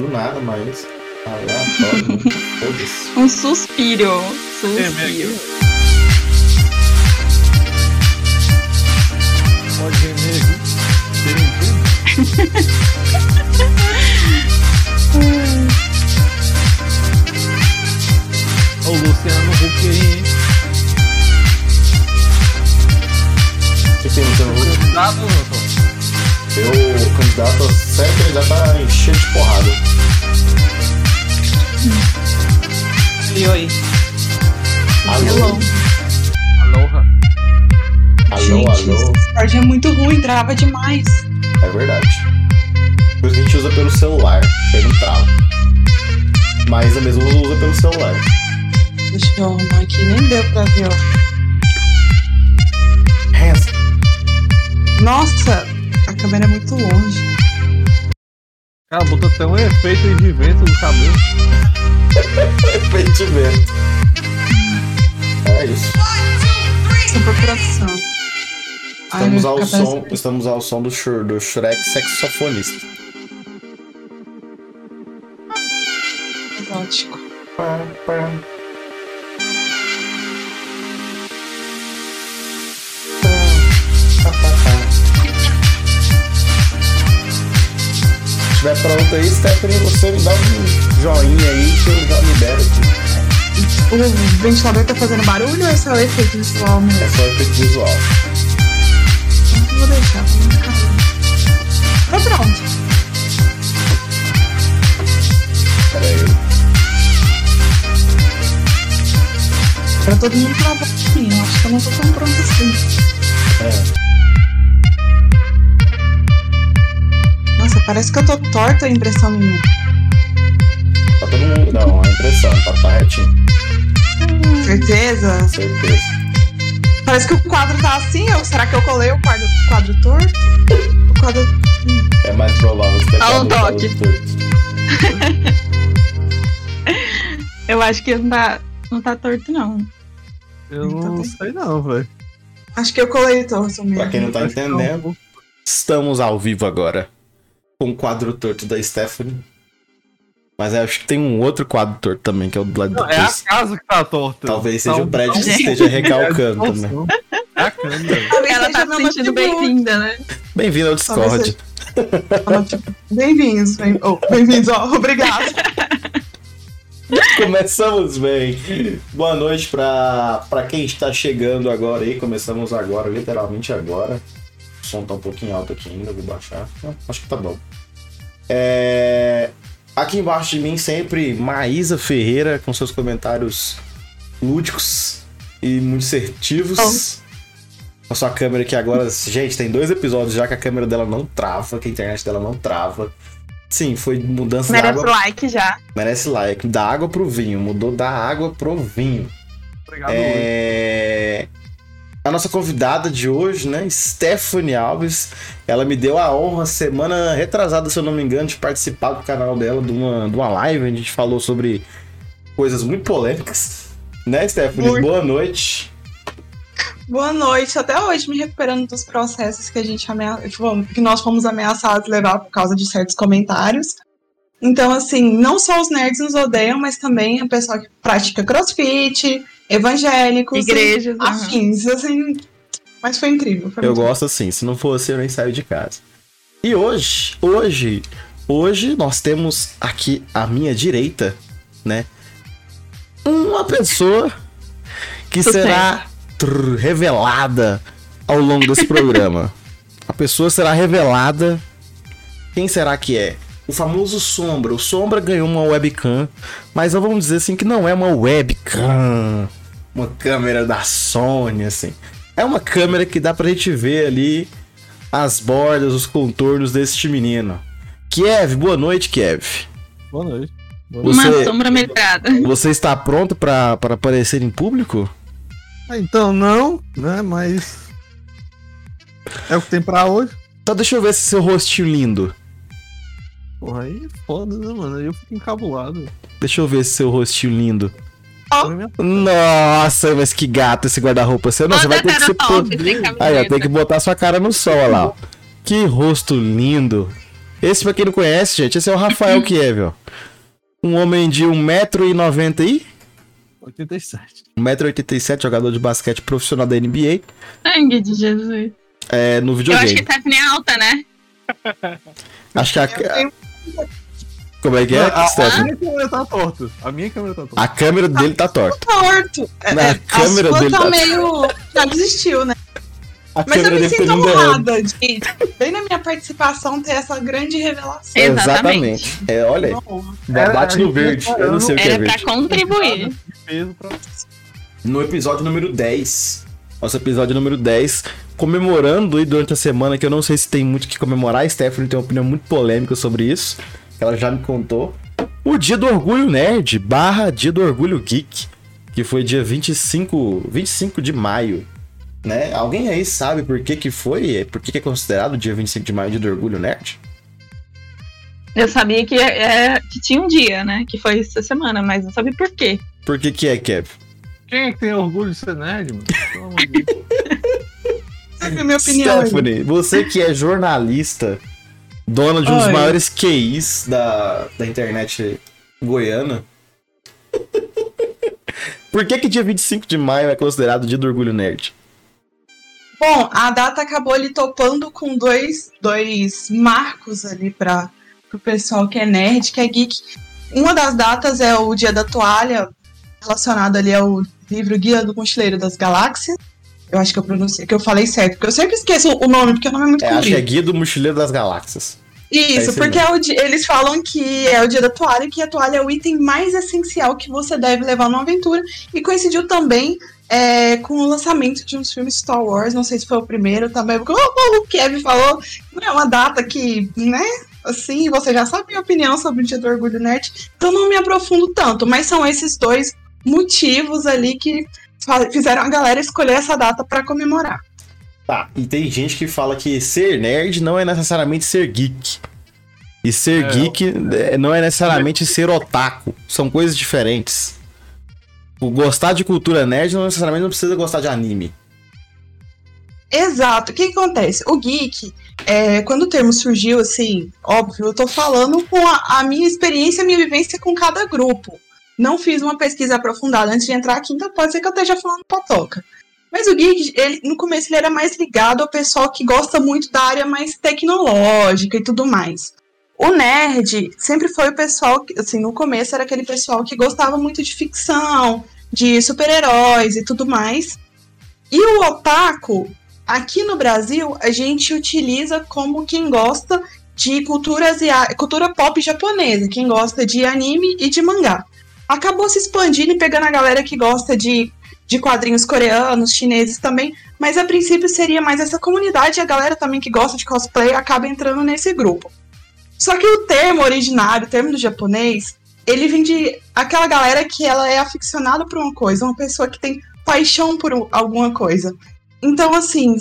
um do nada, mas aleatório. né? Um suspiro. Suspiro. Pode? Serentinho. Ô, Luciano Huck aí, hein? O que tem Luciano Huck? Dá, doutor. Eu, candidato a sério candidato a encher de porrada. E oi. Alô, Aloha. alô, Gente, alô. Discord é muito ruim, trava demais. É verdade. Coisa que a gente usa pelo celular, não trava. Mas a mesma usa pelo celular. Deixa eu arrumar aqui, nem deu pra ver, ó. Hands. Nossa, a câmera é muito longe. Cara, botou até um efeito de vento no cabelo. Efeito de vento. É isso. Essa procuração. Estamos ao som, estamos ao som do, Shur, do Shrek saxofonista. exótico. Pá, pá. Pá, estiver pronto aí, Stephanie, você me dá um joinha aí que eu já libero aqui. O ventilador tá fazendo barulho ou é só o efeito visual mesmo? É só efeito visual. Então vou deixar não ficar. Tá pronto. Pera aí. Pra todo mundo trabalhar acho que eu não tô tão pronto assim. É. Nossa, parece que eu tô torta a impressão minha. Tá todo mundo. Não, a impressão, tá, tá retinho. Certeza? Certeza. Parece que o quadro tá assim. Ou será que eu colei o quadro, quadro torto? O quadro. É mais provável que Dá um quadro tá toque. torto. Eu acho que não tá, não tá torto, não. Eu não sei não, velho. Acho que eu colei torto mesmo. Pra quem não tá entendendo, estamos ao vivo agora com o quadro torto da Stephanie. Mas eu acho que tem um outro quadro torto também, que é o do lado do é a casa que tá torta. Talvez seja um- o prédio que esteja recalcando É, também. É a câmera. Ela tá se sentindo bem-vinda, né? Bem-vindo ao Discord. Bem-vindos. Bem... Oh, Bem-vindos, ó. Obrigado. Começamos bem. Boa noite pra, pra quem está chegando agora aí. Começamos agora, literalmente agora. O som tá um pouquinho alto aqui ainda, vou baixar. Não, acho que tá bom. É, Aqui embaixo de mim sempre Maísa Ferreira com seus comentários lúdicos e muito assertivos. A sua câmera aqui agora, gente, tem dois episódios já que a câmera dela não trava, que a internet dela não trava. Sim, foi mudança de Merece água like já. Merece like. Da água pro vinho. Mudou da água pro vinho. Obrigado, É... A nossa convidada de hoje, né? Stephanie Alves. Ela me deu a honra, semana retrasada, se eu não me engano, de participar do canal dela, de uma, de uma live. onde A gente falou sobre coisas muito polêmicas. Né, Stephanie? Muito. Boa noite. Boa noite. Até hoje me recuperando dos processos que a gente amea... que nós fomos ameaçados levar por causa de certos comentários. Então, assim, não só os nerds nos odeiam, mas também a pessoa que pratica crossfit, evangélicos, Igrejas. e afins, assim. Mas foi incrível. Foi Eu gosto assim, se não fosse eu nem saio de casa. E hoje, hoje, hoje nós temos aqui à minha direita, né? Uma pessoa que será trrr, revelada ao longo desse programa. A pessoa será revelada. Quem será que é? O famoso Sombra. O Sombra ganhou uma webcam, mas vamos dizer assim que não é uma webcam, uma câmera da Sony, assim. É uma câmera que dá pra gente ver ali as bordas, os contornos deste menino. Kiev, boa noite, Kiev. Boa noite. Boa Uma sombra melhorada. Você está pronto pra para aparecer em público? Ah, Então não, né? Mas. É o que tem pra hoje. Então deixa eu ver esse seu rostinho lindo. Porra, aí é foda, né, mano? Aí eu fico encabulado. Deixa eu ver esse seu rostinho lindo. Nossa, mas que gato esse guarda-roupa seu. Não, você vai ter que se pôr. Aí, ó, tem que botar sua cara no sol, olha lá. ó. Que rosto lindo. Esse, pra quem não conhece, gente, esse é o Rafael Kiev, ó. Um homem de 1,90m e 87. 1,87m, jogador de basquete profissional da NBA. Sangue de Jesus. É, no Eu videogame. acho que Stephanie é alta, né? Acho que a. Eu tenho- Como é que é, a, a Stephanie? minha câmera tá torta. A minha câmera tá torta. A câmera dele tá torta. torto. É, Na é, câmera a sua dele tá tá- meio. Já desistiu, né? A Mas eu me tá sinto honrada de, bem na minha participação, ter essa grande revelação. Exatamente. É, olha aí. Não, Bate no a verde. tá Eu não sei o que é Era pra contribuir. No episódio número 10. Nosso episódio número 10. Comemorando aí durante a semana, que eu não sei se tem muito o que comemorar. A Stephanie tem uma opinião muito polêmica sobre isso. Que ela já me contou. O dia do orgulho nerd, barra dia do orgulho geek. Que foi dia 25, 25 de maio. Né? Alguém aí sabe por que que foi? É, Por que que é considerado o dia 25 de maio dia do orgulho nerd? Eu sabia que, é, que tinha um dia, né? Que foi essa semana, mas não sabia por quê. Por que que é, Kev? Quem é que tem orgulho de ser nerd, mano? Pelo amor de Deus. Sabe a minha opinião? Stephanie, você que é jornalista, dona de um dos Oi. maiores QIs da, da internet goiana. Por que que dia 25 de maio é considerado dia do orgulho nerd? Bom, a data acabou ali topando com dois, dois marcos ali para o pessoal que é nerd, que é geek. Uma das datas é o dia da toalha, relacionado ali ao livro Guia do Mochileiro das Galáxias. Eu acho que eu pronunciei, que eu falei certo, porque eu sempre esqueço o nome, porque o nome é muito É, acho que é comprido. Guia do Mochileiro das Galáxias. É Isso, esse porque é o di- eles falam que é o dia da toalha, que a toalha é o item mais essencial que você deve levar numa aventura. E coincidiu também é, com o lançamento de uns filmes Star Wars, não sei se foi o primeiro também, porque como o Kevin falou, não é uma data que, né, assim, você já sabe a minha opinião sobre o dia do Orgulho Nerd, então não me aprofundo tanto, mas são esses dois motivos ali que fizeram a galera escolher essa data para comemorar. Tá, e tem gente que fala que ser nerd não é necessariamente ser geek. E ser É, geek é, não é necessariamente ser otaku. São coisas diferentes. O gostar de cultura nerd não necessariamente não precisa gostar de anime. Exato. O que, que acontece? O geek, é, quando o termo surgiu, assim, óbvio, eu tô falando com a, a minha experiência, a minha vivência com cada grupo. Não fiz uma pesquisa aprofundada antes de entrar aqui, então pode ser que eu esteja falando potoca. Mas o geek, ele, no começo, ele era mais ligado ao pessoal que gosta muito da área mais tecnológica e tudo mais. O nerd sempre foi o pessoal, que, assim, no começo era aquele pessoal que gostava muito de ficção, de super-heróis e tudo mais. E o otaku, aqui no Brasil, a gente utiliza como quem gosta de cultura, cultura pop japonesa, quem gosta de anime e de mangá. Acabou se expandindo e pegando a galera que gosta de, de quadrinhos coreanos, chineses também, mas a princípio seria mais essa comunidade e a galera também que gosta de cosplay acaba entrando nesse grupo. Só que o termo originário, o termo do japonês, ele vem de aquela galera que ela é aficionada por uma coisa, uma pessoa que tem paixão por um- alguma coisa. Então, assim,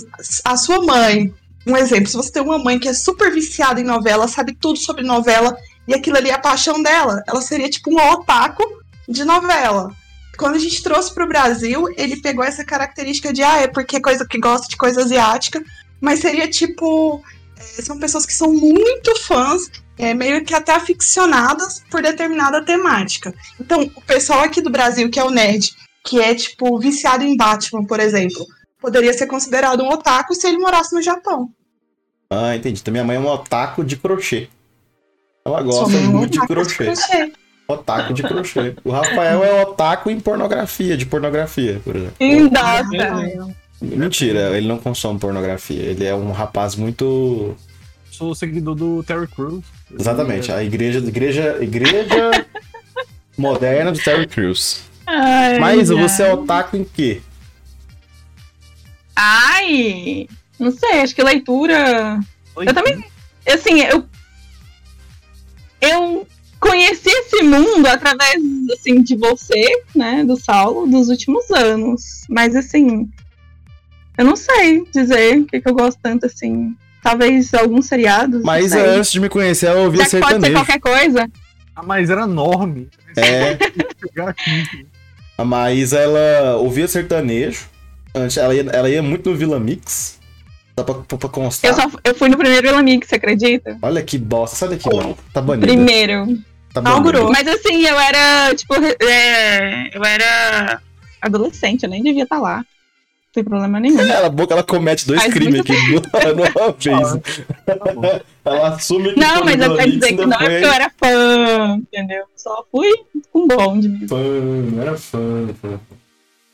a sua mãe, um exemplo, se você tem uma mãe que é super viciada em novela, sabe tudo sobre novela, e aquilo ali é a paixão dela, ela seria tipo um otaku de novela. Quando a gente trouxe para o Brasil, ele pegou essa característica de, ah, é porque é coisa que gosta de coisa asiática, mas seria tipo. é, são pessoas que são muito fãs, é, meio que até aficionadas por determinada temática. Então, o pessoal aqui do Brasil, que é o nerd, que é, tipo, viciado em Batman, por exemplo, poderia ser considerado um otaku se ele morasse no Japão. Ah, entendi. Então minha mãe é um otaku de crochê. Ela gosta é muito de crochê. crochê. Otaku de crochê. O Rafael é otaku em pornografia, de pornografia, por exemplo. Nossa. Mentira, ele não consome pornografia. Ele é um rapaz muito. Sou seguidor do Terry Crews. Exatamente, a igreja, igreja, igreja moderna do Terry Crews. Ai, Mas ai. você é otaku em quê? Ai, não sei, acho que leitura. Eu também. Assim, eu. Eu conheci esse mundo através, assim, de você, né, do Saulo, dos últimos anos. Mas, assim. Eu não sei dizer o que, que eu gosto tanto, assim. Talvez alguns seriados. Mas antes de me conhecer, ela ouvia que pode ser sertanejo. qualquer coisa. Ah, mas era enorme. É, a Maísa, ela ouvia sertanejo. Antes, ela ia, ela ia muito no Vila Mix. Só pra, pra, pra constar. Eu, só, eu fui no primeiro Elamig, você acredita? Olha que bosta. Sai daqui, mano. Tá banido. Primeiro. Tá Inaugurou. Mas assim, eu era, tipo, é, eu era adolescente, eu nem devia estar lá. Não tem problema nenhum. Cala a boca, ela comete dois Faz crimes aqui numa vez. ela assume que Não, mas eu quero dizer que não é porque eu era fã, entendeu? Só fui com bonde mesmo. Fã, não era fã, fã.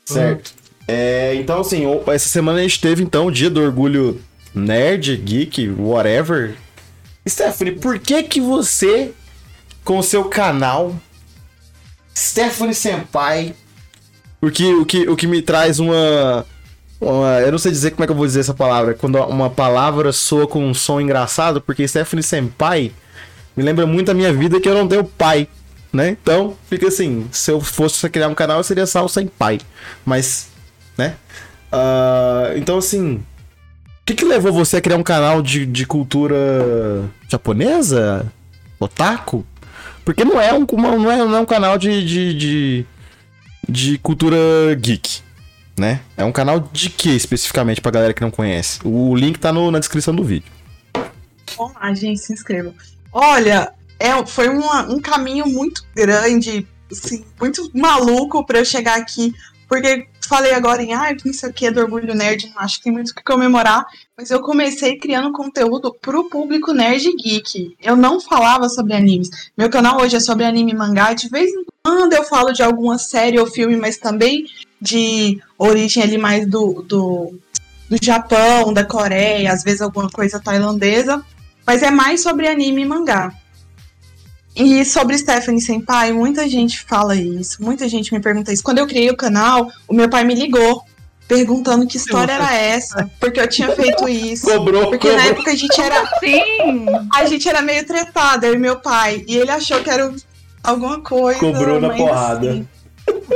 Certo. É, então, assim, essa semana a gente teve, então, o dia do orgulho nerd, geek, whatever. Stephanie, por que que você, com o seu canal, Stephanie Senpai, porque o que, o que me traz uma, uma- Eu não sei dizer como é que eu vou dizer essa palavra. Quando uma palavra soa com um som engraçado, porque Stephanie Senpai me lembra muito a minha vida que eu não tenho pai, né? Então, fica assim, se eu fosse criar um canal, eu seria Sal Sem Pai. Mas, né? Ah, então, assim, o que, que levou você a criar um canal de, de cultura japonesa? Otaku? Porque não é um, não é, não é um canal de, de, de, de cultura geek, né? É um canal de que especificamente pra galera que não conhece? O link tá no- na descrição do vídeo. Vamos lá, gente, se inscrevam. Olha, é, foi uma- um caminho muito grande, assim, muito maluco pra eu chegar aqui. Porque falei agora em ah, não sei o que, do Orgulho Nerd, não acho que tem muito o que comemorar. Mas eu comecei criando conteúdo pro público nerd geek. Eu não falava sobre animes. Meu canal hoje é sobre anime e mangá. De vez em quando eu falo de alguma série ou filme, mas também de origem ali mais do, do, do Japão, da Coreia, às vezes alguma coisa tailandesa. Mas é mais sobre anime e mangá. E sobre Stephanie Senpai, muita gente fala isso, muita gente me pergunta isso. Quando eu criei o canal, o meu pai me ligou perguntando que história era essa, porque eu tinha feito isso. Cobrou, Porque na época a gente era, Sim! a gente era meio tretado, eu e meu pai, e ele achou que era alguma coisa. Cobrou na mas, porrada. assim,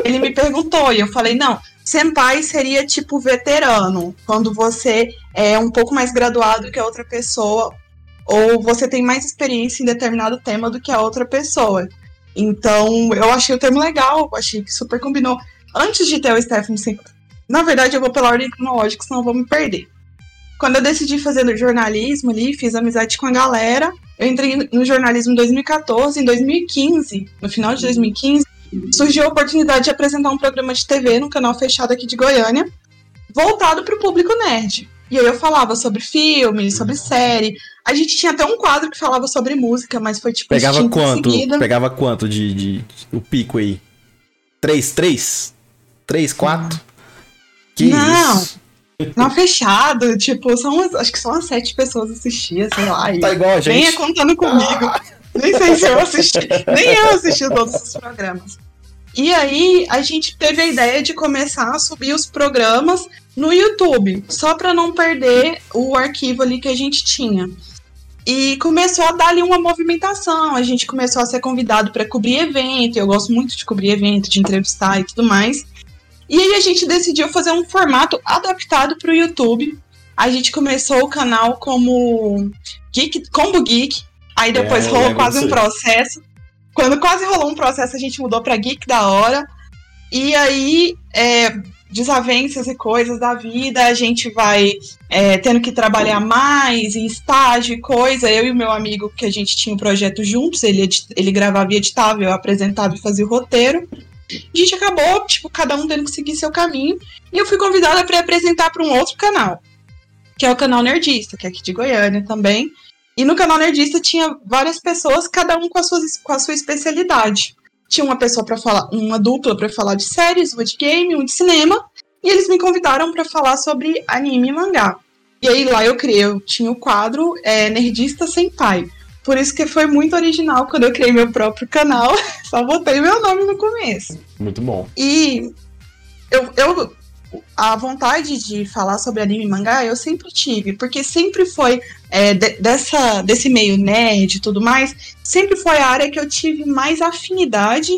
ele me perguntou e eu falei, não, senpai seria tipo veterano, quando você é um pouco mais graduado que a outra pessoa, ou você tem mais experiência em determinado tema do que a outra pessoa. Então, eu achei o termo legal, achei que super combinou. Antes de ter o Senpai, na verdade eu vou pela ordem cronológica, senão eu vou me perder. Quando eu decidi fazer jornalismo ali, fiz amizade com a galera. Eu entrei no jornalismo em 2014, em 2015, no final de 2015, surgiu a oportunidade de apresentar um programa de TV no canal fechado aqui de Goiânia, voltado para o público nerd. E aí eu falava sobre filme, sobre série. A gente tinha até um quadro que falava sobre música, mas foi tipo Pegava quanto? Pegava quanto de, de- o pico aí? 3, 3? 3, 4? Que Não. isso? Não fechado, tipo, são acho que são umas sete pessoas assistiam, sei lá. Tá igual a Venha gente. contando comigo. Nem sei se eu assisti. Nem eu assisti todos os programas. E aí, a gente teve a ideia de começar a subir os programas no YouTube, só para não perder o arquivo ali que a gente tinha. E começou a dar ali uma movimentação. A gente começou a ser convidado para cobrir evento. Eu gosto muito de cobrir evento, de entrevistar e tudo mais. E aí a gente decidiu fazer um formato adaptado para o YouTube. A gente começou o canal como Geek, Combo Geek. Aí depois É, rolou quase um processo. Quando quase rolou um processo, a gente mudou para Geek da Hora. E aí, é, desavenças e coisas da vida, a gente vai é, tendo que trabalhar mais em estágio e coisa. Eu e o meu amigo, que a gente tinha um projeto juntos, ele, ele gravava e editava, eu apresentava e fazia o roteiro. A gente acabou, tipo, cada um tendo que seguir seu caminho. E eu fui convidada para apresentar para um outro canal, que é o canal Nerdista, que é aqui de Goiânia também. E no canal Nerdista tinha várias pessoas, cada um com a sua, com a sua especialidade. Tinha uma pessoa para falar, uma dupla para falar de séries, uma de game, um de cinema, e eles me convidaram para falar sobre anime e mangá. E aí lá eu criei, eu tinha o quadro é, Nerdista Sem Pai. Por isso que foi muito original quando eu criei meu próprio canal, só botei meu nome no começo. Muito bom. E eu, eu a vontade de falar sobre anime e mangá eu sempre tive, porque sempre foi é, de- dessa, desse meio nerd e tudo mais, sempre foi a área que eu tive mais afinidade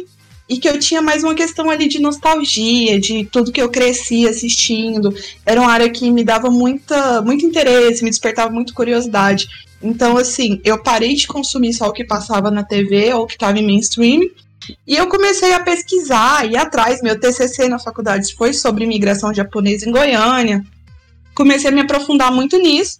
e que eu tinha mais uma questão ali de nostalgia, de tudo que eu cresci assistindo. Era uma área que me dava muita, muito interesse, me despertava muita curiosidade. Então, assim, eu parei de consumir só o que passava na TV ou o que estava em mainstream e eu comecei a pesquisar, ir atrás. Meu TCC na faculdade foi sobre imigração japonesa em Goiânia. comecei a me aprofundar muito nisso.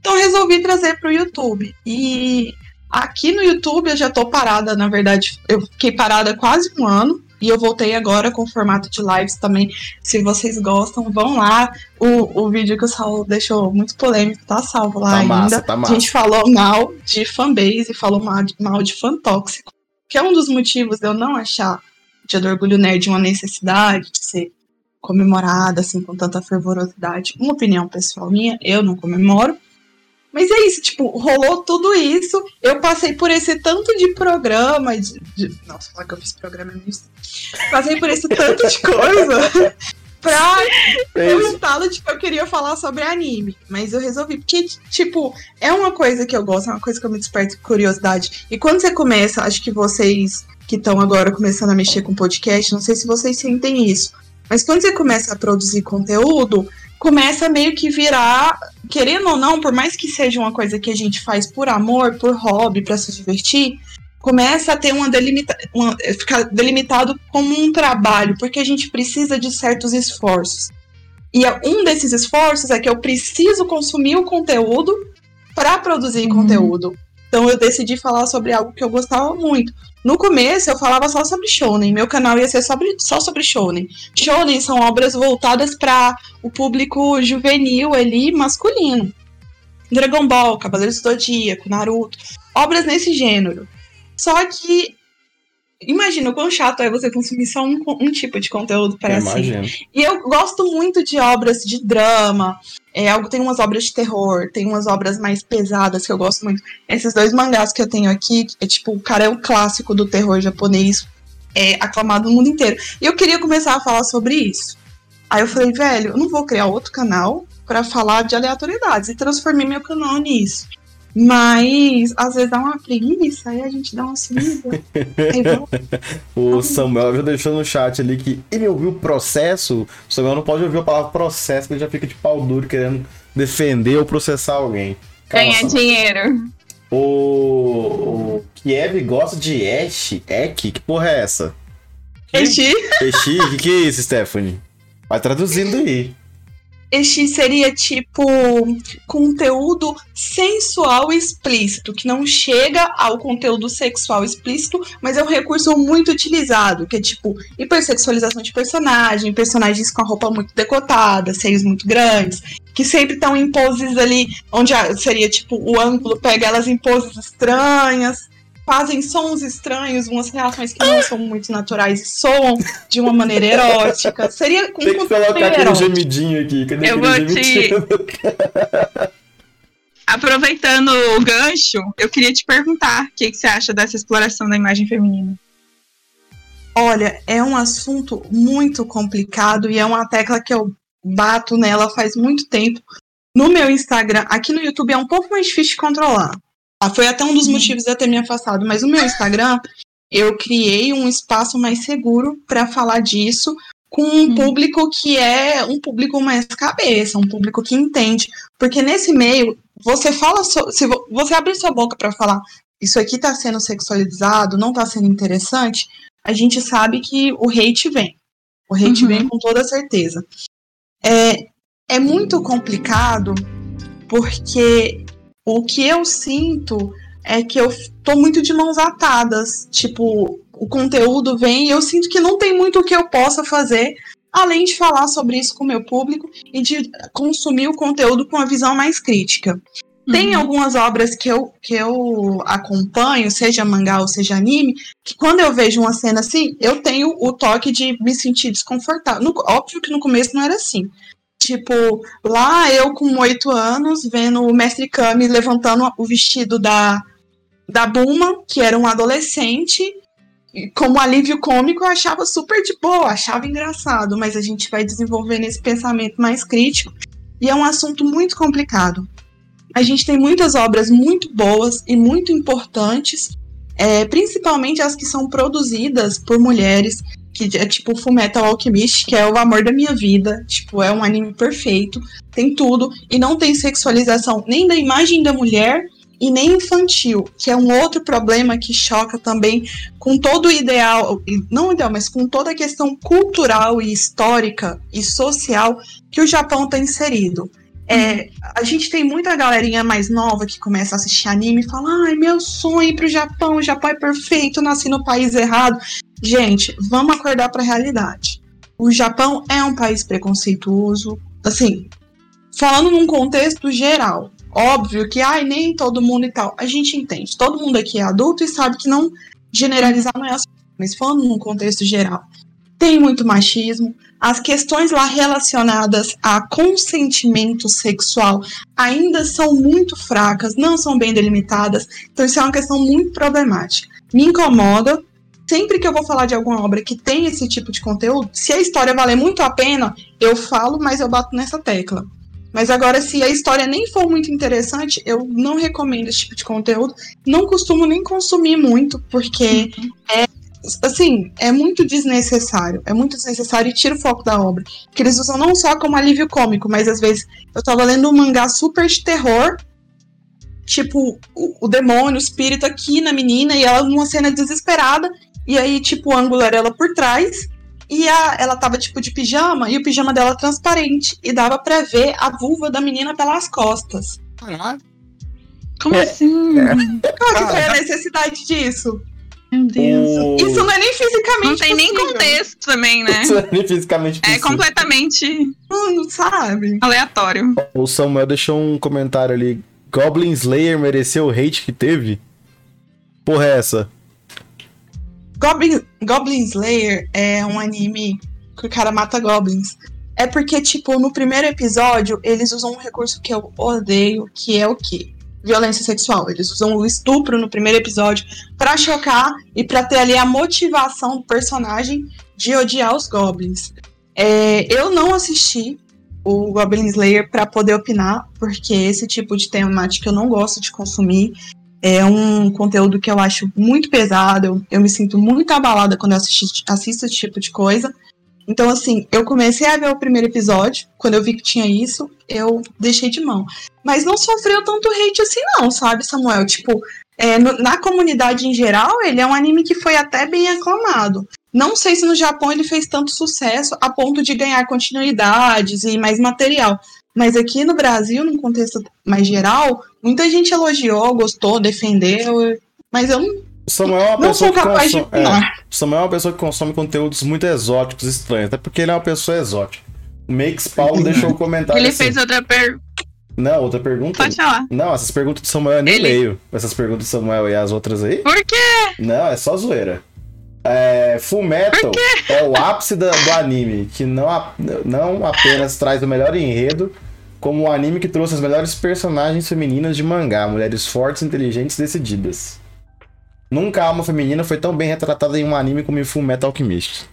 Então resolvi trazer para o YouTube. E aqui no YouTube eu já tô parada, na verdade, eu fiquei parada quase um ano. E eu voltei agora com o formato de lives também. Se vocês gostam, vão lá. O, o vídeo que o Saulo deixou muito polêmico, tá salvo lá Tá ainda. massa, tá massa. A gente falou mal de fanbase, falou mal de, mal de fã tóxico. Que é um dos motivos de eu não achar o Dia do Orgulho Nerd uma necessidade de ser comemorada assim com tanta fervorosidade. Uma opinião pessoal minha, eu não comemoro. Mas é isso, tipo, rolou tudo isso. Eu passei por esse tanto de programa. De, de- nossa, falar que eu fiz programa é. Passei por esse tanto de coisa pra É de que eu queria falar sobre anime. Mas eu resolvi, porque, tipo, é uma coisa que eu gosto, é uma coisa que eu me desperto curiosidade. E quando você começa, acho que vocês que estão agora começando a mexer com podcast, não sei se vocês sentem isso. Mas quando você começa a produzir conteúdo, começa meio que virar, querendo ou não, por mais que seja uma coisa que a gente faz por amor, por hobby, pra se divertir, começa a ter uma delimita uma, ficar delimitado como um trabalho, porque a gente precisa de certos esforços. E é- um desses esforços é que eu preciso consumir o conteúdo para produzir Uhum. conteúdo. Então eu decidi falar sobre algo que eu gostava muito. No começo eu falava só sobre shonen, meu canal ia ser sobre, só sobre shonen. Shonen são obras voltadas para o público juvenil ali, masculino. Dragon Ball, Cavaleiros do Zodíaco, Naruto, obras nesse gênero. Só que imagina o quão chato é você consumir só um, um tipo de conteúdo para si. E eu gosto muito de obras de drama. É, tem umas obras de terror, tem umas obras mais pesadas que eu gosto muito. Esses dois mangás que eu tenho aqui, é tipo, o cara é um clássico do terror japonês, é aclamado no mundo inteiro. E eu queria começar a falar sobre isso. Aí eu falei, velho, eu não vou criar outro canal pra falar de aleatoriedades. E transformei meu canal nisso. Mas às vezes dá uma preguiça, aí a gente dá uma sumida. aí vamos O Samuel já deixou no chat ali que ele ouviu processo. O Samuel não pode ouvir a palavra processo, que ele já fica de pau duro querendo defender ou processar alguém. Calma, Ganhar dinheiro. O, o Kiev gosta de Ash, Ek? Que porra é essa? Este, Eshi? O que, que é isso, Stephanie? Vai traduzindo aí. Este seria tipo conteúdo sensual explícito, que não chega ao conteúdo sexual explícito, mas é um recurso muito utilizado, que é tipo hipersexualização de personagem, personagens com a roupa muito decotada, seios muito grandes, que sempre estão em poses ali, onde seria tipo o ângulo pega elas em poses estranhas. Fazem sons estranhos, umas reações que não são muito naturais e soam de uma maneira erótica. Seria um Tem que colocar aquele erótico. gemidinho aqui. Cadê Eu vou te-? Aproveitando o gancho, eu queria te perguntar o que, que você acha dessa exploração da imagem feminina. Olha, é um assunto muito complicado e é uma tecla que eu bato nela faz muito tempo. No meu Instagram, aqui no YouTube é um pouco mais difícil de controlar. Ah, foi até um dos Uhum. motivos de eu ter me afastado, mas no meu Instagram eu criei um espaço mais seguro para falar disso com um Uhum. público que é um público mais cabeça, um público que entende, porque nesse meio você fala, so- se vo- você abre sua boca para falar isso aqui tá sendo sexualizado, não tá sendo interessante, a gente sabe que o hate vem. O hate Uhum. vem com toda certeza. É, é muito complicado porque o que eu sinto é que eu tô muito de mãos atadas. Tipo, o conteúdo vem e eu sinto que não tem muito o que eu possa fazer além de falar sobre isso com o meu público e de consumir o conteúdo com uma visão mais crítica. Tem Uhum. algumas obras que eu, que eu acompanho, seja mangá ou seja anime, que quando eu vejo uma cena assim, eu tenho o toque de me sentir desconfortável. No- óbvio que no começo não era assim. Tipo, lá eu com oito anos, vendo o Mestre Kami levantando o vestido da, da Buma, que era um adolescente, como alívio cômico, eu achava super de boa, achava engraçado, mas a gente vai desenvolvendo esse pensamento mais crítico, e é um assunto muito complicado. A gente tem muitas obras muito boas e muito importantes, é, principalmente as que são produzidas por mulheres, que é tipo Fullmetal Alchemist, que é o amor da minha vida, tipo, é um anime perfeito, tem tudo, e não tem sexualização nem da imagem da mulher e nem infantil, que é um outro problema que choca também com todo o ideal, não ideal, mas com toda a questão cultural e histórica e social que o Japão está inserido. É, a gente tem muita galerinha mais nova que começa a assistir anime e fala: ai, meu sonho ir pro Japão, o Japão é perfeito, nasci no país errado. Gente, vamos acordar pra realidade. O Japão é um país preconceituoso, assim, falando num contexto geral. Óbvio que, ai, nem todo mundo e tal. A gente entende. Todo mundo aqui é adulto e sabe que não generalizar não é assim. Mas falando num contexto geral, tem muito machismo. As questões lá relacionadas a consentimento sexual ainda são muito fracas, não são bem delimitadas. Então, isso é uma questão muito problemática. Me incomoda. Sempre que eu vou falar de alguma obra que tem esse tipo de conteúdo, se a história valer muito a pena, eu falo, mas eu bato nessa tecla. Mas agora, se a história nem for muito interessante, eu não recomendo esse tipo de conteúdo. Não costumo nem consumir muito, porque é assim, é muito desnecessário. É muito desnecessário e tira o foco da obra. Que eles usam não só como alívio cômico, mas às vezes eu tava lendo um mangá super de terror. Tipo, o, o demônio, o espírito aqui na menina, e ela numa cena desesperada. E aí, tipo, o ângulo era ela por trás. E a, ela tava, tipo, de pijama, e o pijama dela transparente. E dava pra ver a vulva da menina pelas costas. Caralho. Como É, assim? Qual que foi a necessidade disso? Meu Deus. O... Isso não é nem fisicamente Não tem nem possível. contexto também, né? Isso é nem fisicamente É possível. completamente Não, não sabe? aleatório. O Samuel deixou um comentário ali. Goblin Slayer mereceu o hate que teve? Porra, é essa? Goblin, Goblin Slayer é um anime que o cara mata goblins. É porque, tipo, no primeiro episódio, eles usam um recurso que eu odeio, que é o quê? Violência sexual. Eles usam o estupro no primeiro episódio pra chocar e pra ter ali a motivação do personagem de odiar os goblins. É, eu não assisti o Goblin Slayer pra poder opinar, porque esse tipo de temática eu não gosto de consumir. É um conteúdo que eu acho muito pesado, eu, eu me sinto muito abalada quando eu assisti, assisto esse tipo de coisa. Então, assim, eu comecei a ver o primeiro episódio, quando eu vi que tinha isso, eu deixei de mão. Mas não sofreu tanto hate assim, não, sabe, Samuel? Tipo, é, no- na comunidade em geral, ele é um anime que foi até bem aclamado. Não sei se no Japão ele fez tanto sucesso a ponto de ganhar continuidades e mais material. Mas aqui no Brasil, num contexto mais geral, muita gente elogiou, gostou, defendeu. Mas eu não, Samuel é uma não pessoa sou que capaz de consome. é, Samuel é uma pessoa que consome conteúdos muito exóticos, estranhos. Até porque ele é uma pessoa exótica. O Makes Paulo deixou um comentário. Ele assim. fez outra pergunta. Não, outra pergunta. Pode falar. Não, essas perguntas do Samuel eu nem Ele- leio. Essas perguntas do Samuel e as outras aí. Por quê? Não, é só zoeira. É, Full Metal é o ápice da- do anime, que não, a- não apenas traz o melhor enredo, como o anime que trouxe as melhores personagens femininas de mangá, mulheres fortes, inteligentes e decididas. Nunca a alma feminina foi tão bem retratada em um anime como em Full Metal Alchemist.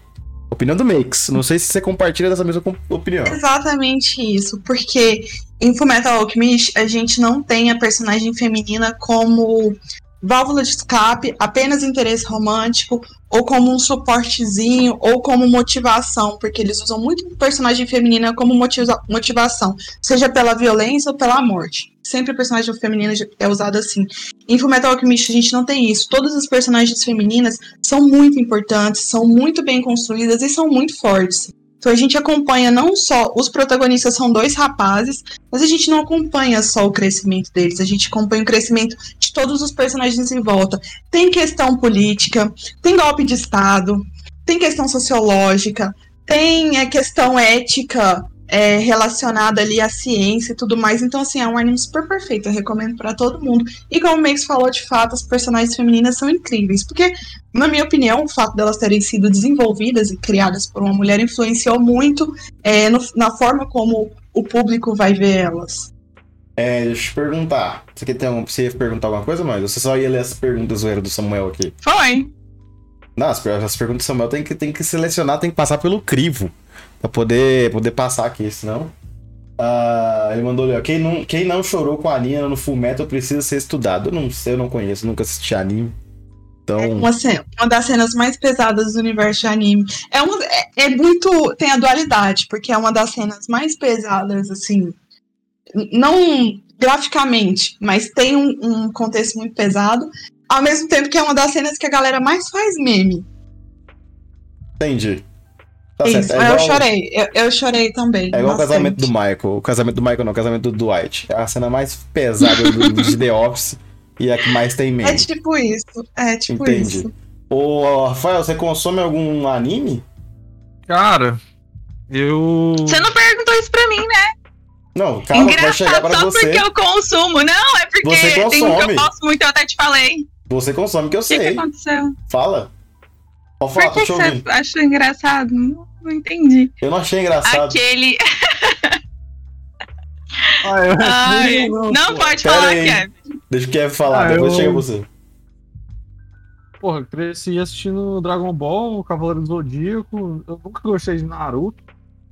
Opinião do Makes. Não sei se você compartilha dessa mesma opinião. Exatamente isso, porque em Fullmetal Alchemist a gente não tem a personagem feminina como válvula de escape, apenas interesse romântico, ou como um suportezinho, ou como motivação, porque eles usam muito personagem feminina como motiva- motivação, seja pela violência ou pela morte. Sempre a personagem feminina é usada assim. Em Fullmetal Alchemist a gente não tem isso. Todas as personagens femininas são muito importantes, são muito bem construídas e são muito fortes. Então a gente acompanha não só os protagonistas são dois rapazes, mas a gente não acompanha só o crescimento deles, a gente acompanha o crescimento de todos os personagens em volta. Tem questão política, tem golpe de estado, tem questão sociológica, tem a questão ética é, relacionada ali à ciência e tudo mais. Então assim, é um anime super perfeito, eu recomendo pra todo mundo. E como o Max falou, de fato, as personagens femininas são incríveis, porque na minha opinião, o fato delas terem sido desenvolvidas e criadas por uma mulher influenciou muito é, no- na forma como o público vai ver elas. É, deixa eu te perguntar. Você, quer ter um, você ia perguntar alguma coisa, mas você só ia ler as perguntas zoeira do Samuel aqui. Foi. Não, as, as perguntas do Samuel tem que, tem que selecionar, tem que passar pelo crivo. Pra poder, poder passar aqui, senão. Ah, ele mandou ali, ó. Quem não, quem não chorou com a Nina no Full Metal precisa ser estudado. Eu não sei, eu não conheço, nunca assisti anime. Então. Uma, ce- uma das cenas mais pesadas do universo de anime. É, uma, é, é muito. Tem a dualidade, porque é uma das cenas mais pesadas, assim. Não graficamente, mas tem um, um contexto muito pesado. Ao mesmo tempo que é uma das cenas que a galera mais faz meme. Entendi. Tá certo. Isso, É eu igual, chorei. Eu, eu chorei também. é igual o casamento do Michael. O casamento do Michael não, o casamento do Dwight. É a cena mais pesada do, de The Office e a que mais tem É meme. tipo isso. É tipo Entendi. isso. Ô, Rafael, você consome algum anime? Cara, eu. Você não perguntou isso pra mim, né? Não, calma, que vai chegar Engraçado, pra só você. porque eu consumo. Não, é porque Você tem um que consome. eu gosto muito, eu até te falei. Você consome, que eu O que, que sei. aconteceu? Fala. Pode Por falar, que você achou engraçado? Não, entendi. Eu não achei engraçado. Aquele. Ah, eu- Ai, não, não pode Pera falar, aí. Kevin. Deixa o Kevin falar, Ah, depois eu- chega você. Porra, cresci assistindo Dragon Ball, Cavaleiro do Zodíaco. Eu nunca gostei de Naruto.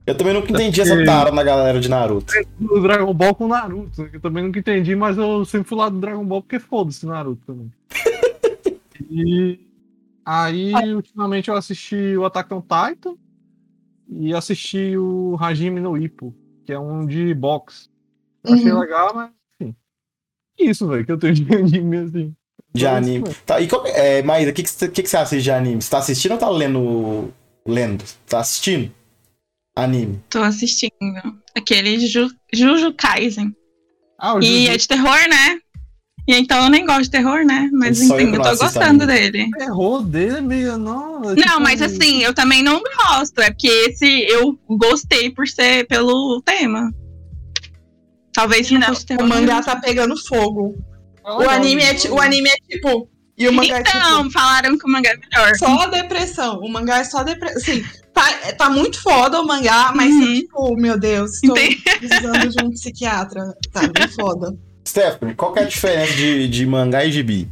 Eu também nunca entendi porque- essa tara na galera de Naruto. Do Dragon Ball com Naruto. Eu também nunca entendi, mas eu sempre fui lá do Dragon Ball porque foda-se Naruto também. e aí, ultimamente, eu assisti o Attack on Titan e assisti o Hajime no Ippo, que é um de boxe. Eu Achei Uhum. legal, mas enfim. Isso, velho, que eu tenho de anime assim. De Só anime. isso, Tá, e como, é, Maíra, o que, que, você- que, que você assiste de anime? Você tá assistindo ou tá lendo? Lendo? Tá assistindo? Anime. Tô assistindo. Aquele Ju, Juju Kaisen. Ah, o E Jujutsu é de terror, né? E então eu nem gosto de terror, né? Mas eu enfim, eu não tô gostando dele. terror dele é meio. Não, é Não, tipo- mas assim, eu também não gosto. É porque esse eu gostei por ser pelo tema. Talvez se não fosse terror. O mangá tá pegando fogo. é O anime é, o anime é tipo. E o mangá é Então, tipo. falaram que o mangá é melhor. Só depressão. O mangá é só depressão. Assim, tá, tá muito foda o mangá, mas Uhum. tipo, meu Deus, tô Entendi. precisando de um psiquiatra. Tá bem foda. Stephanie, qual que é a diferença de, de mangá e gibi?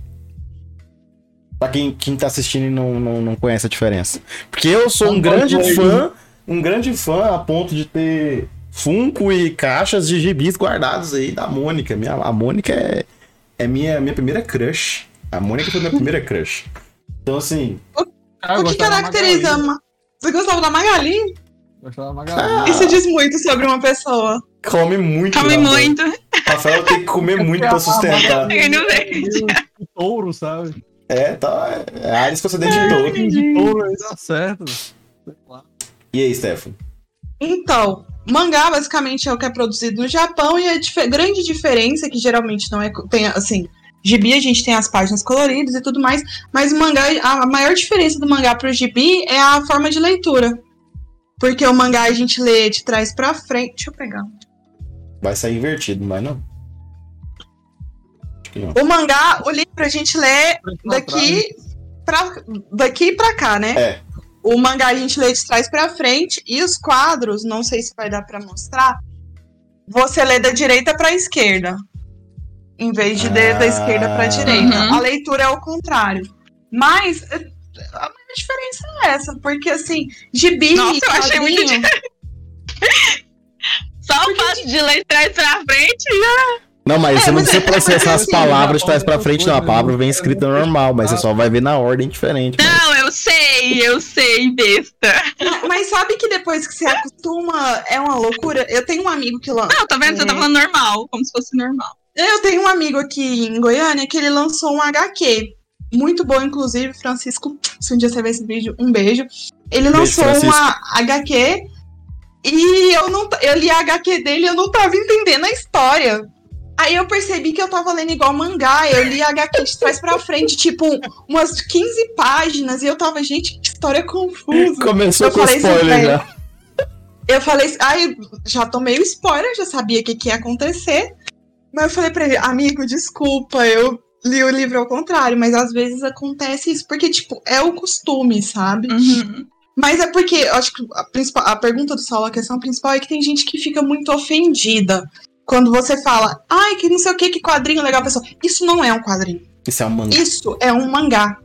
Pra quem, quem tá assistindo e não, não, não conhece a diferença. Porque eu sou um Não grande fã, um grande fã a ponto de ter Funko e caixas de gibis guardados aí da Mônica. Minha, a Mônica é, é minha, minha primeira crush. A Mônica foi minha primeira crush. Então, assim, Ah, eu o que caracteriza. Você gostava da Magali? Gostava Ah. Isso diz muito sobre uma pessoa. come muito. Come muito. Rafael tem que comer muito pra sustentar. Eu não vejo. O touro, sabe? É, tá. É Ares com acidente de touro. De touro aí dá certo. E aí, Stephanie? Então, mangá basicamente é o que é produzido no Japão e a dif- grande diferença é que geralmente não é tem assim, gibi a gente tem as páginas coloridas e tudo mais, mas o mangá a maior diferença do mangá pro gibi é a forma de leitura. Porque o mangá a gente lê de trás pra frente. Deixa eu pegar. Vai sair invertido, mas não. Acho que não. O mangá, o livro a gente lê daqui pra, daqui pra cá, né? É. O mangá a gente lê de trás pra frente e os quadros, não sei se vai dar pra mostrar, você lê da direita pra esquerda, em vez de ler da Ah. esquerda pra direita. Uhum. A leitura é o contrário. Mas a diferença é essa, porque assim, gibi, Nossa, eu achei muito quadrinho, Só o fato de ler de trás pra frente. Não, mas É, você não precisa é- processar as assim, palavras de trás pra frente, não. A palavra vem escrita normal, mas você só vai ver na ordem diferente. mas- Não, eu sei, eu sei, besta. mas sabe que depois que você acostuma, é uma loucura. Eu tenho um amigo que lança. Não, tá vendo? Você tá É. falando normal, como se fosse normal. Eu tenho um amigo aqui em Goiânia que ele lançou um HQ. Muito bom, inclusive, Francisco. Se um dia você ver esse vídeo, um beijo. Ele Beijo, lançou Francisco. uma HQ e eu não eu li a HQ dele e eu não tava entendendo a história. Aí eu percebi que eu tava lendo igual mangá. Eu li a HQ de trás pra frente, tipo, umas 15 páginas, e eu tava, gente, que história confusa. Começou Eu com spoiler já. Eu falei, ai, já tomei o spoiler, já sabia o que, que ia acontecer. Mas eu falei pra ele, amigo, desculpa, eu li o livro ao contrário, mas às vezes acontece isso, porque, tipo, é o costume, sabe? Uhum. Mas é porque, eu acho que a, principal, a pergunta do Saulo, a questão principal é que tem gente que fica muito ofendida quando você fala, ai, que não sei o que, que quadrinho legal, a pessoa, isso não é um quadrinho, Isso é um mangá. isso é um mangá.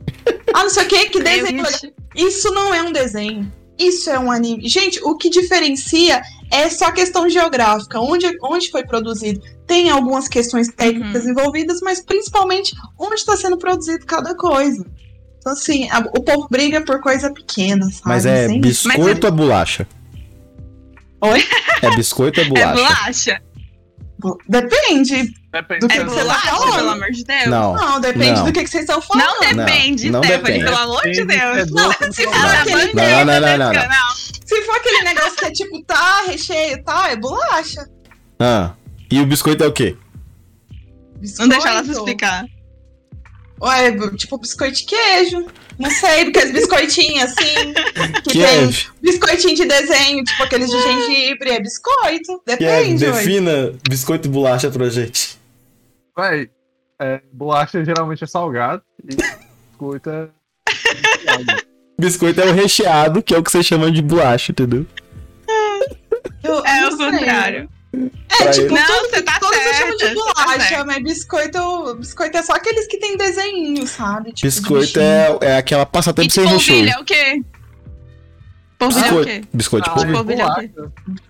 ah, não sei o que, que desenho legal. Isso não é um desenho. Isso é um anime. Gente, o que diferencia é só questão geográfica. Onde, onde foi produzido? Tem algumas questões técnicas envolvidas, mas principalmente onde está sendo produzido cada coisa. Então, assim, a- o povo briga por coisa pequena, sabe? Mas é Sem- biscoito ou bolacha? Oi? É biscoito ou É bolacha? bolacha. tipo, depende. Depende. Do que É você tá bolacha, falando? pelo amor de Deus. Não. Não, depende Não. do que, que vocês estão falando. Não depende, não Stephanie, depende. pelo amor de Depende Deus. se é Não, se não. for a Não, não, não, desse não, não. canal. Se for aquele negócio que é tipo, tá, recheio e tal, é bolacha. Ah. E o biscoito é o quê? Não deixa ela se Biscoito. explicar. Ué, tipo biscoito de queijo. Não sei, porque os biscoitinhos assim. Que Que é, tem biscoitinho de desenho, tipo aqueles de gengibre, é biscoito. que é, Depende, ué. defina biscoito e bolacha pra gente. Véi, é, bolacha geralmente é salgado e biscoito é. Biscoito é o recheado, que é o que você chama de bolacha, entendeu? Eu- É o contrário. É, Pra tipo, Não, tudo, você tá todos eu chamo certa, de você tá bolacha, certa. mas biscoito, biscoito é só aqueles que tem desenho, sabe? Tipo, de Biscoito é, é aquela passatempo de sem recheio. é o quê? Polvilho é o quê? Biscoito de Ah, é quê? bolacha.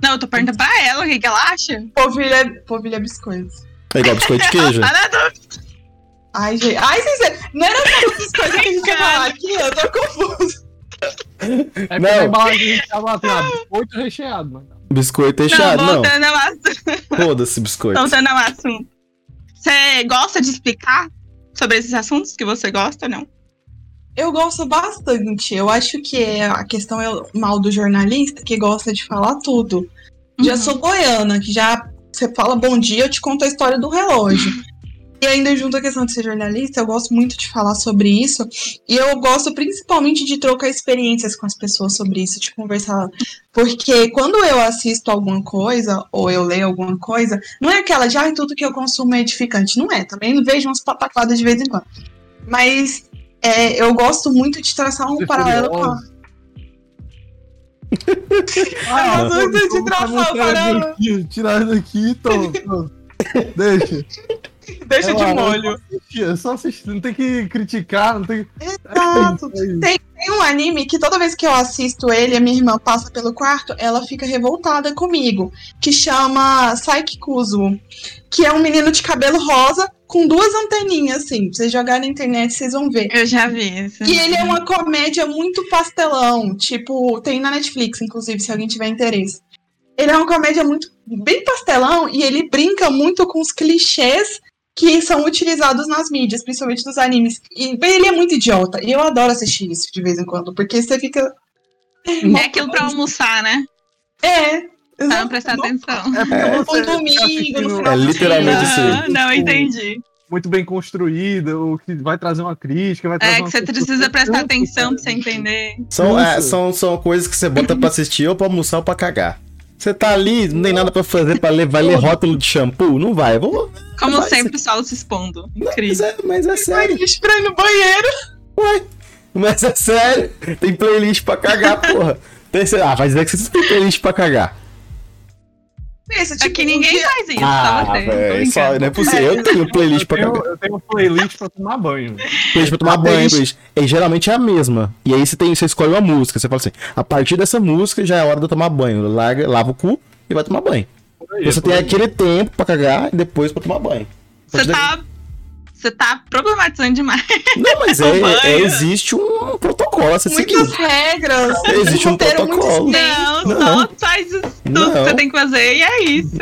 Não, eu tô perguntando pra ela o que, que ela acha. Polvilho é, polvilho é biscoito. É igual biscoito de queijo. Tá dúvida. Ai, gente. Ai, sincero, não era só essas coisas que a gente ia falar aqui, eu tô confuso. É Não. a embalagem recheada lá tem lá, biscoito recheado, mano. Biscoito Não, recheado, não. voltando ao assunto. Foda-se biscoito. Voltando ao assunto. Você gosta de explicar sobre esses assuntos que você gosta ou não? Eu gosto bastante. Eu acho que é- a questão é o mal do jornalista que gosta de falar tudo. Já Uhum. sou goiana, que já você fala bom dia, eu te conto a história do relógio. E ainda junto a questão de ser jornalista, eu gosto muito de falar sobre isso. E eu gosto principalmente de trocar experiências com as pessoas sobre isso, de conversar. Porque quando eu assisto alguma coisa, ou eu leio alguma coisa, não é aquela de, ai, tudo que eu consumo é edificante. Não é. Também vejo umas pataquadas de vez em quando. Mas é, eu gosto muito de traçar um Ser paralelo com a. Ah, eu gosto de traçar mostrando paralelo. Tirar isso aqui, tô, tô. Deixa. De lá, molho. É só assistir, não tem que criticar, não tem que. Exato. É isso. Tem um anime que toda vez que eu assisto ele, a minha irmã passa pelo quarto, ela fica revoltada comigo, que chama Saiki Kuzuo, que é um menino de cabelo rosa com duas anteninhas, assim. Vocês jogarem na internet, vocês vão ver. Eu já vi isso. E ele é uma comédia muito pastelão, tipo, tem na Netflix, inclusive, se alguém tiver interesse. Ele é uma comédia muito bem pastelão e ele brinca muito com os clichês que são utilizados nas mídias, principalmente nos animes. E bem, ele é muito idiota. E eu adoro assistir isso de vez em quando, porque você fica. É aquilo pra almoçar, né? É. Pra não prestar atenção. É porque É. Um domingo, no final É do literalmente isso. Ah, não, entendi. muito bem construída, o que vai trazer uma crítica, vai trazer É que uma você precisa prestar atenção pra você entender. São, é, são, são coisas que você bota pra assistir ou pra almoçar ou pra cagar. Você tá ali, não tem nada pra fazer pra ler, vai ler rótulo de shampoo? Não vai. Vou, Como Mas- sempre, o solo se expondo. mas, Incrível. é, mas é sério. Playlist pra ir no banheiro. Mas é sério. Tem playlist pra cagar, porra. Tem, ah, vai dizer que você tem playlist pra cagar. Pensa, tipo, Aqui ninguém dia- faz isso, ah, você. Tô velho, só, não é possível. Eu tenho playlist pra Eu cagar. tenho, eu tenho playlist pra tomar banho. Playlist pra tomar A banho, playlist- playlist. E geralmente é a mesma. E aí você, tem, você escolhe uma música. Você fala assim: a partir dessa música já é hora de eu tomar banho. Larga, lava o cu e vai tomar banho. Aí, Você tem aí. aquele tempo pra cagar e depois pra tomar banho. Você tá. Você tá problematizando demais. Não, mas é, é- existe um protocolo a ser Muitas seguido. regras. Existe um protocolo. Não, Não. só faz isso tudo Não. que você tem que fazer e é isso.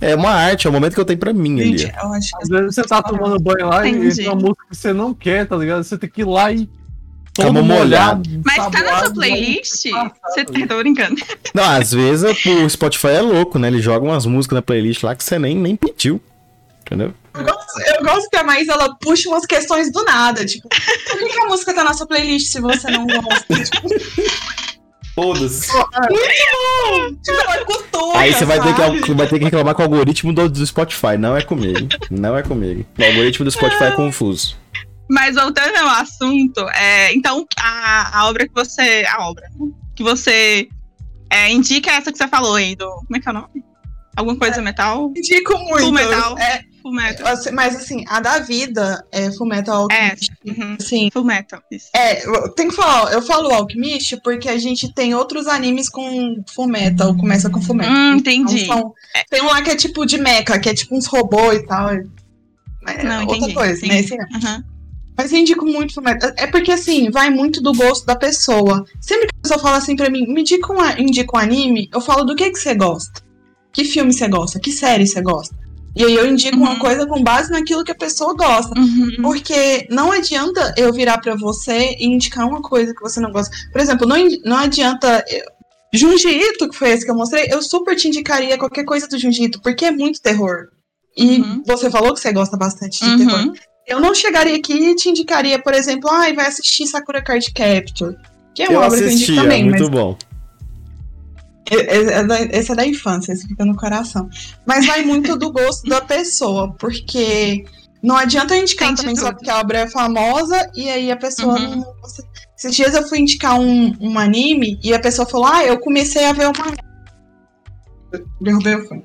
É uma arte, é o momento que eu tenho pra mim ali. Gente, eu acho que Às vezes você tá tomando banho lá e Entendi. tem uma música que você não quer, tá ligado? Você tem que ir lá e. Cama molhada. Mas tá na sua playlist? Você tá, tô brincando. Não, às vezes o Spotify é louco, né? Ele joga umas músicas na playlist lá que você nem, nem pediu. Entendeu? Eu gosto, eu gosto que a Maís ela puxa umas questões do nada. Tipo, por que, que a música tá na sua playlist se você não gosta? Tipo, Foda-se. tipo ela cutuca, Aí você vai ter, que, vai ter que reclamar com o algoritmo do, do Spotify. Não é comigo. Não é comigo. O algoritmo do Spotify é confuso. Mas voltando ao assunto, é, então a, a obra que você. A obra que você é, indica é essa que você falou aí, do. Como é que é o nome? Alguma coisa metal? Indico muito. Full Metal. É, Full Metal. mas assim, a da vida é Fullmetal É, Alchemist. uhum. Assim, Full Metal. Isso. é, tenho que falar, eu falo Alchemist porque a gente tem outros animes com Fullmetal, começa com Fullmetal. Hum, entendi. Então, são- tem um lá que é tipo de mecha, que é tipo uns robôs e tal. É Não, outra entendi. coisa, né? entendi. Esse não. Aham. Mas eu indico muito Fullmetal. É porque, assim, vai muito do gosto da pessoa. Sempre que a pessoa fala assim pra mim, me indica um, indica um anime, eu falo do que, que você gosta. Que filme você gosta? Que série você gosta? E aí eu indico Uhum. uma coisa com base naquilo que a pessoa gosta. Uhum. Porque não adianta eu virar pra você e indicar uma coisa que você não gosta. Por exemplo, não, não adianta. eu- Junji Ito, que foi esse que eu mostrei, eu super te indicaria qualquer coisa do Junji Ito, porque é muito terror. E Uhum. você falou que você gosta bastante de Uhum. terror. Eu não chegaria aqui e te indicaria, por exemplo, ai, vai assistir Sakura Card Capture. Que é uma Eu obra que eu indico é também, muito mas bom. É- é- é da- esse é da infância, esse fica no coração. Mas vai muito do gosto da pessoa, porque não adianta eu indicar Tem de também só tudo. porque a obra é famosa e aí a pessoa Uhum. não. gosta. Esses dias eu fui indicar um, um anime e a pessoa falou: Ah, eu comecei a ver o mangá. Derrubei o fone.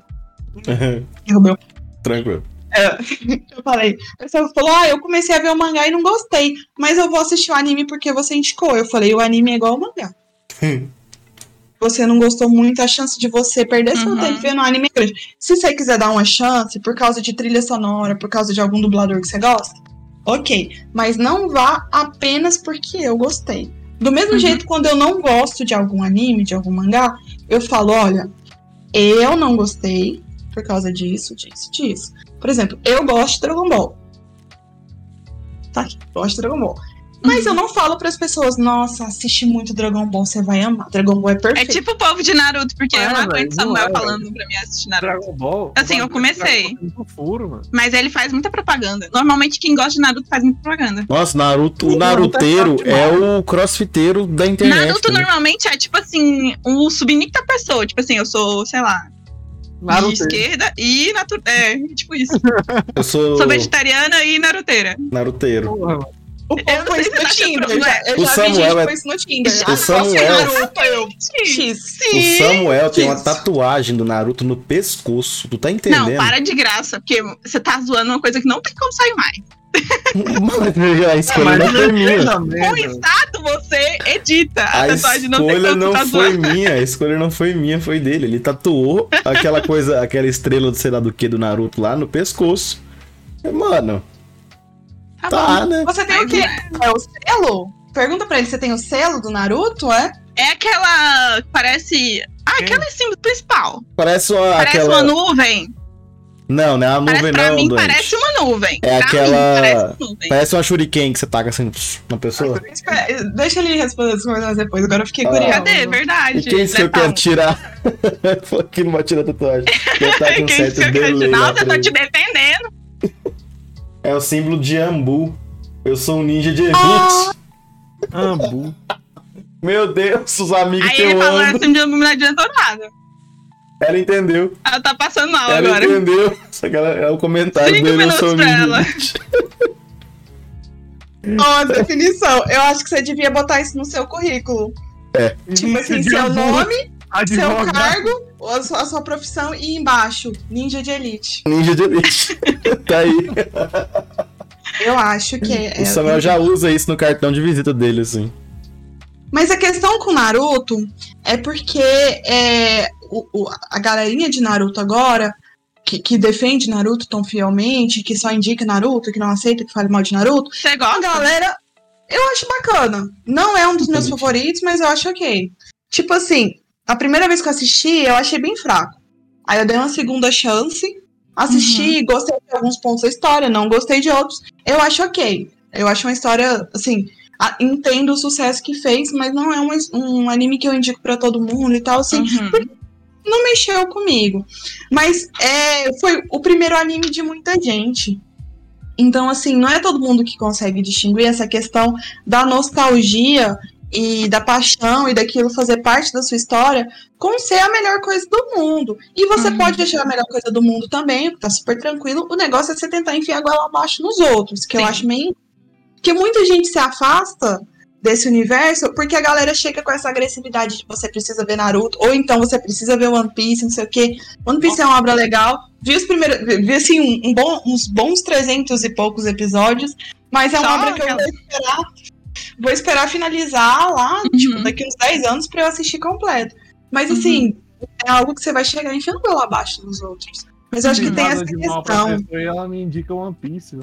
Derrubei o Tranquilo. Eu falei, a pessoa falou, ah, eu comecei a ver o mangá e não gostei, mas eu vou assistir o anime porque você indicou. Eu falei, o anime é igual ao mangá. você não gostou muito, a chance de você perder seu Uhum. tempo vendo um anime é grande. Se você quiser dar uma chance, por causa de trilha sonora, por causa de algum dublador que você gosta, ok. Mas não vá apenas porque eu gostei. Do mesmo Uhum. jeito, quando eu não gosto de algum anime, de algum mangá, eu falo, olha, eu não gostei por causa disso, disso, disso. Por exemplo, eu gosto de Dragon Ball. Tá aqui, gosto de Dragon Ball. Mas eu não falo para as pessoas, nossa, assiste muito Dragon Ball, você vai amar. Dragon Ball é É perfeito. tipo o povo de Naruto, porque É, eu não aguento Samuel é, falando pra mim assistir Naruto. Dragon Ball. Assim, eu comecei. Muito furo, mano. Mas ele faz muita propaganda. Normalmente quem gosta de Naruto faz muita propaganda. Nossa, Naruto, o Naruteiro é é o crossfiteiro da internet. Naruto né? normalmente é tipo assim, um subnick da pessoa. Tipo assim, eu sou, sei lá, de Naruto. esquerda e natu É, tipo isso. Eu sou Sou vegetariana e naruteira. Naruteiro. Porra. O povo foi sei isso se no tá Tinder. já- Eu O já vi Samuel gente é- foi isso no Tinder. O Ah, Samuel- Naruto, eu. X. O Samuel tem uma Isso. tatuagem do Naruto no pescoço. Tu tá entendendo? Não, para de graça, porque você tá zoando uma coisa que não tem como sair mais. Mas a escolha não foi minha. beleza, Com estado você edita. A, A tatuagem não tem escolha não tá foi minha, a escolha não foi minha, foi dele. Ele tatuou aquela coisa, aquela estrela do sei lá do que do Naruto lá no pescoço. Mano, Tá, tá, bom. né? Você tem o Mas quê? não é. É o selo? Pergunta pra ele, você tem o selo do Naruto, é? É aquela. Parece. Ah, Quem? aquele símbolo principal. Parece uma, Parece aquela. uma nuvem. Não, não é uma Parece, nuvem, pra não, mim doente. parece uma nuvem. É pra aquela- Mim, parece uma nuvem. Parece uma shuriken que você taca assim na pessoa. Deixa ele responder as coisas depois, agora eu fiquei Ah. curiosa. Cadê? Verdade. E quem que eu Letal. quero tirar? Falou que não vai tirar tatuagem. Tá Quem que eu quero. Nossa, lá eu tô te defendendo. É o símbolo de Ambu. Eu sou um ninja de elite. Ah. Ambu. Meu Deus, os amigos Aí que ele eu falou amo. assim, de não adiantou nada. Ela entendeu. Ela tá passando mal ela agora. entendeu. Só que ela, é o comentário Cinco dele, eu sou um pra ninja. ela. Ó, a definição. Eu acho que você devia botar isso no seu currículo. Tipo assim, seu nome, seu Advogado. cargo, a sua, a sua profissão e embaixo, ninja de elite. Ninja de elite. tá aí. Eu acho que é. O Samuel já usa isso no cartão de visita dele, assim. Mas a questão com Naruto é porque é, o- o- a galerinha de Naruto agora, que, que defende Naruto tão fielmente, que só indica Naruto, que não aceita que fale mal de Naruto, Você a gosta? galera, eu acho bacana. Não é um dos meus favoritos, mas eu acho ok. Tipo assim, a primeira vez que eu assisti, eu achei bem fraco. Aí eu dei uma segunda chance, assisti, gostei de alguns pontos da história, não gostei de outros. Eu acho ok. Eu acho uma história, assim, entendo o sucesso que fez, mas não é um, um anime que eu indico pra todo mundo e tal, assim Uhum. não mexeu comigo. Mas é, foi o primeiro anime de muita gente. Então, assim, não é todo mundo que consegue distinguir essa questão da nostalgia e da paixão e daquilo fazer parte da sua história com ser a melhor coisa do mundo. E você Uhum. pode achar a melhor coisa do mundo também, tá super tranquilo. O negócio é você tentar enfiar a goela abaixo nos outros, que eu Sim. acho meio. Que muita gente se afasta desse universo porque a galera chega com essa agressividade de você precisa ver Naruto, ou então você precisa ver One Piece, não sei o quê. One Piece é uma obra legal. Vi os primeiros. Vi assim, um, um bom- uns bons 300 e poucos episódios, mas é uma Só obra que eu vou esperar. Vou esperar finalizar lá, Uhum. tipo, daqui uns 10 anos pra eu assistir completo. Mas assim, é algo que você vai chegar enfiando pelo abaixo dos outros. Mas eu acho que tem Nada essa de mal pra questão. e ela me indica One Piece.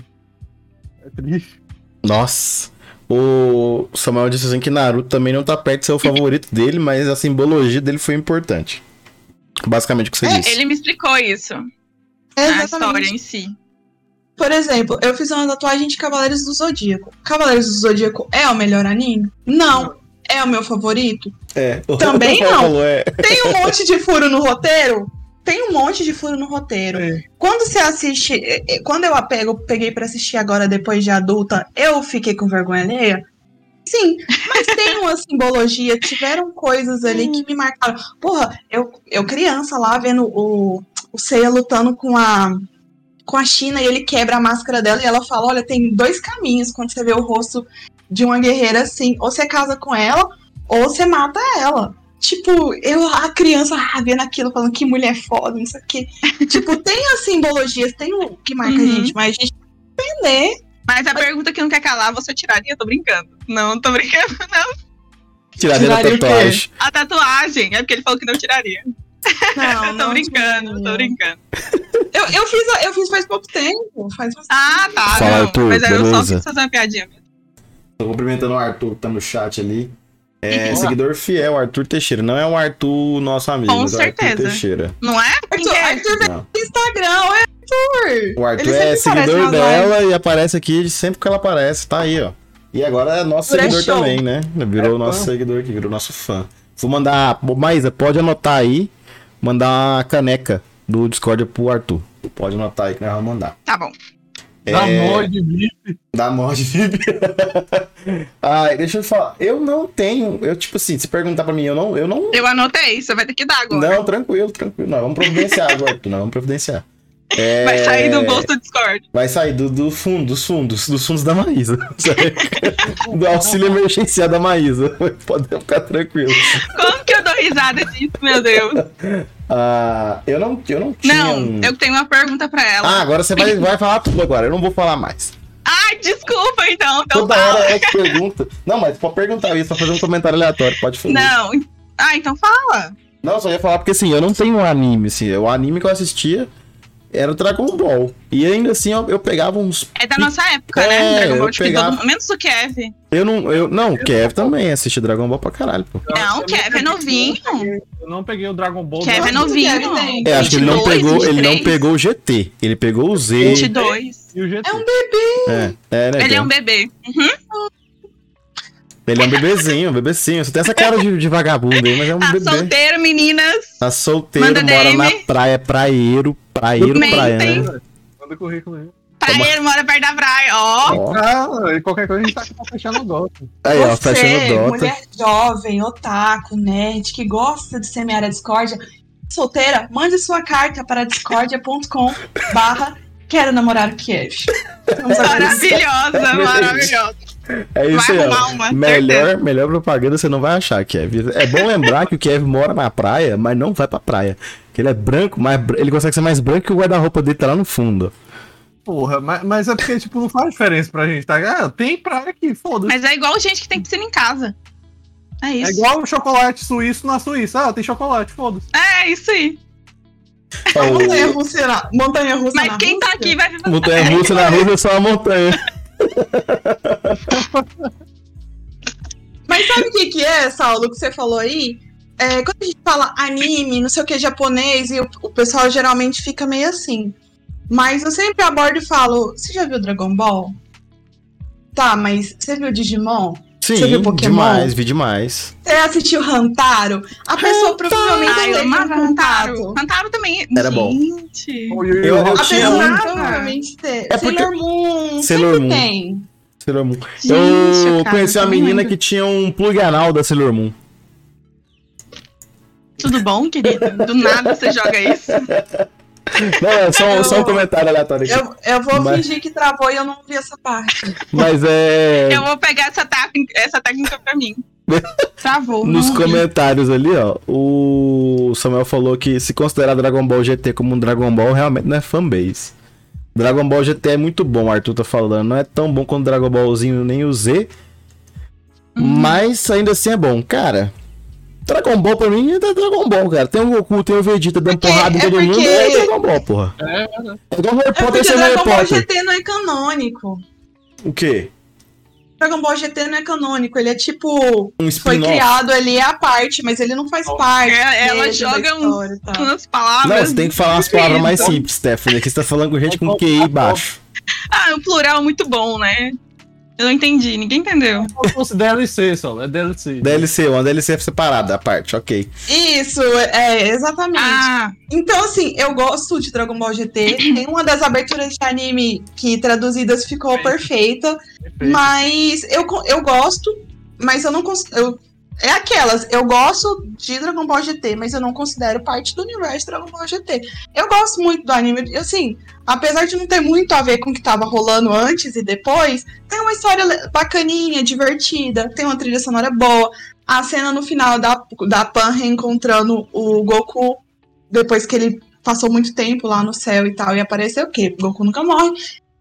É triste. Nossa. O Samuel disse assim que Naruto também não tá perto de ser o favorito dele, mas a simbologia dele foi importante. Basicamente o que você É, disse. Ele me explicou isso. É a história em si. Por exemplo, eu fiz uma tatuagem de Cavaleiros do Zodíaco. Cavaleiros do Zodíaco é o melhor anime? Não. É o meu favorito? É. Também não. é. Tem um monte de furo no roteiro? Tem um monte de furo no roteiro. É. Quando você assiste, é, é, quando eu a pego, peguei pra assistir agora depois de adulta, eu fiquei com vergonha alheia? Sim, mas tem uma simbologia, tiveram coisas ali que me marcaram. Porra, eu, eu criança lá vendo o, o Seiya lutando com a com a China e ele quebra a máscara dela e ela fala: "Olha, tem dois caminhos quando você vê o rosto de uma guerreira assim, ou você casa com ela ou você mata ela". Tipo, eu, a criança ah, vendo aquilo, falando que mulher foda, não sei o quê. tipo, tem as simbologias, tem o que marca a Uhum. gente, mas a gente tem que entender. Mas a pergunta que não quer calar, você tiraria? Eu tô brincando. Não, tô brincando. Tiraria da Tiraria o quê? tatuagem. A tatuagem, é porque ele falou que não tiraria. Não, tô não, brincando, tipo, tô brincando. Eu, eu, fiz, eu fiz faz pouco tempo. Faz Ah, tá. Fala, não. Arthur, Mas eu só beleza? quis fazer uma piadinha. mesmo. Tô cumprimentando o Arthur que tá no chat ali. É Olá. seguidor fiel, Arthur Teixeira. Não é um Arthur nosso amigo, Com é o Arthur certeza. Teixeira. Não é? Arthur, é? Arthur Não. Instagram, é Arthur. O Arthur Ele é seguidor dela e aparece aqui sempre que ela aparece. Tá aí, ó. E agora é nosso é seguidor show. também, né? Virou É nosso fã. seguidor aqui, virou nosso fã. Vou mandar. Maísa, pode anotar aí. Mandar uma caneca do Discord pro Arthur. Pode anotar aí que nós vamos mandar. Tá bom. Da É, morte de mim. Da morte VIP. Ai, deixa eu falar. Eu não tenho. Eu, tipo assim, se perguntar pra mim, eu não. Eu não. Eu anotei, você vai ter que dar agora. Não, tranquilo, tranquilo. Nós vamos providenciar agora. Nós vamos providenciar. É, Vai sair do bolso do Discord. Vai sair do, do fundo, dos fundos, dos fundos da Maísa. do auxílio emergencial da Maísa. Pode ficar tranquilo. Como que eu dou risada disso, meu Deus? Ah, eu não, eu não tinha. Não, um- eu tenho uma pergunta pra ela. Ah, agora você vai, vai falar tudo agora. Eu não vou falar mais. Ai, desculpa então. Então Toda fala. hora é que pergunta. Não, mas pode perguntar isso, só fazer um comentário aleatório. Pode fazer. Não. Ah, então fala. Não, só ia falar porque assim, eu não tenho um anime, assim. O anime que eu assistia era o Dragon Ball. E ainda assim eu, eu pegava uns. É da nossa época, É, né? Dragon Ball, eu tipo, todo pegava- mundo- menos o Kev. Eu não. Eu, não, o Kev também assiste Dragon Ball pra caralho, pô. Não, Eu Kev é novinho. Eu não peguei o Dragon Ball. Kev é novinho. É, acho que ele não 22, pegou. Ele não 23. pegou o GT. Ele pegou o Z. 22. E o GT. É um bebê. É, é, né? Ele é um Ele é um bebezinho, um bebecinho. Você tem essa cara de, de vagabundo aí, mas é um Tá bebê. solteiro, meninas. Tá solteiro, Manda mora DM. na praia, praieiro, praieiro, praia, né? Manda currículo aí. Praia, mora perto da praia. Ó. Ó, Ah, e qualquer coisa a gente tá aqui pra fechar no golpe. aí, ó, Você, fechando Dota. mulher jovem, otaku, nerd, que gosta de semear a discórdia, solteira, mande sua carta para discordia.com barra quero namorar o Kiev. Maravilhosa, maravilhosa. É isso Vai aí, uma, Melhor, melhor propaganda você não vai achar, Kev. É bom lembrar que o Kev mora na praia, mas não vai pra praia. Que ele é branco, mas ele consegue ser mais branco que o guarda-roupa dele tá lá no fundo. Porra, mas, mas é porque, tipo, não faz diferença pra gente, tá? Ah, tem praia aqui, foda-se. Mas é igual gente que tem piscina em casa. É É isso. igual o chocolate suíço na Suíça. Ah, tem chocolate, foda-se. É isso aí. Montanha russa na, montanha russa Mas na quem tá Rússia? aqui vai ver Montanha russa na rua é só uma montanha. Mas sabe o que, que é, Saulo, que você falou aí? É, quando a gente fala anime, não sei o que, japonês, e o, o pessoal geralmente fica meio assim. Mas eu sempre abordo e falo: Você já viu Dragon Ball? Tá, mas você viu Digimon? Você Sim, viu Pokémon? demais, vi demais. Você assistiu Hantaro? A pessoa provavelmente Ai, eu teve um Hantaro. contato. Hantaro também. Era bom. Gente. Eu, eu, Eu- A tinha pessoa provavelmente teve. É porque- Sailor Moon, Sailor sempre Moon. tem. Sailor Moon. Gente, eu cara, conheci uma menina lembro. que tinha um plug anal da Sailor Moon. Tudo bom, querida? Do nada você joga isso. Não, é só, Eu- só um comentário aleatório aqui. Eu, eu vou Mas- fingir que travou e eu não vi essa parte. Mas é. Eu vou pegar essa técnica, essa técnica pra mim. Travou. Nos não vi. comentários ali, ó, o Samuel falou que se considerar Dragon Ball GT como um Dragon Ball, realmente não é fanbase. Dragon Ball GT é muito bom, o Arthur tá falando. Não é tão bom quanto Dragon Ballzinho nem o Z. Uhum. Mas ainda assim é bom. Cara, Dragon Ball pra mim é Dragon Ball, cara. Tem o Goku, tem o Vegeta dando Porque- porrada em é todo mundo. porque- É Dragon Ball, porra. É, É igual Harry É Harry Dragon Ball Potter. GT não é canônico. O quê? Dragon Ball GT não é canônico, ele é tipo. Um Foi criado ali à parte, mas ele não faz parte. É, ela joga um-. Umas palavras. Não, você tem que falar umas palavras mais simples, Stephanie. Aqui você tá falando com gente com QI baixo. Ah, o plural é muito bom, né? Eu não entendi, ninguém entendeu. Como se fosse DLC, só. É DLC. DLC, uma DLC separada, a parte, ok. Isso, é, exatamente. Ah, Então, assim, eu gosto de Dragon Ball GT. Tem uma das aberturas de anime que traduzidas ficou perfeita. Mas eu, eu gosto, mas eu não considero. É aquelas, eu gosto de Dragon Ball GT, mas eu não considero parte do universo Dragon Ball GT. Eu gosto muito do anime, assim, apesar de não ter muito a ver com o que tava rolando antes e depois, tem uma história bacaninha, divertida, tem uma trilha sonora boa. A cena no final da, da Pan reencontrando o Goku, depois que ele passou muito tempo lá no céu e tal, e apareceu o quê? Goku nunca morre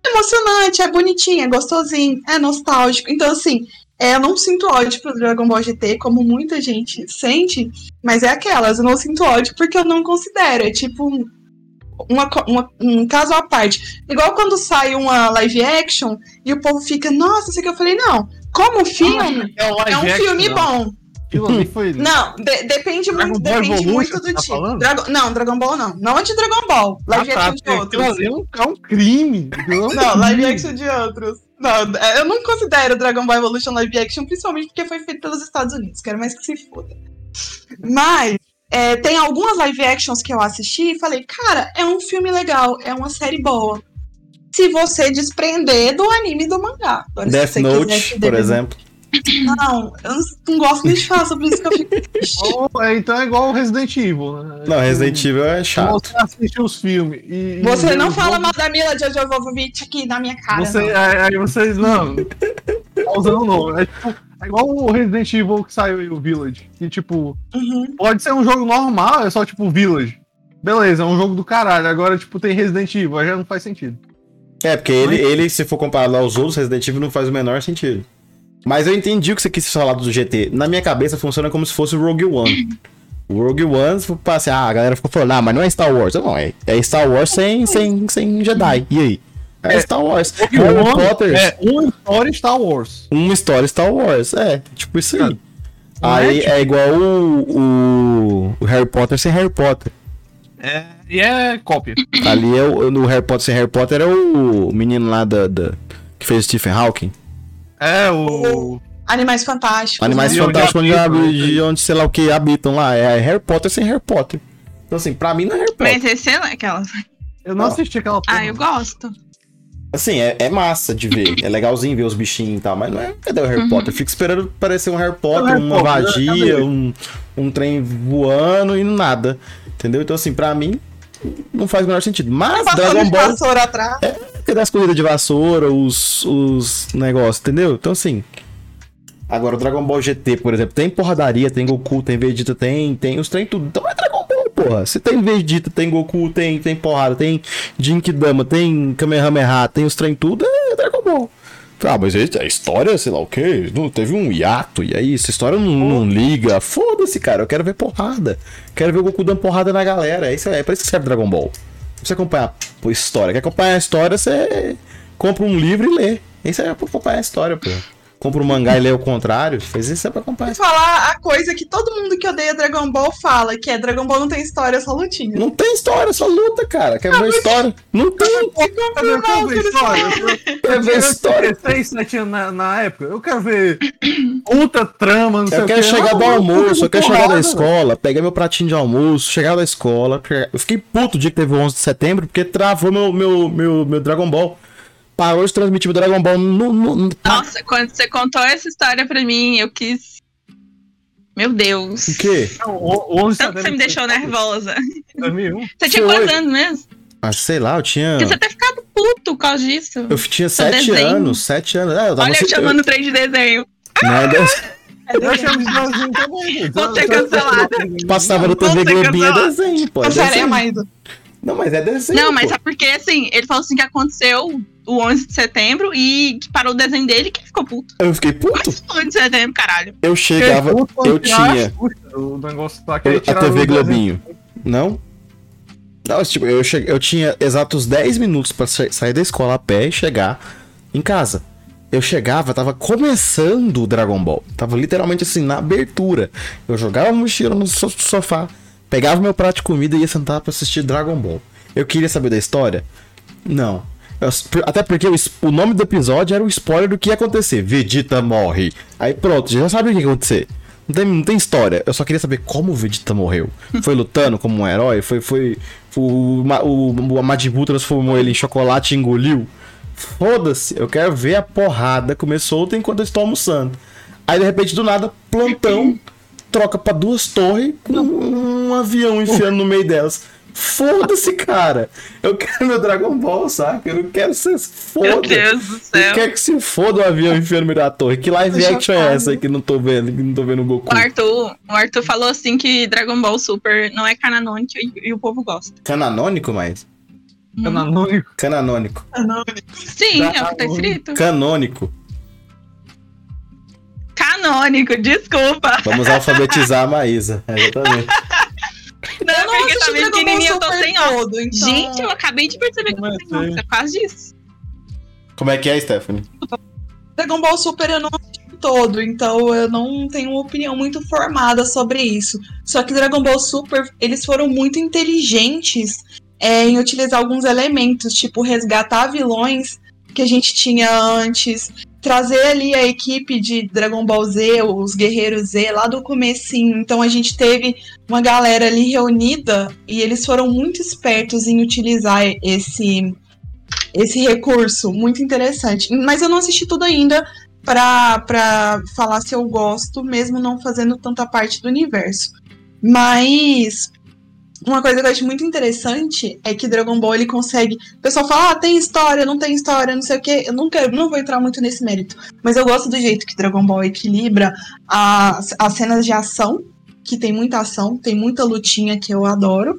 é emocionante, é bonitinho, é gostosinho, é nostálgico. Então, assim, é, eu não sinto ódio pro Dragon Ball GT, como muita gente sente, mas é aquelas, eu não sinto ódio porque eu não considero. É tipo um, uma uma- um caso à parte. Igual quando sai uma live action e o povo fica, nossa, isso aqui eu falei, não. Como filme, É, é um action, filme não. bom. Foi. Não, de- depende Dragon muito, Ball depende muito do tá tipo. Dragon- não, Dragon Ball não. Não é de Dragon Ball. Ah, Live tá, action de porque outros. é um, é um crime. Não, live action de outros. Não, é, eu não considero Dragon Ball Evolution live action, principalmente porque foi feito pelos Estados Unidos. Quero mais que se foda. Mas é, tem algumas live actions que eu assisti e falei, cara, é um filme legal, é uma série boa. Se você desprender do anime do mangá. Agora, Death Note, por exemplo. Não, eu não, gosto nem de falar sobre isso que eu fico triste. É, então é igual o Resident Evil, né? Não, Resident Evil é chato. Você assiste os filmes e. Você não fala mal da Mila Jovovich aqui na minha cara. Você, aí vocês. Não. tá usando o nome. É, tipo, é igual o Resident Evil que saiu aí, o Village. Que, tipo, Uhum. pode ser um jogo normal, é só tipo Village. Beleza, é um jogo do caralho. Agora, tipo, tem Resident Evil, aí já não faz sentido. É, porque ele, ele, se for comparado aos outros, Resident Evil não faz o menor sentido. Mas eu entendi o que você quis falar do GT. Na minha cabeça funciona como se fosse o Rogue One. O Rogue One, assim, ah, a galera ficou falando, ah, mas não é Star Wars. Não, é, é Star Wars sem, sem, sem Jedi. E aí? É, É, Star Wars. Rogue Harry One Potter, É uma história Star Wars. uma história Star Wars. É, tipo isso aí. Não Aí é, tipo- é igual o, o, o Harry Potter sem Harry Potter. É, e é cópia. Ali é o, no Harry Potter sem Harry Potter é o menino lá da, da- que fez Stephen Hawking. É o. Animais Fantásticos. Animais onde Fantásticos onde, habitam, habi- né? de onde sei lá o que habitam lá. É Harry Potter sem Harry Potter. Então, assim, pra mim não é Harry Potter. mas esse é aquelas. Eu não Não. assisti aquela porra. Ah, eu gosto. Assim, é, é massa de ver. É legalzinho ver os bichinhos e tal, mas não é. Cadê o Harry Uhum. Potter? Fico esperando parecer um Harry Potter, Harry uma Potter, cadê? um, um trem voando e nada. Entendeu? Então, assim, pra mim, não faz o menor sentido. Mas Dragon Ball. atrás. Cadê as corridas de vassoura, os, os negócios, entendeu? Então, assim. Agora, o Dragon Ball GT, por exemplo, tem porradaria, tem Goku, tem Vegeta, tem, tem os trem tudo. Então é Dragon Ball, porra. Se tem Vegeta, tem Goku, tem, tem porrada, tem Jinkidama, tem Kamehameha, tem os trem tudo, é Dragon Ball. Ah, mas a história, sei lá o quê, não, teve um hiato, e aí essa história não, não liga. Foda-se, cara, eu quero ver porrada. Quero ver o Goku dando porrada na galera. É, isso, é pra isso que serve Dragon Ball. Você acompanhar a história. Quer acompanhar a história, você compra um livro e lê. Isso é pra acompanhar a história, pô. Compra um mangá e lê o contrário. Faz isso é pra acompanhar. Vou falar a coisa que todo mundo que odeia Dragon Ball fala, que é Dragon Ball não tem história, é só lutinha. Não tem história, só luta, cara. Quer ver história? Não tem. Eu quero ver história? Eu Quer ver história? 6, 7 anos na, na época. Eu quero ver puta trama, não sei Eu o quero quê. chegar Não, do eu almoço, eu quero chegar da escola, pegar meu pratinho de almoço, chegar da escola. Eu fiquei puto o dia que teve o 11 de setembro, porque travou meu, meu, meu, meu Dragon Ball. Parou de transmitir meu Dragon Ball no. no, no- Nossa, quando você contou essa história pra mim, eu quis. Meu Deus. O quê? Não, o- 11 de Tanto que você me deixou nervosa. 2001. Você tinha quantos anos mesmo? Ah, sei lá, eu tinha. Porque você ter ficado puto por causa disso. Eu tinha Seu sete desenho. anos, sete anos. Ah, eu tava Olha eu chamando o trem de desenho. eu- né, Eu chamo de desenho também. Vou ser cancelada. Passava no TV ser Globinho é desenho, pô. é é mais. Não, mas é desenho. Não, mas pô. é porque assim, ele falou assim que aconteceu o 11 de setembro e que parou o desenho dele que ficou puto. Eu fiquei puto. O 11 de setembro, caralho. Eu chegava, eu tinha O negócio tá a TV desenho. Globinho. Não? Não, tipo, eu, cheguei, eu tinha exatos 10 minutos pra sa- sair da escola a pé e chegar em casa. eu chegava, tava começando o Dragon Ball. Tava literalmente assim, na abertura. Eu jogava a mochila no so- sofá, pegava meu prato de comida e ia sentar pra assistir Dragon Ball. Eu queria saber da história? Não. Até porque o, o nome do episódio era o spoiler do que ia acontecer. Vegeta morre. Aí pronto, já sabe o que ia acontecer. Não tem, não tem história. Eu só queria saber como o Vegeta morreu. Foi lutando como um herói? Foi. foi, foi o, o, o Majin Buu transformou ele em chocolate e engoliu? Foda-se, eu quero ver a porrada comer solta enquanto eu estou almoçando. Aí de repente, do nada, plantão troca pra duas torres com um avião enfiando no meio delas. Foda-se, cara. Eu quero meu Dragon Ball, saca? Eu não quero ser foda. Meu Deus do Eu céu. quero que se foda o avião enfiando meio da torre. Que live action é essa aí que não tô vendo, que não tô vendo o Goku? O Arthur, o Arthur falou assim que Dragon Ball Super não é canônico e, e o povo gosta. Cananônico, mas? Cananônico. Cananônico. Sim, é o que tá escrito. Canônico. Canônico, desculpa. Vamos alfabetizar a Maísa. Exatamente. Não, Eu não porque assisti tá vendo Dragon que em mim Ball eu tô sem óculos. então... Gente, eu acabei de perceber que eu tô sem Comecei. óculos. É por causa disso. Como é que é, Stephanie? Dragon Ball Super eu não assisti todo, então eu não tenho uma opinião muito formada sobre isso. Só que Dragon Ball Super, eles foram muito inteligentes é, em utilizar alguns elementos, tipo resgatar vilões que a gente tinha antes, trazer ali a equipe de Dragon Ball Z, os Guerreiros Z, lá do comecinho. Então a gente teve uma galera ali reunida e eles foram muito espertos em utilizar esse esse recurso muito interessante. Mas eu não assisti tudo ainda pra falar se eu gosto, mesmo não fazendo tanta parte do universo. Mas uma coisa que eu acho muito interessante é que Dragon Ball ele consegue. O pessoal fala, ah, tem história, não tem história, não sei o quê. Eu nunca, eu não vou entrar muito nesse mérito. Mas eu gosto do jeito que Dragon Ball equilibra as, as cenas de ação, que tem muita ação, tem muita lutinha que eu adoro.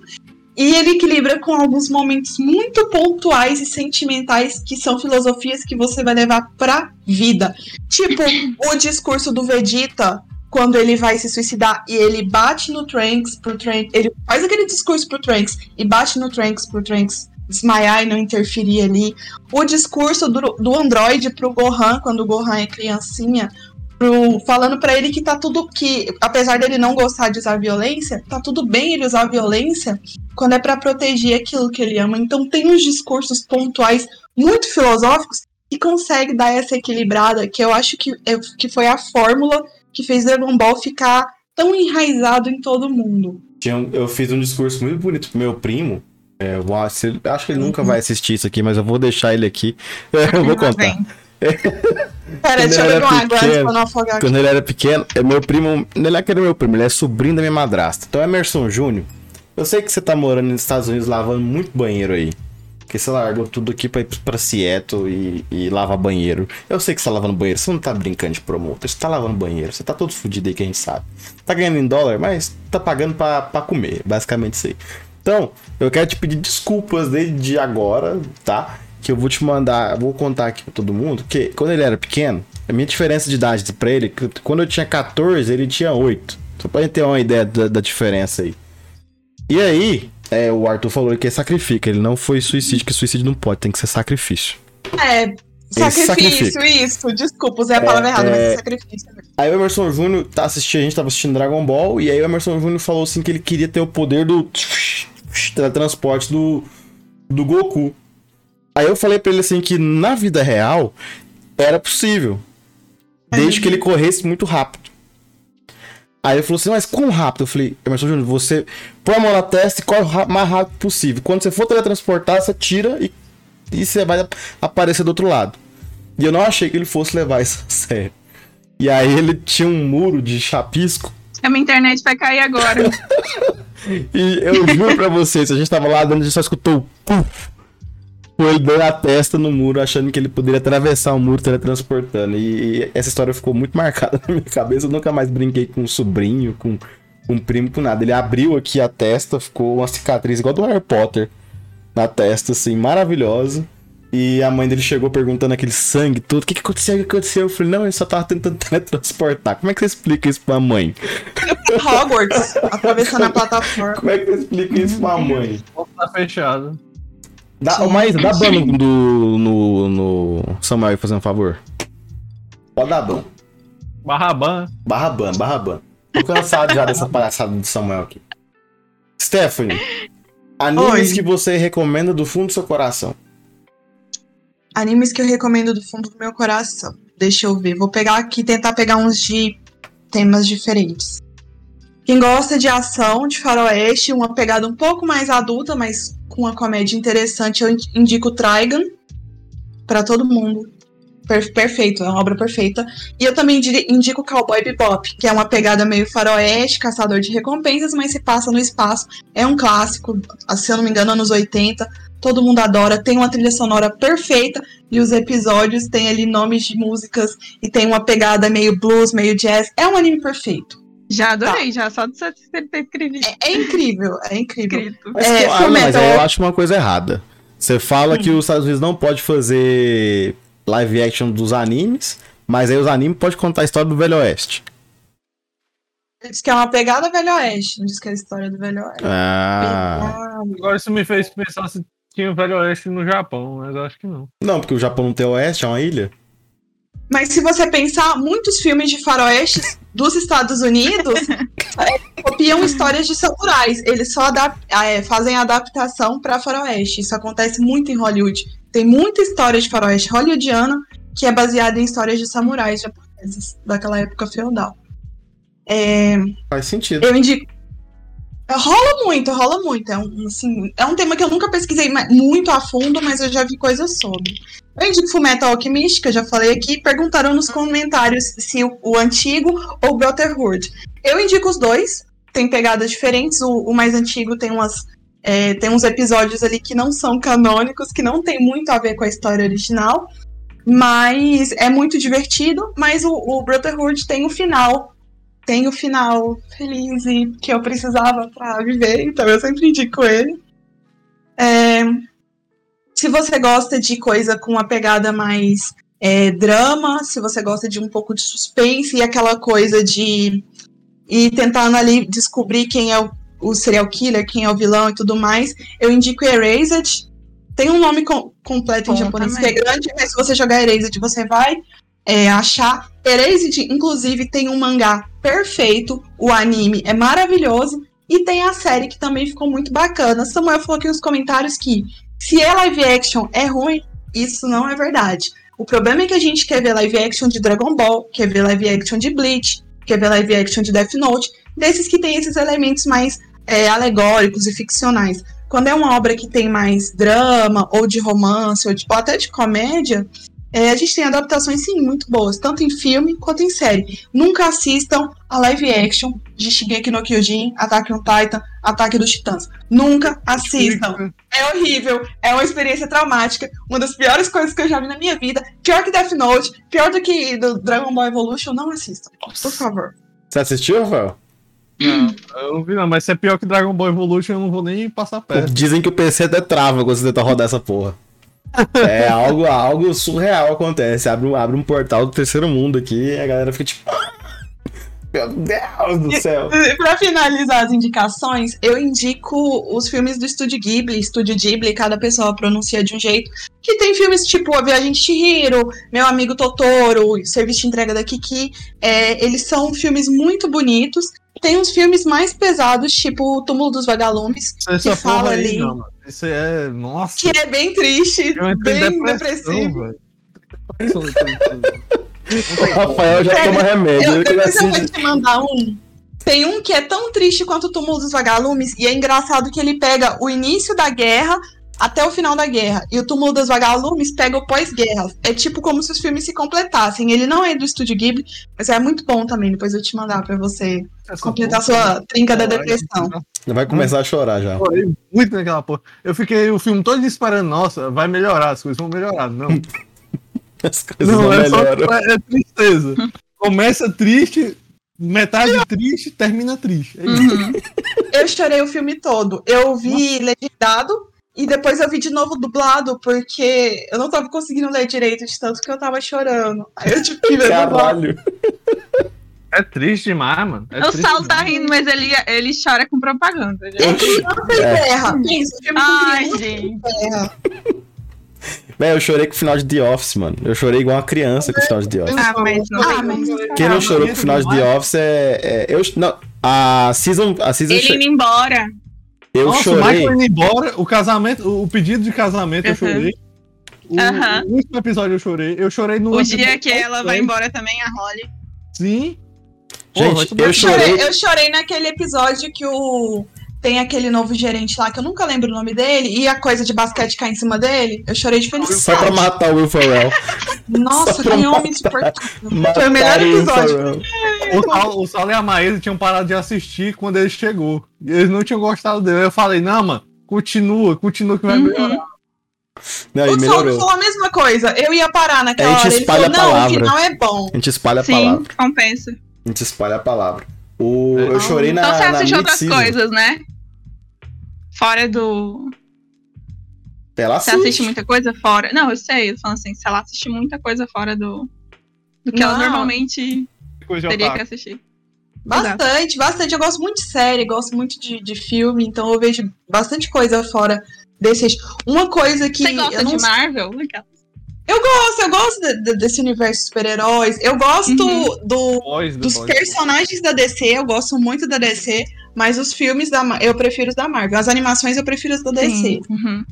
E ele equilibra com alguns momentos muito pontuais e sentimentais que são filosofias que você vai levar pra vida. Tipo, o discurso do Vegeta quando ele vai se suicidar e ele bate no Trunks pro Trunks, ele faz aquele discurso pro Trunks e bate no Trunks pro Trunks desmaiar e não interferir ali. O discurso do, do Android pro Gohan quando o Gohan é criancinha, pro, falando pra ele que tá tudo que, apesar dele não gostar de usar violência, tá tudo bem ele usar violência quando é pra proteger aquilo que ele ama. Então tem uns discursos pontuais muito filosóficos que consegue dar essa equilibrada, que eu acho que, é- que foi a fórmula que fez Dragon Ball ficar tão enraizado em todo mundo. Eu fiz um discurso muito bonito pro meu primo. É, acho que ele nunca vai assistir isso aqui, mas eu vou deixar ele aqui. Eu vou contar. Pera, deixa eu beber uma água antes pra não afogar aqui. Quando ele era pequeno, é meu primo. Ele é que era meu primo, ele é sobrinho da minha madrasta. Então, Emerson Júnior, eu sei que você tá morando nos Estados Unidos lavando muito banheiro aí. Porque você largou tudo aqui pra ir pra Seattle e, e lavar banheiro. Eu sei que você tá lavando banheiro, você não tá brincando de promotor, você tá lavando banheiro, você tá todo fudido aí que a gente sabe. Tá ganhando em dólar, mas tá pagando pra, pra comer, basicamente isso aí. Então, eu quero te pedir desculpas desde agora, tá? Que eu vou te mandar, vou contar aqui pra todo mundo, que quando ele era pequeno, a minha diferença de idade pra ele, quando eu tinha 14, ele tinha 8. Só pra gente ter uma ideia da, da diferença aí. E aí, é, o Arthur falou que é sacrifica, ele não foi suicídio, que suicídio não pode, tem que ser sacrifício. É, sacrifício, sacrifica. isso. Desculpa, usei a palavra errada, mas é sacrifício. Aí o Emerson Júnior tá assistindo, a gente tava assistindo Dragon Ball, e aí o Emerson Júnior falou assim que ele queria ter o poder do teletransporte do, do Goku. Aí eu falei pra ele assim que na vida real era possível. Desde que ele corresse muito rápido. Aí ele falou assim, mas quão rápido? Eu falei, Emerson Júnior, você põe a mão na testa e corre o mais rápido possível. Quando você for teletransportar, você tira e, e você vai aparecer do outro lado. E eu não achei que ele fosse levar isso a sério. E aí ele tinha um muro de chapisco. A minha internet vai cair agora. E eu juro pra vocês, a gente tava lá dentro, a gente só escutou o puf. Foi ele dando a testa no muro, achando que ele poderia atravessar o muro teletransportando. E, e essa história ficou muito marcada na minha cabeça. Eu nunca mais brinquei com um sobrinho, com um primo, com nada. Ele abriu aqui a testa, ficou uma cicatriz igual do Harry Potter na testa, assim, maravilhosa. E a mãe dele chegou perguntando aquele sangue todo. O que, que aconteceu? O que aconteceu? Eu falei, não, ele só tava tentando teletransportar. Como é que você explica isso pra mãe? Hogwarts, atravessando a plataforma. Como é que você explica isso pra mãe? Tá fechado. Dá, ô, Maísa, dá ban do- no, no Samuel fazendo um favor. Rodaban. Barraban. Barraban, Barraban. Tô cansado já dessa palhaçada do Samuel aqui. Stephanie, animes Oi. que você recomenda do fundo do seu coração. Animes que eu recomendo do fundo do meu coração. Deixa eu ver. Vou pegar aqui tentar pegar uns de temas diferentes. Quem gosta de ação, de faroeste, uma pegada um pouco mais adulta, mas com uma comédia interessante, eu indico Trigun para todo mundo. Per- perfeito, é uma obra perfeita. E eu também indico Cowboy Bebop, que é uma pegada meio faroeste, caçador de recompensas, mas se passa no espaço. É um clássico, se eu não me engano, anos 80. Todo mundo adora, tem uma trilha sonora perfeita e os episódios têm ali nomes de músicas e tem uma pegada meio blues, meio jazz. É um anime perfeito. Já adorei, já só de você ter escrevido. É, é incrível, é incrível. escrito. Mas, É, mas eu acho uma coisa errada. Você fala que os Estados Unidos não pode fazer live action dos animes, mas aí os animes podem contar a história do Velho Oeste. Diz que é uma pegada Velho Oeste, não diz que é a história do Velho Oeste. Ah. Agora isso me fez pensar se tinha o Velho Oeste no Japão, mas eu acho que não. Não, porque o Japão não tem oeste, é uma ilha. Mas se você pensar, muitos filmes de faroestes dos Estados Unidos é, copiam histórias de samurais. Eles só adap- é, fazem adaptação para faroeste. Isso acontece muito em Hollywood. Tem muita história de faroeste hollywoodiana que é baseada em histórias de samurais japoneses daquela época feudal. É, Faz sentido. eu indico. Rola muito, rola muito. É um, assim, é um tema que eu nunca pesquisei muito a fundo, mas eu já vi coisas sobre. Eu indico Fullmetal Alchemist, que eu já falei aqui. Perguntaram nos comentários se o, o antigo ou o Brotherhood. Eu indico os dois. Tem pegadas diferentes. O, o mais antigo tem umas. é, tem uns episódios ali que não são canônicos, que não tem muito a ver com a história original. Mas é muito divertido. Mas o, o Brotherhood tem o final tem o final feliz e que eu precisava pra viver, então eu sempre indico ele. É, se você gosta de coisa com uma pegada mais é, drama, se você gosta de um pouco de suspense e aquela coisa de ir tentando ali descobrir quem é o, o serial killer, quem é o vilão e tudo mais, eu indico Erased. Tem um nome com- completo em Bom japonês também. que é grande, mas se você jogar Erased, você vai é, achar. Erased, inclusive, tem um mangá perfeito, o anime é maravilhoso, e tem a série que também ficou muito bacana. Samuel falou aqui nos comentários que se é live action é ruim, isso não é verdade. O problema é que a gente quer ver live action de Dragon Ball, quer ver live action de Bleach, quer ver live action de Death Note, desses que tem esses elementos mais é, alegóricos e ficcionais. Quando é uma obra que tem mais drama, ou de romance, ou, de- ou até de comédia, é, a gente tem adaptações, sim, muito boas, tanto em filme quanto em série. Nunca assistam a live action de Shigeki no Kyojin, Attack on Titan, Ataque dos Titãs. Nunca assistam. É horrível, é uma experiência traumática, uma das piores coisas que eu já vi na minha vida. Pior que Death Note, pior do que do Dragon Ball Evolution, não assistam, por favor. Você assistiu, Rafael? Não, eu não vi não, mas se é pior que Dragon Ball Evolution, eu não vou nem passar perto. Dizem que o PC até trava quando você tenta rodar essa porra. É algo, algo surreal acontece. Abre um, abre um portal do terceiro mundo aqui e a galera fica tipo. "Ah, Meu Deus do céu. Pra finalizar as indicações, eu indico os filmes do Estúdio Ghibli. Estúdio Ghibli, cada pessoa pronuncia de um jeito. Que tem filmes tipo A Viagem de Chihiro, Meu Amigo Totoro, Serviço de Entrega da Kiki. É, eles são filmes muito bonitos. Tem uns filmes mais pesados, tipo O Túmulo dos Vagalumes, Essa que fala aí, ali. não. Isso é. Nossa, que é bem triste, bem depressivo. O Rafael já toma remédio. Eu, depois eu vou te mandar um. Tem um que é tão triste quanto o Túmulo dos Vagalumes, e é engraçado que ele pega o início da guerra até o final da guerra. E o Túmulo dos Vagalumes pega o pós-guerra. É tipo como se os filmes se completassem. Ele não é do Estúdio Ghibli, mas é muito bom também. Depois eu te mandar pra você Essa completar porra, sua trinca da depressão. Vai começar a chorar já. Chorei muito naquela porra. Eu fiquei o filme todo esperando, nossa, vai melhorar, as coisas vão melhorar. Não, As coisas não, não é só melhoram. é, é tristeza. Começa triste, metade triste, termina triste. É isso. Uhum. Eu chorei o filme todo. Eu vi legendado e depois eu vi de novo dublado, porque eu não tava conseguindo ler direito de tanto que eu tava chorando. Aí eu tive que ver. Caralho. É triste demais, mano. É o Saulo tá rindo, mas ele, ele chora com propaganda. É criança em É. Pensa, filme Ai, gente. em guerra. Véi, eu chorei com o final de The Office, mano. Eu chorei igual uma criança com o final de The Office. Ah, mas não Ah, tem mas-. Quem não chorou com o final de The Office é. é- eu, não, a season. A season Ele indo embora. Eu Nossa, o chorei. Michael indo embora, o casamento, o pedido de casamento eu Uhum. chorei. O, Aham. o último episódio eu chorei. Eu chorei no O dia que ela vai embora também, a Holly. Sim. Gente, tomar eu no cu. chorei. Eu chorei naquele episódio que o. Tem aquele novo gerente lá, que eu nunca lembro o nome dele, e a coisa de basquete cai em cima dele. Eu chorei de Só pra felicidade. matar o Will Ferrell. Nossa, que homem insuportável. Foi o melhor episódio. O Saulo, o Saulo e a Maísa tinham parado de assistir quando ele chegou. E eles não tinham gostado dele. Eu falei, não, mano, continua, continua que vai Uhum. melhorar. Não, O Saulo melhorou. falou a mesma coisa. Eu ia parar naquela A gente hora. Ele espalha falou, a não, o palavra. final é bom. A gente espalha a Sim, palavra. compensa. A gente espalha a palavra. O, É. eu chorei na. então você na assiste outras coisas, né? Fora do. Ela Você assiste. assiste muita coisa fora. Não, eu sei, eu tô falando assim, se ela assiste muita coisa fora do. Do que ela Não. normalmente Coisa teria que assistir. Bastante, bastante. Eu gosto muito de série, gosto muito de, de filme, então eu vejo bastante coisa fora desses. Uma coisa que. Você gosta eu não de Marvel? Eu gosto, eu gosto de- de- desse universo de super-heróis. Eu gosto Uhum. do, Boys, dos Boys. personagens da DC, eu gosto muito da DC, mas os filmes da eu prefiro os da Marvel. As animações eu prefiro os da DC. Sim. Uhum.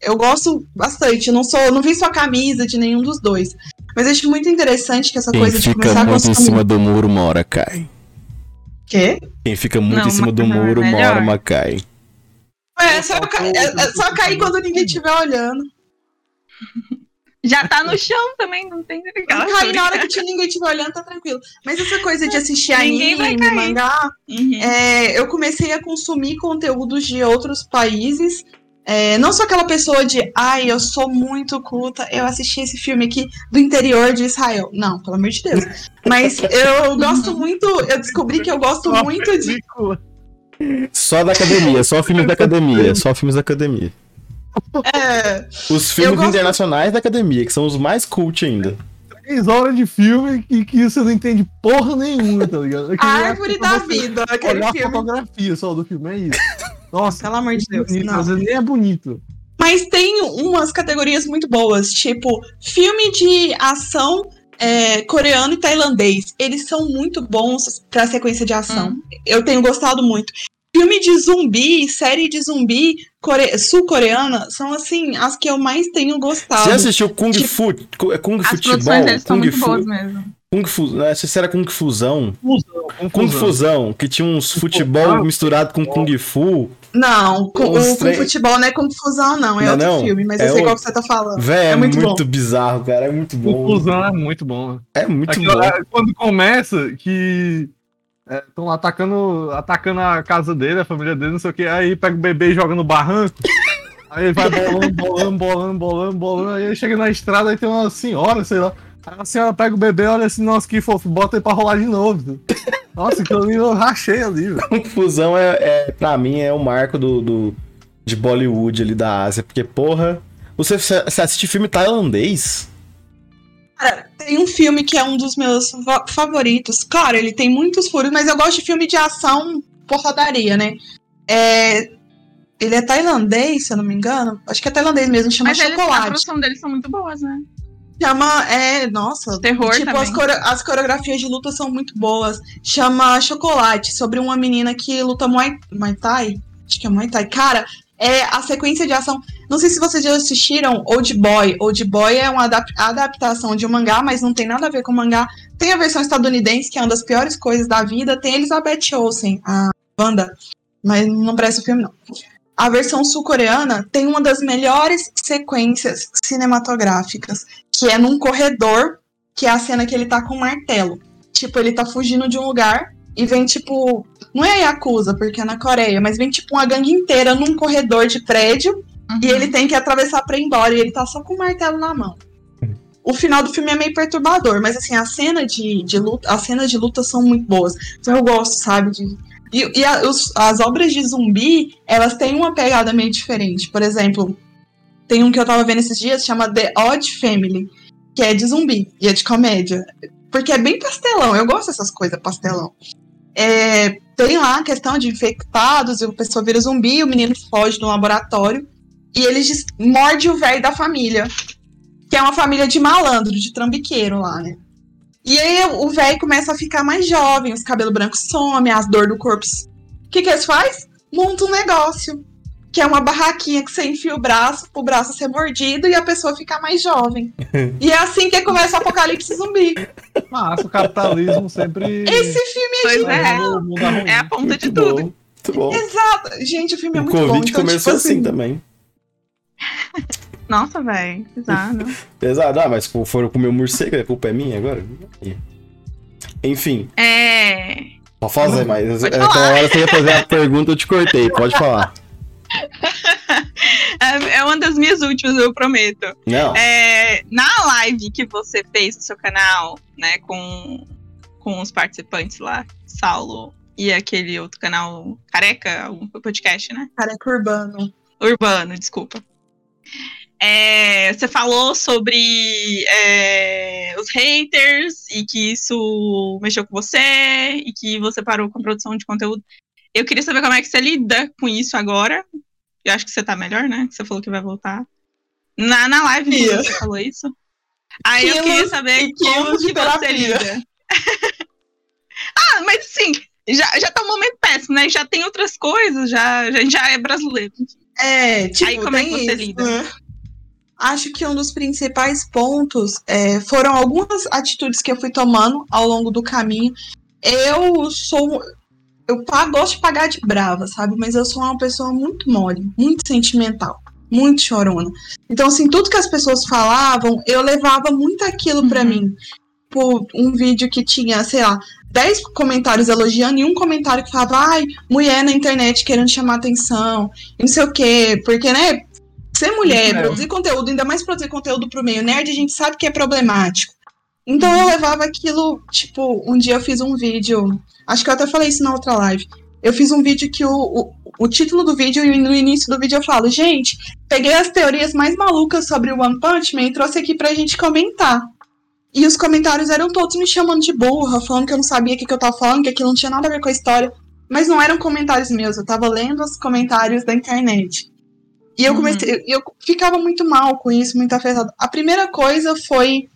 Eu gosto bastante. Não sou, não vi sua camisa de nenhum dos dois. Mas acho muito interessante que essa Quem coisa de começar a muito em consumir. cima do muro, uma hora cai. Quê? Quem fica muito Não, em cima do é muro, uma melhor. hora uma cai. É, só, ca- é- é só cair quando ninguém estiver olhando. Já tá no chão também, não tem aquela Cair na hora que tinha ninguém estiver olhando, tá tranquilo. Mas essa coisa de assistir Ninguém vai anime, cair. mangá, Uhum. é, eu comecei a consumir conteúdos de outros países. É, não sou aquela pessoa de, ai, eu sou muito culta, eu assisti esse filme aqui do interior de Israel. Não, pelo amor de Deus. Mas eu gosto muito, eu descobri que eu gosto muito de. Só da academia, só filmes da academia, só filmes da academia. É, Os filmes gosto- internacionais da academia, que são os mais cult ainda. Três horas de filme e que você não entende porra nenhuma, tá ligado? Eu a árvore da vida, aquele Olhar a filme. fotografia só do filme, é isso. Nossa, Pelo amor de Deus. bonito, não. às vezes nem é bonito. Mas tem umas categorias muito boas, tipo filme de ação é, coreano e tailandês. Eles são muito bons pra sequência de ação. Hum. Eu tenho gostado muito. Filme de zumbi, série de zumbi core- sul-coreana são assim as que eu mais tenho gostado. Você já assistiu Kung Tipo- Fu? É Kung As Futebol? deles são Kung muito Fu. boas mesmo. Kung Fu. Não sei se era Kung Fusão. Confusão, Kung confusão. Fusão, que tinha uns futebol misturado com Kung Fu. Não, com, o três- futebol não é confusão, não. É Não, outro não. filme, mas É eu sei o- qual que você tá falando. Véi, é, É muito, muito bizarro, cara. É muito bom. Confusão é muito bom. né? É muito Aquilo- bom. é, quando começa que estão atacando, atacando a casa dele, a família dele, não sei o que, aí pega o bebê e joga no barranco. Aí ele vai bolando, bolando, bolando, bolando, bolando. Aí chega na estrada e tem uma senhora, sei lá. Aí a senhora pega o bebê, olha assim, nossa, que fofo, bota ele pra rolar de novo. Nossa, aquilo ali eu rachei ali, velho. Kung Fusão é, é, pra mim, é o marco do, do- de Bollywood ali da Ásia. Porque, porra, você, você assiste filme tailandês? Cara, tem um filme que é um dos meus fa- favoritos. Claro, ele tem muitos furos, mas eu gosto de filme de ação porradaria, né? É, Ele é tailandês, se eu não me engano. Acho que é tailandês mesmo, chama Mas Chocolate. produção deles são muito boas, né? Chama. É, nossa. Terror tipo, também. as, core- as coreografias de luta são muito boas. Chama Chocolate, sobre uma menina que luta Muay, Muay Thai. Acho que é Muay Thai. Cara, é a sequência de ação. Não sei se vocês já assistiram Old Boy. Old Boy é uma adap- adaptação de um mangá, mas não tem nada a ver com mangá. Tem a versão estadunidense, que é uma das piores coisas da vida. Tem Elizabeth Olsen, a banda. Mas não parece o filme, não. A versão sul-coreana tem uma das melhores sequências cinematográficas, que é num corredor, que é a cena que ele tá com um martelo. Tipo, ele tá fugindo de um lugar e vem, tipo. Não é Yakuza, porque é na Coreia, mas vem, tipo, uma gangue inteira num corredor de prédio Uhum. e ele tem que atravessar pra ir embora. E ele tá só com o martelo na mão. O final do filme é meio perturbador, mas assim, a cena de, de luta, as cenas de luta são muito boas. Então eu gosto, sabe? De, e e a- os- as obras de zumbi, elas têm uma pegada meio diferente. Por exemplo, tem um que eu tava vendo esses dias, chama The Odd Family, que é de zumbi e é de comédia. Porque é bem pastelão, eu gosto dessas coisas pastelão. É, tem lá a questão de infectados, e a pessoa vira zumbi, o menino foge do laboratório. e des- morde o velho da família. Que é uma família de malandro, de trambiqueiro lá, né? E aí o velho começa a ficar mais jovem, os cabelos brancos somem, as dores do corpo. O que que eles faz? Monta um negócio. Que é uma barraquinha que você enfia o braço, pro braço ser mordido e a pessoa ficar mais jovem. e é assim que começa o apocalipse zumbi. Massa, o capitalismo sempre. Esse filme é Pois genial. é. o arruim. É a ponta de Muito tudo. bom. Muito bom. Exato. Gente, o filme é O muito bom. Covid Então, começou tipo assim, assim, também. Nossa, velho. Pesado. Pesado. Ah, mas foram comer morcego, a culpa é minha agora? Enfim, É. pode fazer, mas Pode aquela falar. hora você ia fazer a pergunta, eu te cortei. Pode falar. É é uma das minhas últimas, eu prometo. Não. É, na live que você fez no seu canal, né, com, com os participantes lá, Saulo e aquele outro canal Careca, algum podcast, né? careca urbano. Urbano, desculpa. É, você falou sobre é, os haters e que isso mexeu com você e que você parou com a produção de conteúdo. Eu queria saber como é que você lida com isso agora. Eu acho que você tá melhor, né? Você falou que vai voltar. Na, na live você falou isso. Aí eu Quilos queria saber como que você lida. ah, mas assim, já, já tá um momento péssimo, né? Já tem outras coisas, já, já, já é brasileiro. É, tipo, Aí como é que você isso, lida? né? Acho que um dos principais pontos é, foram algumas atitudes que eu fui tomando ao longo do caminho. Eu sou. Eu gosto de pagar de brava, sabe? Mas eu sou uma pessoa muito mole, muito sentimental, muito chorona. Então, assim, tudo que as pessoas falavam, eu levava muito aquilo pra Uhum. mim. Por um vídeo que tinha, sei lá, 10 comentários elogiando e um comentário que falava, ai, mulher na internet querendo chamar atenção, não sei o quê, porque, né, ser mulher, É. produzir conteúdo, ainda mais produzir conteúdo pro meio nerd, a gente sabe que é problemático. Então eu levava aquilo, tipo, um dia eu fiz um vídeo, acho que eu até falei isso na outra live. Eu fiz um vídeo que o, o, o título do vídeo e no início do vídeo eu falo, gente, peguei as teorias mais malucas sobre o One Punch Man e trouxe aqui pra gente comentar. E os comentários eram todos me chamando de burra, falando que eu não sabia o que, que eu tava falando, que aquilo não tinha nada a ver com a história. Mas não eram comentários meus, eu tava lendo os comentários da internet. E eu Uhum. comecei, eu ficava muito mal com isso, muito afetado. A primeira coisa foi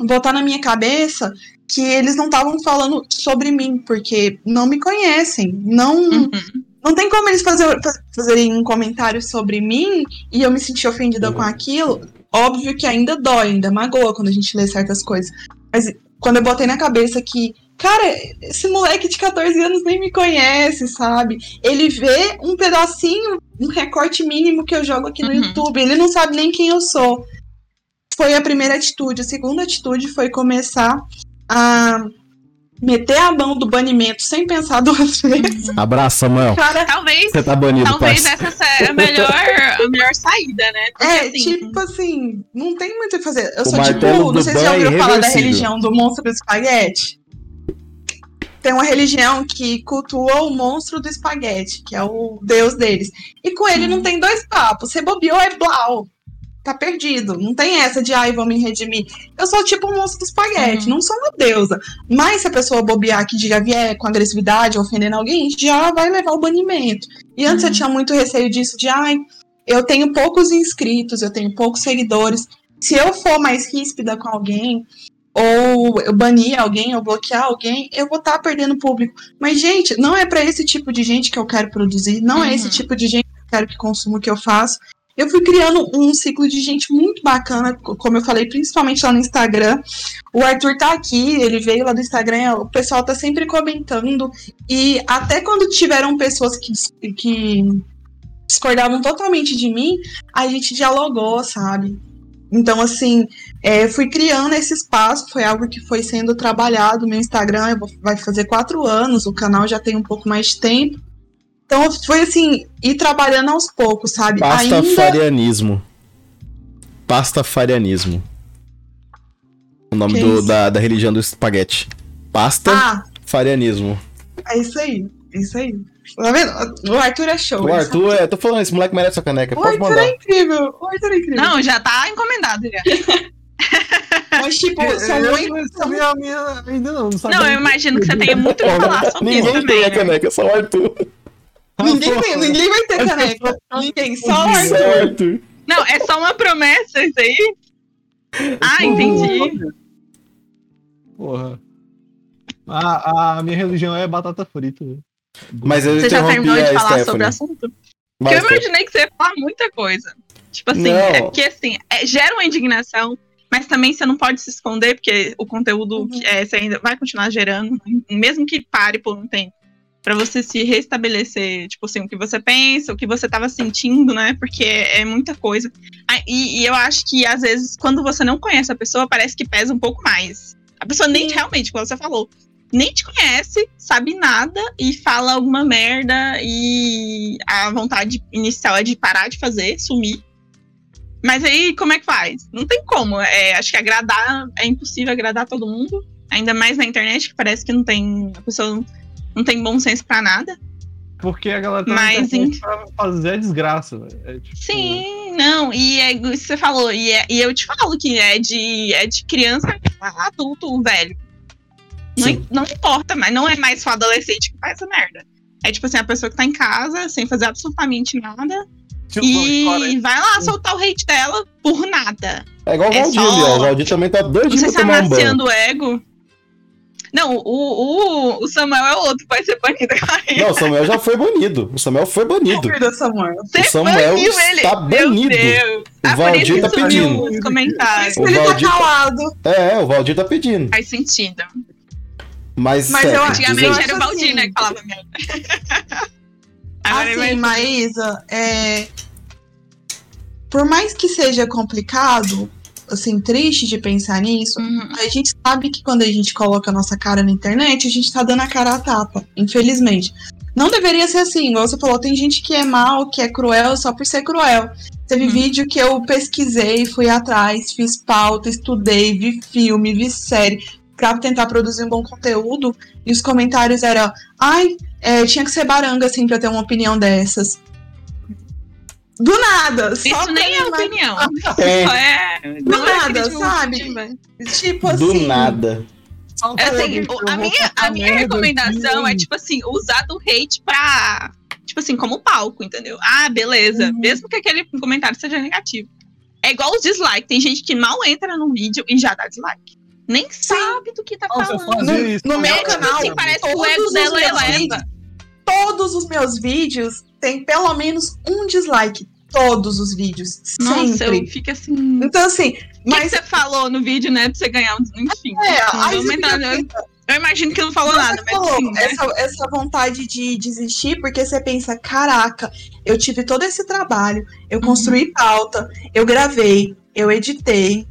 botar na minha cabeça que eles não estavam falando sobre mim, porque não me conhecem. Não, Uhum. não tem como eles fazer, fazerem um comentário sobre mim e eu me sentir ofendida Uhum. com aquilo. Óbvio que ainda dói, ainda magoa quando a gente lê certas coisas. Mas quando eu botei na cabeça que, cara, esse moleque de 14 anos nem me conhece, sabe? Ele vê um pedacinho, um recorte mínimo que eu jogo aqui no Uhum. YouTube. Ele não sabe nem quem eu sou. Foi a primeira atitude. A segunda atitude foi começar a meter a mão do banimento sem pensar duas vezes. Abraço, Samuel. Cara, Talvez, Você tá banido, talvez essa seja a melhor, a melhor saída, né? Porque, É, assim, tipo assim, não tem muito o que fazer. Eu O sou tipo, não sei se já é ouviram falar da religião do monstro do espaguete. Tem uma religião que cultua o monstro do espaguete, que é o deus deles. E com ele não tem dois papos. Você bobeou, é blau. Tá perdido. Não tem essa de, ai, vou me redimir. Eu sou tipo um monstro do espaguete, Uhum. não sou uma deusa. Mas se a pessoa bobear que já vier com agressividade, ofendendo alguém, já vai levar o banimento. E antes eu tinha muito receio disso, de, ai, eu tenho poucos inscritos, eu tenho poucos seguidores. Se eu for mais ríspida com alguém, ou eu banir alguém, ou bloquear alguém, eu vou estar perdendo público. Mas, gente, não é para esse tipo de gente que eu quero produzir, não é esse Uhum. tipo de gente que eu quero que consuma o que eu faço. Eu fui criando um ciclo de gente muito bacana, co- como eu falei, principalmente lá no Instagram. O Arthur tá aqui, ele veio lá do Instagram, o pessoal tá sempre comentando. E até quando tiveram pessoas que, que discordavam totalmente de mim, a gente dialogou, sabe? Então, assim, é, fui criando esse espaço, foi algo que foi sendo trabalhado. Meu Instagram vai fazer quatro anos, o canal já tem um pouco mais de tempo. Então, foi assim, ir trabalhando aos poucos, sabe? Ainda Pastafarianismo. Pastafarianismo. O nome do- da, da religião do espaguete. Pastafarianismo. Ah, é isso aí, é isso aí. Tá vendo? O Arthur é show. o Arthur, é, tô falando, esse moleque merece sua caneca. sabe- O Pode Arthur mandar. é incrível, o Arthur é incrível. Não, já tá encomendado já. Mas, tipo, são eu muito. não recebi a minha ainda não, não. Não, eu imagino que você tenha muito o que falar sobre isso Ninguém tem também. a né? caneca, só o Arthur. Ninguém, tem- ninguém vai ter caneca. Ninguém, só o Arthur. Não, é só uma promessa isso aí? Ah, entendi. Porra. A, a minha religião é batata frita. Mas eu Você já terminou de falar Stephanie. sobre o assunto? Porque eu imaginei que você ia falar muita coisa. Tipo assim, Não. é porque assim, é- gera uma indignação, mas também você não pode se esconder, porque o conteúdo Uhum. que é, você ainda vai continuar gerando, mesmo que pare por um tempo. Pra você se restabelecer, tipo assim, o que você pensa, o que você tava sentindo, né? Porque é, é muita coisa. Ah, E, e eu acho que, às vezes, quando você não conhece a pessoa, parece que pesa um pouco mais. A pessoa nem Sim. realmente, como você falou, nem te conhece, sabe nada e fala alguma merda e a vontade inicial é de parar de fazer, sumir. Mas aí, como é que faz? Não tem como. É, acho que agradar é impossível agradar todo mundo. Ainda mais na internet, que parece que não tem. A pessoa não, não tem bom senso pra nada. Porque a galera tá Mas, internet pra fazer a desgraça, velho. É, tipo, Sim, não, e é isso que você falou, e, é- e eu te falo que é de, é de criança a adulto, velho. Não, Sim. não importa, mas não é mais só adolescente que faz essa merda. É tipo assim, a pessoa que tá em casa, sem fazer absolutamente nada, e vai lá soltar o hate dela por nada. É igual o É Valdir só- ali, ó. O Valdir também tá Não doidinho sei pra se é um o ego. Não, o, o, o Samuel é outro, vai ser banido. Não, o Samuel já foi banido. O Samuel foi banido. Cuida, Samuel. Você o Samuel baniu está Meu banido. Deus. O Valdir tá sumiu pedindo. os comentários. O Ele Valdir tá tá- calado. É, o Valdir tá pedindo. Faz sentido. Mas, Mas eu- Antigamente dizer- era o Valdir, assim- né, que falava merda. Assim, Maísa, é... por mais que seja complicado, assim, triste de pensar nisso, Uhum. a gente sabe que quando a gente coloca a nossa cara na internet, a gente tá dando a cara a tapa, infelizmente. Não deveria ser assim, igual você falou, tem gente que é mal, que é cruel só por ser cruel. Teve Hum. vídeo que eu pesquisei, fui atrás, fiz pauta, estudei, vi filme, vi série, pra tentar produzir um bom conteúdo, e os comentários eram, ai, é, tinha que ser baranga, assim, pra ter uma opinião dessas. Do nada, só Isso nem é opinião. É, Só é. Do não é nada, crítica sabe? Tipo assim. do nada. É assim, a minha, a minha recomendação é, tipo assim, usar do hate pra. Tipo assim, como palco, entendeu? Ah, beleza. Uhum. Mesmo que aquele comentário seja negativo. É igual os dislikes. Tem gente que mal entra no vídeo e já dá dislike. Nem sabe do que tá Nossa, falando. No- no meu É, tipo canal, assim, parece que o todos ego os dela meus eleva. vídeos- Todos os meus vídeos têm pelo menos um dislike. Todos os vídeos. Nossa, sempre. eu fico assim. Então, assim, mas. que você falou no vídeo, né? Pra você ganhar um. Enfim. É, no- Eu imagino que não falou Você nada, mas falou, assim, né? essa, essa vontade de desistir, porque você pensa, caraca, eu tive todo esse trabalho, eu Uhum. construí pauta, eu gravei, eu editei,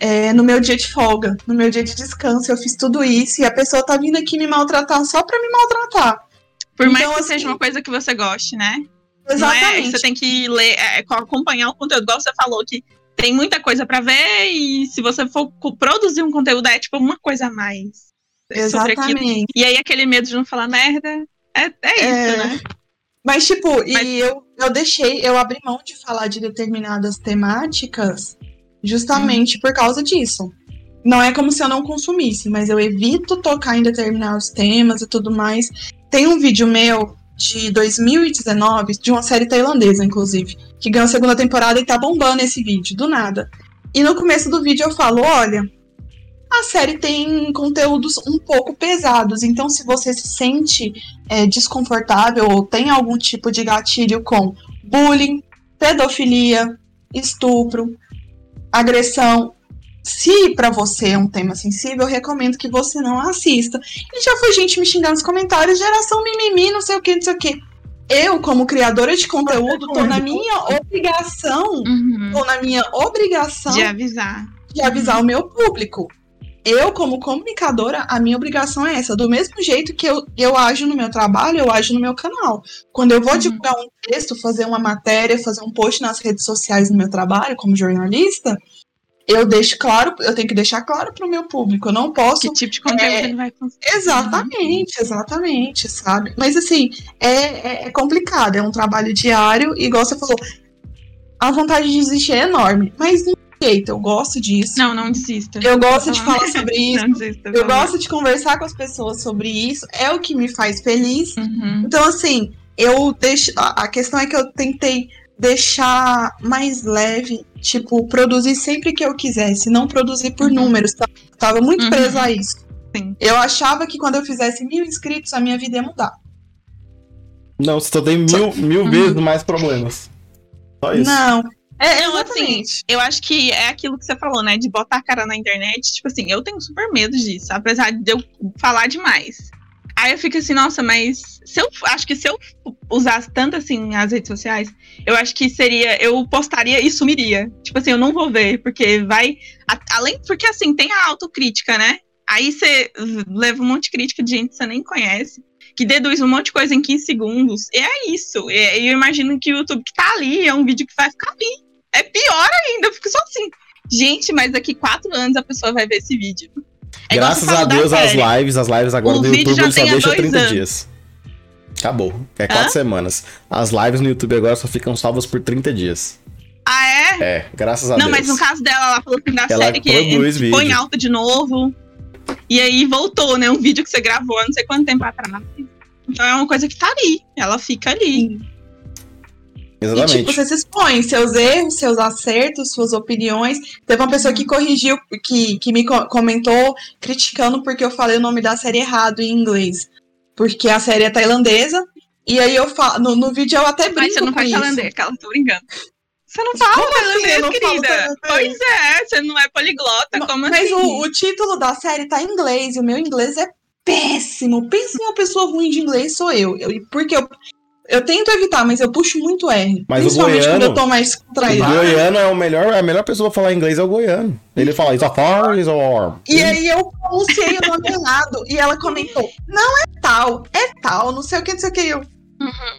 é, no meu dia de folga, no meu dia de descanso, eu fiz tudo isso, e a pessoa tá vindo aqui me maltratar só pra me maltratar. Por mais Então, que assim, seja uma coisa que você goste, né? Não é, Exatamente. você tem que ler, é, acompanhar o conteúdo, igual você falou, que tem muita coisa pra ver, e se você for produzir um conteúdo, é tipo uma coisa a mais. aquilo. Exatamente. E aí aquele medo de não falar merda, é, é isso, É. né? Mas, tipo, Mas- e eu, eu deixei, eu abri mão de falar de determinadas temáticas justamente por causa disso. Não é como se eu não consumisse, mas eu evito tocar em determinados temas e tudo mais. Tem um vídeo meu de 2019, de uma série tailandesa, inclusive, que ganhou a segunda temporada e tá bombando esse vídeo, do nada. E no começo do vídeo eu falo: olha, a série tem conteúdos um pouco pesados, então se você se sente é, desconfortável ou tem algum tipo de gatilho com bullying, pedofilia, estupro, agressão. Se pra você é um tema sensível, eu recomendo que você não assista. E já foi gente me xingando nos comentários, geração mimimi, não sei o que, não sei o que. Eu, como criadora de conteúdo, tô na minha obrigação, Uhum. tô na minha obrigação De avisar. de avisar o meu público. Eu, como comunicadora, a minha obrigação é essa. Do mesmo jeito que eu, eu ajo no meu trabalho, eu ajo no meu canal. Quando eu vou Uhum. divulgar um texto, fazer uma matéria, fazer um post nas redes sociais no meu trabalho, como jornalista, eu deixo claro, eu tenho que deixar claro para o meu público. Eu não posso Que tipo de conteúdo É, ele vai conseguir. Exatamente, exatamente, sabe? Mas assim, é, é, é complicado, é um trabalho diário, e igual você falou, a vontade de desistir é enorme, mas não jeito, eu gosto disso. Não, não desista. Eu gosto de falar sobre isso, Não desista. eu gosto de conversar com as pessoas sobre isso, é o que me faz feliz. Uhum. Então, assim, eu deixo. A questão é que eu tentei deixar mais leve, tipo, produzir sempre que eu quisesse, não produzir por Uhum. números. tá? Tava muito Uhum. presa a isso. Sim. Eu achava que quando eu fizesse mil inscritos, a minha vida ia mudar. Não, você só tem mil, mil Uhum. vezes mais problemas. Só isso. Não. É, Não, exatamente. Eu acho que é aquilo que você falou, né? De botar a cara na internet. Tipo assim, eu tenho super medo disso, apesar de eu falar demais. Aí eu fico assim, nossa, mas se eu acho que se eu usasse tanto assim as redes sociais, eu acho que seria, eu postaria e sumiria. Tipo assim, eu não vou ver, porque vai. a- além, porque assim, tem a autocrítica, né? Aí você leva um monte de crítica de gente que você nem conhece, que deduz um monte de coisa em 15 segundos. E é isso. E eu imagino que o YouTube que tá ali é um vídeo que vai ficar ali. É pior ainda, eu fico só assim. Gente, mas daqui quatro anos a pessoa vai ver esse vídeo. É Graças a Deus, as lives, as lives agora O do vídeo YouTube ele só deixa dois 30 anos. dias. Acabou. É quatro Hã? semanas. As lives no YouTube agora só ficam salvas por 30 dias. Ah, é? É, graças a Não, Deus. mas no caso dela, ela falou assim da Ela série que produz ficou em vídeo. alta de novo. E aí voltou, né? Um vídeo que você gravou há não sei quanto tempo atrás. Então é uma coisa que tá ali. Ela fica ali. E Exatamente. tipo, você se expõe, seus erros, seus acertos, suas opiniões. Teve uma pessoa que corrigiu, que, que me co- comentou criticando porque eu falei o nome da série errado em inglês. Porque a série é tailandesa. E aí eu falo, no, no vídeo eu até brinco Mas você não faz tailandês, ela tô brincando. Você não fala Como assim? tailandês, falo querida? tailandês. Pois é, você não é poliglota, como Mas assim? o, o título da série tá em inglês e o meu inglês é péssimo. Pensa em uma pessoa ruim de inglês, sou eu. eu porque eu, eu tento evitar, mas eu puxo muito R. Mas o principalmente quando goiano- eu tô mais O contraída. goiano é o melhor, a melhor pessoa pra falar inglês é o goiano. Ele fala isso, far, is or. E aí eu pronunciei o nome errado. E ela comentou: não é tal, é tal, não sei o que, não sei o que. Eu Uhum.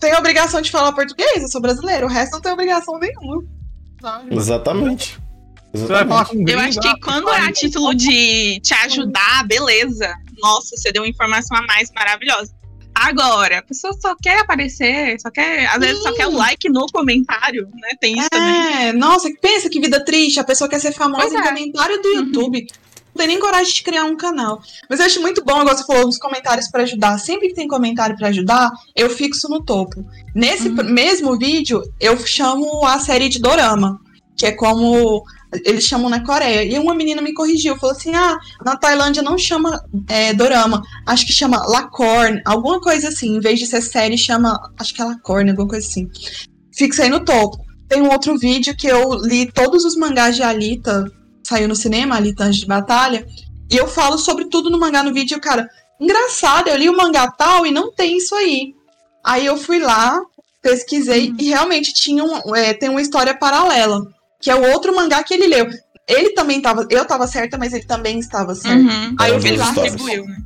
tenho a obrigação de falar português, eu sou brasileiro, o resto não tem obrigação nenhuma. Exatamente. Você vai falar Exatamente. um Eu acho que quando é a título de te ajudar, beleza. Nossa, você deu uma informação a mais maravilhosa. Agora, a pessoa só quer aparecer, só quer, às vezes só Sim. quer o like no comentário, né? Tem isso também. É, nossa, pensa que vida triste, a pessoa quer ser famosa Pois em é. comentário do Uhum. YouTube. Não tem nem coragem de criar um canal. Mas eu acho muito bom, igual você falou, nos comentários pra ajudar. Sempre que tem comentário pra ajudar, eu fixo no topo. Nesse Uhum. mesmo vídeo, eu chamo a série de dorama, que é como eles chamam na Coreia. E uma menina me corrigiu, falou assim: ah, na Tailândia não chama é, dorama, acho que chama Lacorn, alguma coisa assim. Em vez de ser série, chama, acho que é Lacorn, alguma coisa assim. Fixei no topo. Tem um outro vídeo que eu li todos os mangás de Alita, saiu no cinema, Alita Anjo de Batalha, e eu falo sobre tudo no mangá no vídeo, e cara, engraçado, eu li o mangá tal e não tem isso aí. Aí eu fui lá, pesquisei, e realmente tinha um, é, tem uma história paralela, que é o outro mangá que ele leu. Ele também tava, eu tava certa, mas ele também estava certo. Uhum. Aí eu fui lá, retribuiu, né?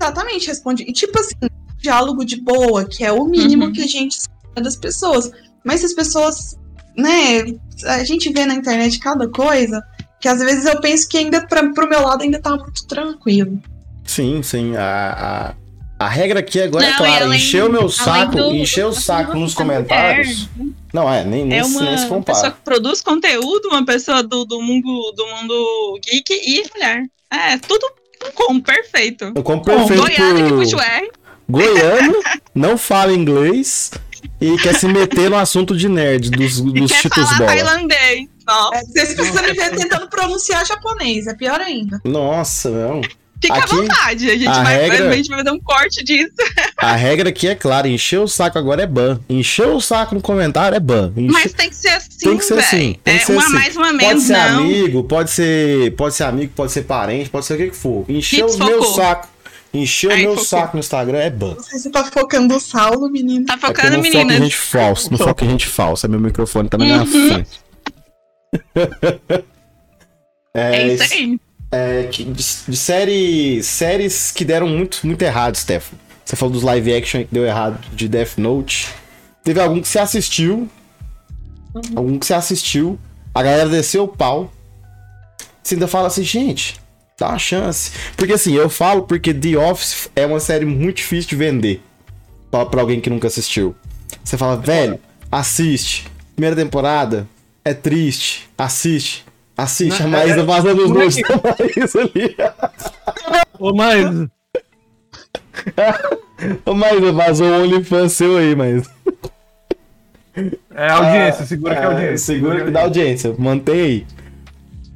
Exatamente, respondi. E tipo assim, diálogo de boa, que é o mínimo Uhum. que a gente espera das pessoas. Mas se as pessoas, né, a gente vê na internet cada coisa, que às vezes eu penso que ainda pra, pro meu lado ainda tá muito tranquilo. Sim, sim. A, a, a regra aqui agora é Não, clara. e além- encher o meu saco, do- encher o saco nos comentários. Não, é, nem, nem, É se- uma nem se pessoa compara. que produz conteúdo, uma pessoa do, do mundo do mundo geek e mulher. É, tudo como perfeito. Eu como perfeito Goiânia que puxa o R. goiano, não fala inglês e quer se meter no assunto de nerd dos, E dos quer títulos falar bola. tailandês. Nossa, É, vocês precisam me ver tentando pronunciar japonês, é pior ainda. Nossa, não. Fica Aqui, à vontade. A gente, a vai, regra- a gente vai fazer um corte disso. A regra aqui é clara, encher o saco agora é ban. Encher o saco no comentário é ban. Encher- Mas tem que ser assim, Tem que ser véi. assim, tem é que ser uma assim. mais, uma Pode menos, ser não. amigo, pode ser, pode ser amigo, pode ser parente, pode ser o que que for. Encher Hits o meu focou. saco, encher o meu focou. saco no Instagram é ban. Não sei se tá focando o Saulo, menino. Tá É focando, não foca em meninas. gente falsa, não foca em gente falsa. Meu microfone tá na minha Uhum. frente. É isso aí. É, que- de, de série, séries que deram muito, muito errado, Stefan. Você falou dos live action que deu errado de Death Note. Teve algum que você assistiu. Algum que você assistiu. A galera desceu o pau. Você ainda fala assim, gente, dá uma chance. Porque assim, eu falo porque The Office é uma série muito difícil de vender. Pra alguém que nunca assistiu. Você fala, velho, assiste. Primeira temporada é triste. Assiste. Assiste. A Não, Maísa é- vazando os como é nudes da Maísa ali. Ô, mas Ô, Maísa, vazou o OnlyFans seu aí, mas. É audiência, Ah, segura que é ah, audiência. Segura que dá audiência. Mantém aí.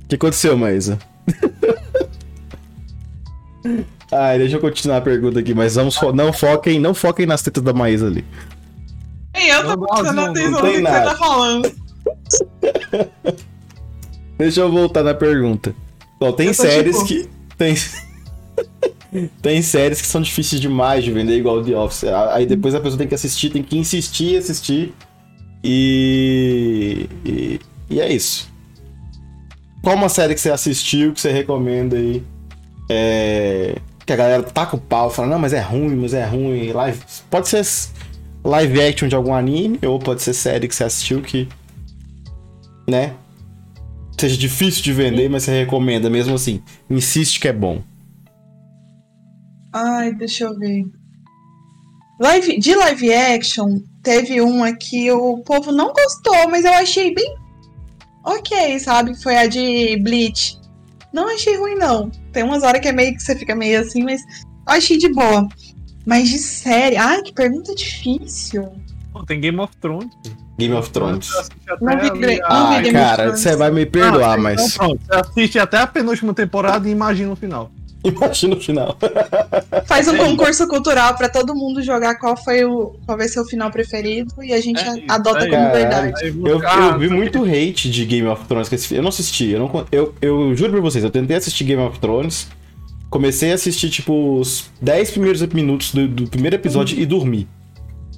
O que aconteceu, Maísa? Ai, deixa eu continuar a pergunta aqui, mas vamos fo- não foquem, não foquem nas tetas da Maísa ali. Ei, eu tô prestando não, atenção no que você tá falando. Deixa eu voltar na pergunta. Bom, tem séries tipo- que. Tem. tem séries que são difíceis demais de vender igual The Office. Aí depois a pessoa tem que assistir, tem que insistir e assistir. E. E, e é isso. Qual uma série que você assistiu que você recomenda aí? É, que a galera taca o pau, fala, não, mas é ruim, mas é ruim. Live... Pode ser live action de algum anime, ou pode ser série que você assistiu que. Né? Seja difícil de vender, mas você recomenda mesmo assim. Insiste que é bom. Ai, deixa eu ver. Live, de live action, teve uma que o povo não gostou, mas eu achei bem ok, sabe? Foi a de Bleach. Não achei ruim, não. Tem umas horas que é meio que você fica meio assim, mas achei de boa. Mas de série. Ai, que pergunta difícil. Pô, tem Game of Thrones. Game of Thrones. Não vi ali não vi Ah, Game of cara, você vai me perdoar, Ah, mas. Então pronto, você assiste até a penúltima temporada e imagina o final. Imagina o final. Faz um concurso cultural pra todo mundo jogar qual foi o. qual vai ser o final preferido e a gente É isso, adota é como isso. verdade. Eu, eu vi muito hate de Game of Thrones. que esse- Eu não assisti. Eu, não, eu, eu juro pra vocês, eu tentei assistir Game of Thrones. Comecei a assistir, tipo, os 10 primeiros minutos do, do primeiro episódio e dormi.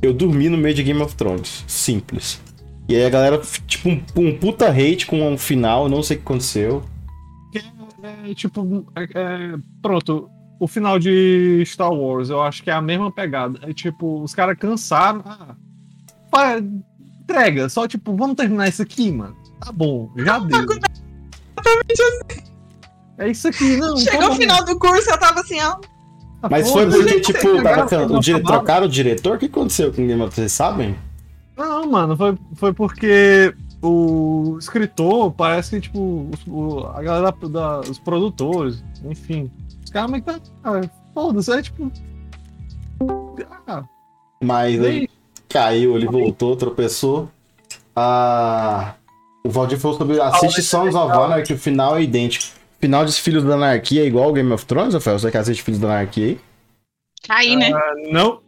Eu dormi no meio de Game of Thrones. Simples. E aí a galera, tipo, um, um puta hate com um final, não sei o que aconteceu. É, tipo, é- é, pronto. O final de Star Wars, eu acho que é a mesma pegada. É tipo, os caras cansaram. Ah, pá, entrega, só tipo, vamos terminar isso aqui, mano. Tá bom, já deu. É isso aqui, não. Chegou tá o final do curso, eu tava assim, ó. Ah, Mas foi porque, tipo, can- o dire... trocaram o diretor? O que aconteceu com Game of Thrones? Vocês sabem? Não, mano, foi, foi porque o escritor parece que, tipo, os, o- a galera da, da- os produtores, enfim. Os caras meio que. Ah, foda-se, é tipo. Ah, Mas aí caiu, ele voltou, tropeçou. Ah, o Valdir falou sobre assiste Sons of Anarchy, o final é idêntico. Final de Filhos da Anarquia é igual ao Game of Thrones, Rafael? Você que assiste Filhos da Anarquia aí? Tá aí, né? ah, não.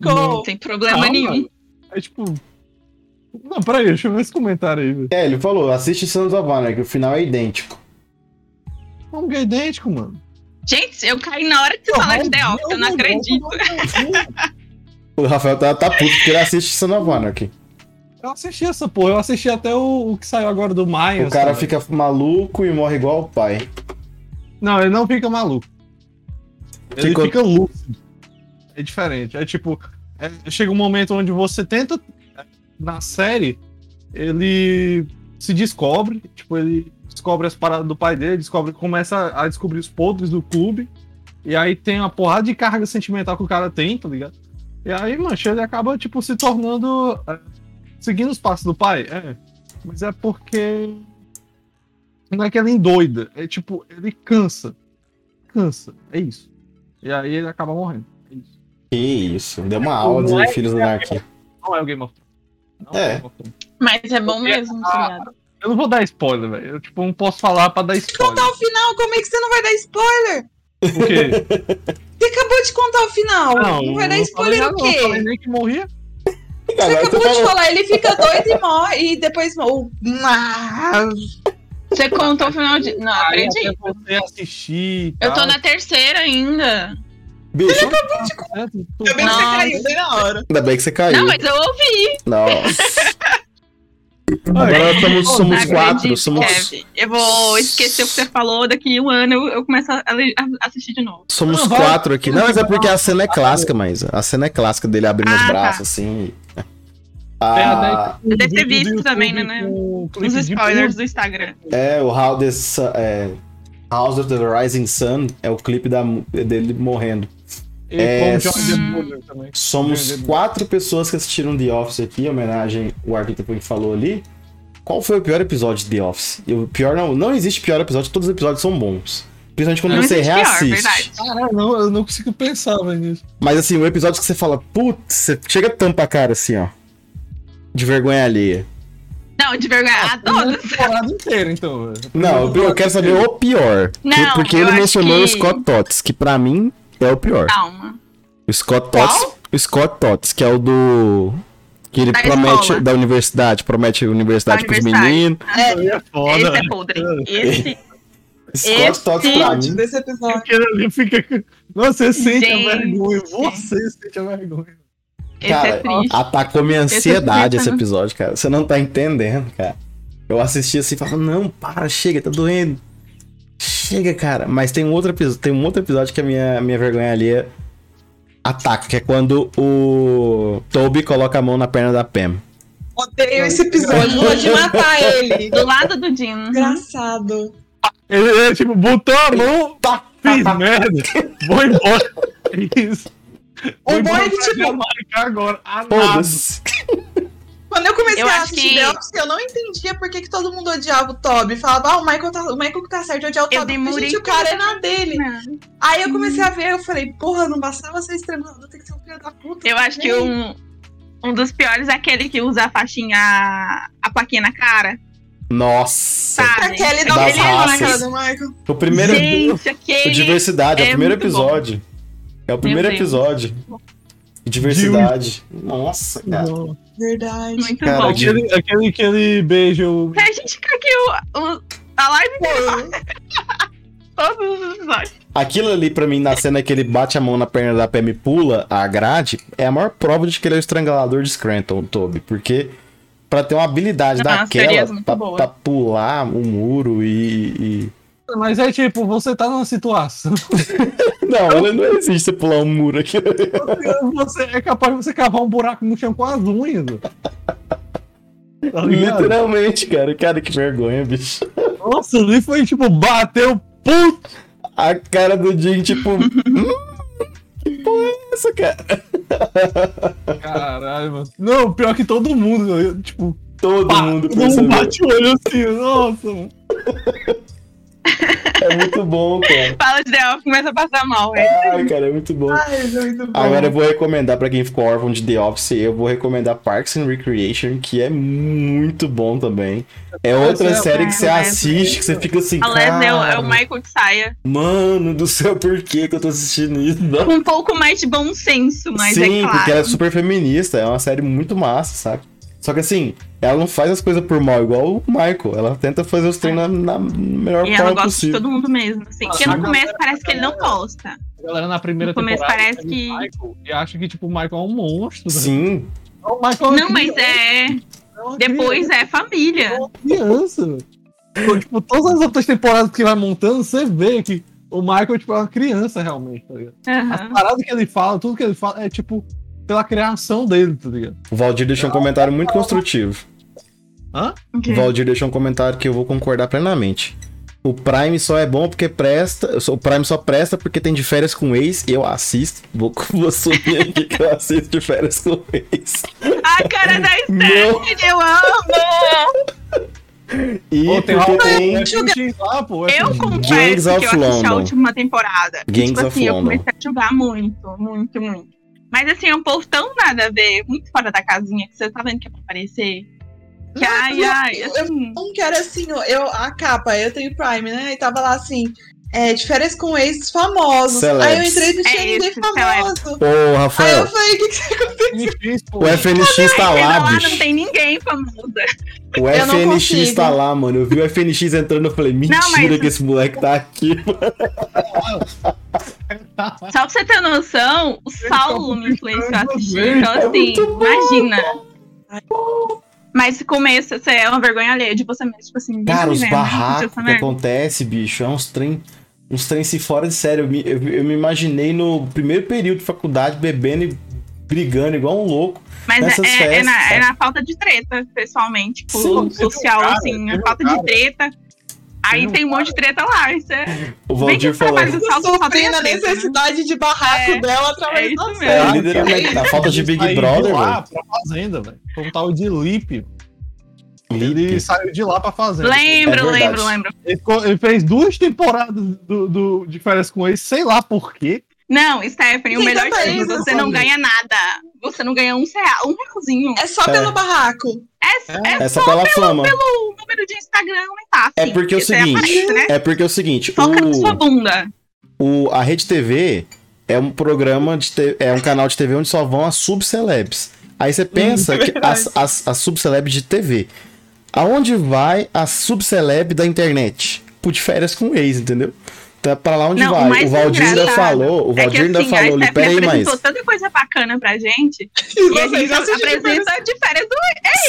Go. Não tem problema Calma. nenhum. É tipo. Não, peraí, deixa eu ver esse comentário aí, velho. É, ele falou, assiste Sons of Anarchy, o final é idêntico. Como que é idêntico, mano. Gente, eu caí na hora que você fala de The Office, eu não acredito. O Rafael tá, tá puto porque ele assiste Sons of Anarchy. Eu assisti essa porra, eu assisti até o, o que saiu agora do Maia. O cara sabe? fica maluco e morre igual o pai. Não, ele não fica maluco. Ele Ficou- fica lúcido. É diferente. É tipo, é, chega um momento onde você tenta. Na série, ele se descobre, tipo, ele descobre as paradas do pai dele, descobre, começa a descobrir os podres do clube. E aí tem uma porrada de carga sentimental que o cara tem, tá ligado? E aí, mancha, ele acaba, tipo, se tornando. É, seguindo os passos do pai. É. Mas é porque. Não é que ele endoida. É tipo, ele cansa. Cansa. É isso. E aí ele acaba morrendo. É isso. Que isso, deu uma aula Não é- de Filhos da Anarquia. Não é o Game of Thrones. Não É. o Game of Thrones. Mas é bom mesmo, Ah? Eu não vou dar spoiler, velho. Eu, tipo, não posso falar pra dar spoiler. Contar o final, como é que você não vai dar spoiler? Por quê? Você acabou de contar o final. Não, vai dar não spoiler falei o nada, não. Falei quê? nem que morria. Você Agora acabou de falou- falar, ele fica doido e morre, e depois. Ah, Você contou o final de. Não, acredito. você assistir. Eu tô na terceira ainda. Bicho, certo? Tu- Ainda bem que você caiu bem na hora. ainda bem que você caiu. Não, mas eu ouvi. Nossa. Agora somos, somos quatro. Somos, Kevin. Eu vou esquecer o que você falou, daqui um ano eu, eu começo a, a assistir de novo. somos Não, quatro aqui. Não, mas é porque a cena é clássica, mas a cena é clássica dele abrindo os Ah, tá. braços assim. Tem Ah, até Deve ter visto também, né? com clipe Os spoilers do Instagram. é, o How the Sun- é, House of the Rising Sun é o clipe da, dele morrendo. E É, com o também. Somos quatro pessoas que assistiram The Office aqui, em homenagem ao Arthur que falou ali. Qual foi o pior episódio de The Office? E o pior não, não existe pior episódio, todos os episódios são bons. Principalmente quando Não você pior, reassiste. verdade. Caralho, não, eu não consigo pensar, nisso. Mas assim, o episódio que você fala, putz, você chega a tampa a cara assim, ó. De vergonha alheia. Não, de vergonha. A Ah, todos. temporada inteira, então. Não, eu quero saber o pior. Não, porque ele mencionou que- o Scott Tots, que pra mim é o pior. Calma. O Scott Tots, o Scott Tots, que é o do que ele Da promete escola. da universidade, promete universidade Da pros universidade. meninos. Aí é foda. Esse é velho. podre. Esse. Scott Esse- Tots pra mim. desse episódio. Ali fica. Você sente Gente. a vergonha. Você sente a vergonha. Esse é Cara, triste. atacou minha Esse ansiedade é esse triste, episódio, cara. Você não tá entendendo, cara. Eu assisti assim e falava, não, para, chega, tá doendo. Chega, cara. Mas tem um outro episódio, tem um outro episódio que a minha, minha vergonha ali é ataca, que é quando o Toby coloca a mão na perna da Pam. Odeio esse episódio, pode matar ele. Do lado do Jim. Engraçado. Ele é tipo, botou a mão, Tá, fiz merda, vou embora. É isso. O Vou pra tipo, Jamaica agora. Foda-se. Quando eu comecei Eu a assistir que- The Office, eu não entendia por que, que todo mundo odiava o Toby. Falava, ah, o Michael, tá, o Michael que tá certo de odiar o Eu Toby. Porque, gente, o cara é na dele. Não. Aí eu comecei a ver, eu falei, porra, não bastava ser extremado, tem que ser um filho da puta. Eu acho que um, um dos piores é aquele que usa a faixinha, a plaquinha na cara. Nossa. Sabe? A Kelly dá um Das raças. cara do Michael. O primeiro. Gente, o aquele. diversidade, é, o é primeiro episódio. É o primeiro episódio. Diversidade. Nossa, cara. Não. Verdade. Muito Cara, bom. Aquele, aquele, aquele beijo. A gente fica aqui o, o- a live inteira. Todos os episódios. Aquilo ali, pra mim, na cena que ele bate a mão na perna da Pam e pula a grade, é a maior prova de que ele é o estrangulador de Scranton, o Toby. Porque pra ter uma habilidade as daquela, pra, pular o muro e, e- Mas é tipo, você tá numa situação. Não, ele não existe você pular um muro aqui. Você é capaz de você cavar um buraco no chão com as unhas. Tá? Literalmente, cara. Cara, que vergonha, bicho. Nossa, ali foi tipo, bateu, puto. A cara do Jim, tipo. hum, que porra é essa, cara? Caralho, mano. Não, pior que todo mundo, eu, tipo, Todo pá, mundo todo mundo bate o olho assim, nossa, mano. É muito bom, cara. Fala de The Office começa a passar mal, velho. Ai, cara, é muito bom. Ai, é muito bom. Agora eu vou recomendar pra quem ficou órfão de The Office, eu vou recomendar Parks and Recreation, que é muito bom também. É outra é série que você assiste, que você fica assim, A Leslie é o, é cara, o Michael de saia. mano do céu, por que que eu tô assistindo isso? Um pouco mais de bom senso, mas Sim, é claro. porque ela é super feminista, é uma série muito massa, sabe? Só que assim, ela não faz as coisas por mal, igual o Michael. Ela tenta fazer os treinos na, na melhor E ela forma gosta possível. de todo mundo mesmo. Assim. Porque no começo parece que ele não gosta. A galera na primeira No começo temporada parece que- Michael e acha que, tipo, o Michael é um monstro. né? Sim, O Michael é Não, mas é. é Depois é família. é uma criança. velho. Então, tipo, todas as outras temporadas que vai montando, você vê que o Michael tipo, é uma criança realmente, tá ligado? As Aham. paradas que ele fala, tudo que ele fala é tipo pela criação dele, tá ligado? o Valdir deixou um comentário muito construtivo. Hã? O Valdir deixou um comentário que eu vou concordar plenamente. O Prime só é bom porque presta. O Prime só presta porque tem de férias com ex. Eu assisto. Vou, vou assumir aqui que eu assisto de férias com ex. A cara da. Stephanie, eu amo! E Pô, tem porque tem. FNX lá, pô. é Eu confesso Gangs que of eu assisti a London. última temporada. E, Gangs tipo of assim, eu London. comecei a jogar muito, muito, muito. Mas assim, é um povo tão nada a ver, muito fora da casinha, que você tá vendo que é pra aparecer. Que Não, ai, eu- ai, eu- assim. Um que era assim, eu, a capa, eu tenho Prime, né? E tava lá assim, é, de férias com ex famosos. Celebs. Aí eu entrei e não tinha É ninguém famoso. Ô, Aí Rafael, eu falei, o que, que você FNX, pô. o FNX tá lá, lá, bicho. não tem ninguém famosa. O Eu não FNX tá lá, mano. Eu vi o FNX entrando eu falei, mentira Não, mas- que esse moleque tá aqui. Só pra você ter noção, o Saulo me influenciou a assistir. Então, É assim, imagina. Mas se começa, você é uma vergonha alheia de você mesmo. Tipo assim, Cara, os barracos que acontece, bicho, é uns trem. Uns trem se fora de sério. Eu me, eu, eu me imaginei no primeiro período de faculdade bebendo e brigando igual um louco. Mas nessas é, é, festas, na, sabe? é na falta de treta, pessoalmente. Tipo, Sim, um social, cara, assim, a falta cara. de treta. Aí um tem um monte de treta lá. Isso é. O Valdir o falou. do Saulo só tem sofrendo a né? necessidade de barraco É, dela É através da série. É, mesmo. literalmente, a falta de Big Brother, lá velho. pra fazenda, velho. Como tal de Lípio. Ele saiu de lá pra fazer. Lembro, É lembro, lembro. Ele fez duas temporadas do, do- de férias com ele, sei lá por quê. Não, Stephanie, o melhor também, não você não ganha nada. Você não ganha um real, um realzinho. É só É. pelo barraco. É, é, É só só pela pelo, fama. pelo número de Instagram aumentar. É assim, porque é o você seguinte, aparece, né? É porque é o seguinte, Foca na sua o, bunda. o, a Rede TV é um programa de te- é um canal de TV onde só vão as subcelebs. Aí você pensa é que as, as, as subcelebs de TV. Aonde vai a subceleb da internet? Por de férias com o ex, entendeu? É pra lá onde Não, o vai. O Valdir ainda falou, o É que Valdir ainda assim, falou a Stephanie peraí, mas. apresentou tanta coisa bacana pra gente. E E a vocês gente assistem apresenta de férias do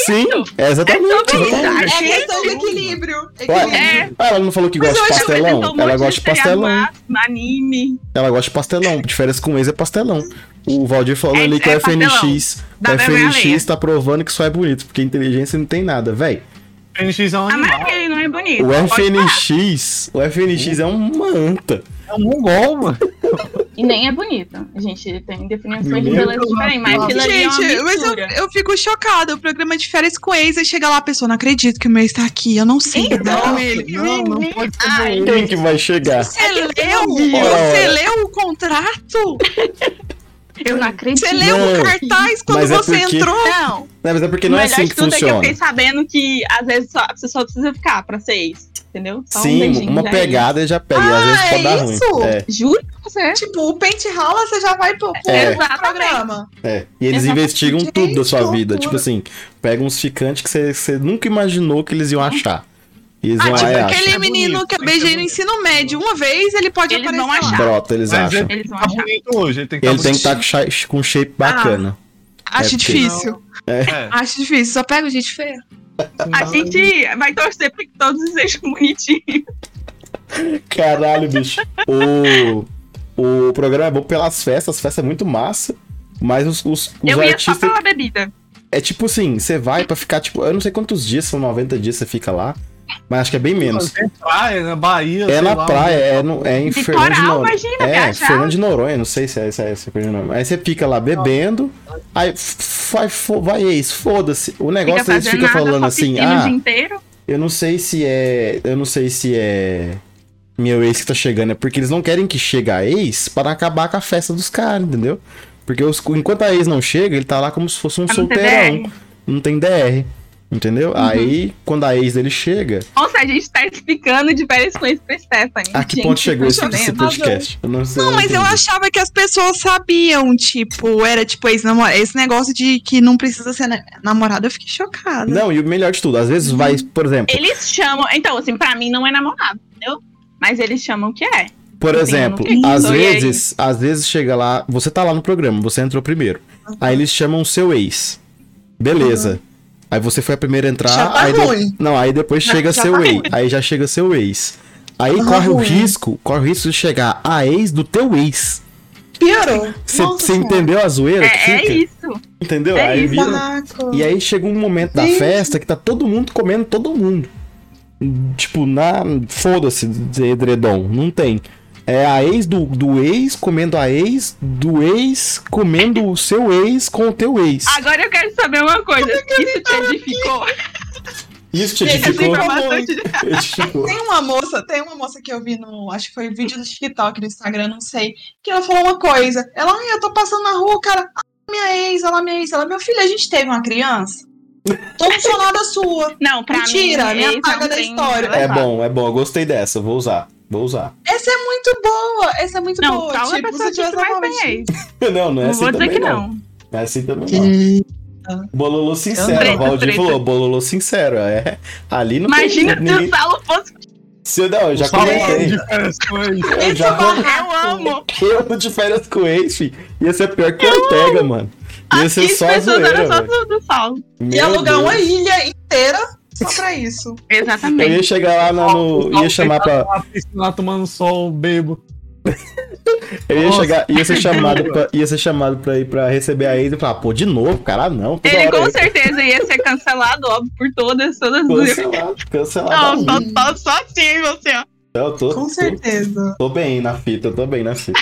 Sim, é exatamente. sobre isso, exatamente. É Achei questão tudo. equilíbrio. Equilíbrio. É. ela não falou que Mas gosta de pastelão? apresentou um Ela gosta de pastelão. lá, anime. Ela gosta de pastelão. De férias com ex é pastelão. O Valdir falou É- ali que é o FNX, o FNX tá provando que só é bonito, porque inteligência não tem nada, véi. FNX é um animal. não é bonita. O. FNX, o FNX é uma anta. É um mongol, mano. E nem é bonita. A gente tem definições de beleza diferentes, mas aquilo ali é uma Gente, mas eu, mistura. eu fico chocada. O programa de férias com ex, aí chega lá a pessoa, não acredito que o meu está aqui. Eu não sei. Então, não, ele. Não, não pode ser Quem que vai chegar? Você leu? Você leu o contrato? Eu não acredito. Você leu Não, o cartaz quando mas é você porque- entrou? Não, Não, mas é porque não é melhor assim de que tudo é que eu funciona. fiquei sabendo que às vezes só, você só precisa ficar pra seis. Entendeu? Só um Sim, beijinho, uma já é pegada já pega. e às Ah, vezes pode é dar ruim. isso? É, isso. Juro pra você. Tipo, o pente rala, você já vai pro, pro É. programa. é. E eles Exatamente. investigam Gente, tudo da sua vida. Tipo assim, pegam uns ficantes que você- você nunca imaginou que eles iam achar. Eles Ah, tipo, lá e aquele. É menino bonito, que eu que beijei no ensino médio. Uma vez ele pode Eles aparecer vão achar. Brota, eles Mas acham. Vão Tá bonito hoje, ele tem que Ele tá estar com, com shape bacana. Acho É, difícil. É. Acho difícil. Só pego gente feia. A gente vai torcer pra que todos sejam bonitinhos. Caralho, bicho. O, o programa é bom pelas festas, as festas é muito massa. Mas os, os, os eu ia só artistas. pela bebida. É tipo assim, você vai pra ficar, tipo, eu não sei quantos dias, são 90 dias você fica lá. Mas acho que é bem menos. Tem praia, na Bahia. É sei na lá, praia, onde- é, no, é em Fernando de Noronha. imagina, É. Fernando de Noronha, não sei se é, se é, se é Fernando de Noronha. Aí você fica lá bebendo, aí vai, vai ex, foda-se. O negócio Fica eles fazendo ficam nada, falando assim, ah, dia inteiro. eu não sei se é. Eu não sei se é. Meu ex que tá chegando. É porque eles não querem que chegue a ex para acabar com a festa dos caras, entendeu? Porque os- enquanto a ex não chega, ele tá lá como se fosse um não solteirão. DR. Não tem DR. Entendeu? Aí, quando a ex dele chega. Nossa, a gente tá explicando de férias com isso pra Stephanie. A que Gente, ponto chegou esse, tá esse podcast? Eu não sei. Não, eu mas eu achava que as pessoas sabiam, tipo, era tipo esse, namora- esse negócio de que não precisa ser na- namorado, eu fiquei chocada. Não, e o melhor de tudo, às vezes vai, por exemplo, Eles chamam. Então, assim, pra mim não é namorado, entendeu? Mas eles chamam que é. por Assim, exemplo, não às vezes, às vezes chega lá, você tá lá no programa, você entrou primeiro. Aí eles chamam o seu ex. Beleza. Aí você foi a primeira a entrar, Já tá aí de- não, aí depois chega já seu tá ex. Aí já chega seu ex. Aí Tá corre o ruim. risco, corre o risco de chegar a ex do teu ex. Piorou. Você entendeu a zoeira que É, é fica? isso. Entendeu? é aí isso. vira. E aí chega um momento da Gente. festa que tá todo mundo comendo todo mundo. Tipo, na. Foda-se de edredom. Não tem. É a ex do, do ex comendo a ex, do ex comendo o seu ex com o teu ex. Agora eu quero saber uma coisa. Isso te edificou? Isso te edificou? te. Tem uma moça, tem uma moça que eu vi no, acho que foi vídeo do TikTok, no Instagram, não sei, que ela falou uma coisa. Ela, eu tô passando na rua, cara, ah, minha ex, ela, minha ex, ela, meu filho, a gente teve uma criança. Tô funcionada sua. Não, pra Mentira, mim. me esse apaga não da história. É bom, é bom. Eu gostei dessa. Vou usar. Vou usar. Essa é muito boa, essa é muito Não, boa. fala a tipo, pessoa se tivesse que mais tem ex. Não, não é Não assim vou dizer também que não. não. É assim também não. Bololô sincero. Treta, o Valdir treta. falou, bololô sincero. É. Ali não Imagina tem se ninguém. o Saulo fosse. Se eu, não, eu já O comentei. de férias com. Eu Esse já é comentei. barraco. Eu amo. Eu de férias com ex, fi. Ia ser pior que Ortega, mano. Ia ser Aqui só zoeira, só do, do Saulo. E alugar Deus. uma ilha inteira só pra isso. Eu Exatamente. ia chegar lá no. no- ia chamar pra. Lá tomando sol, bebo. Eu ia Nossa. chegar. Ia ser chamado pra, ia ser chamado pra ir pra receber a ex e falar, pô, de novo, cara, não. Ele com aí. certeza ia ser cancelado, óbvio, por todas, todas as. Cancelado, cancelado. Não, só, só, só assim, você, ó. Eu tô, Com tô, certeza. tô bem na fita, eu tô bem na fita.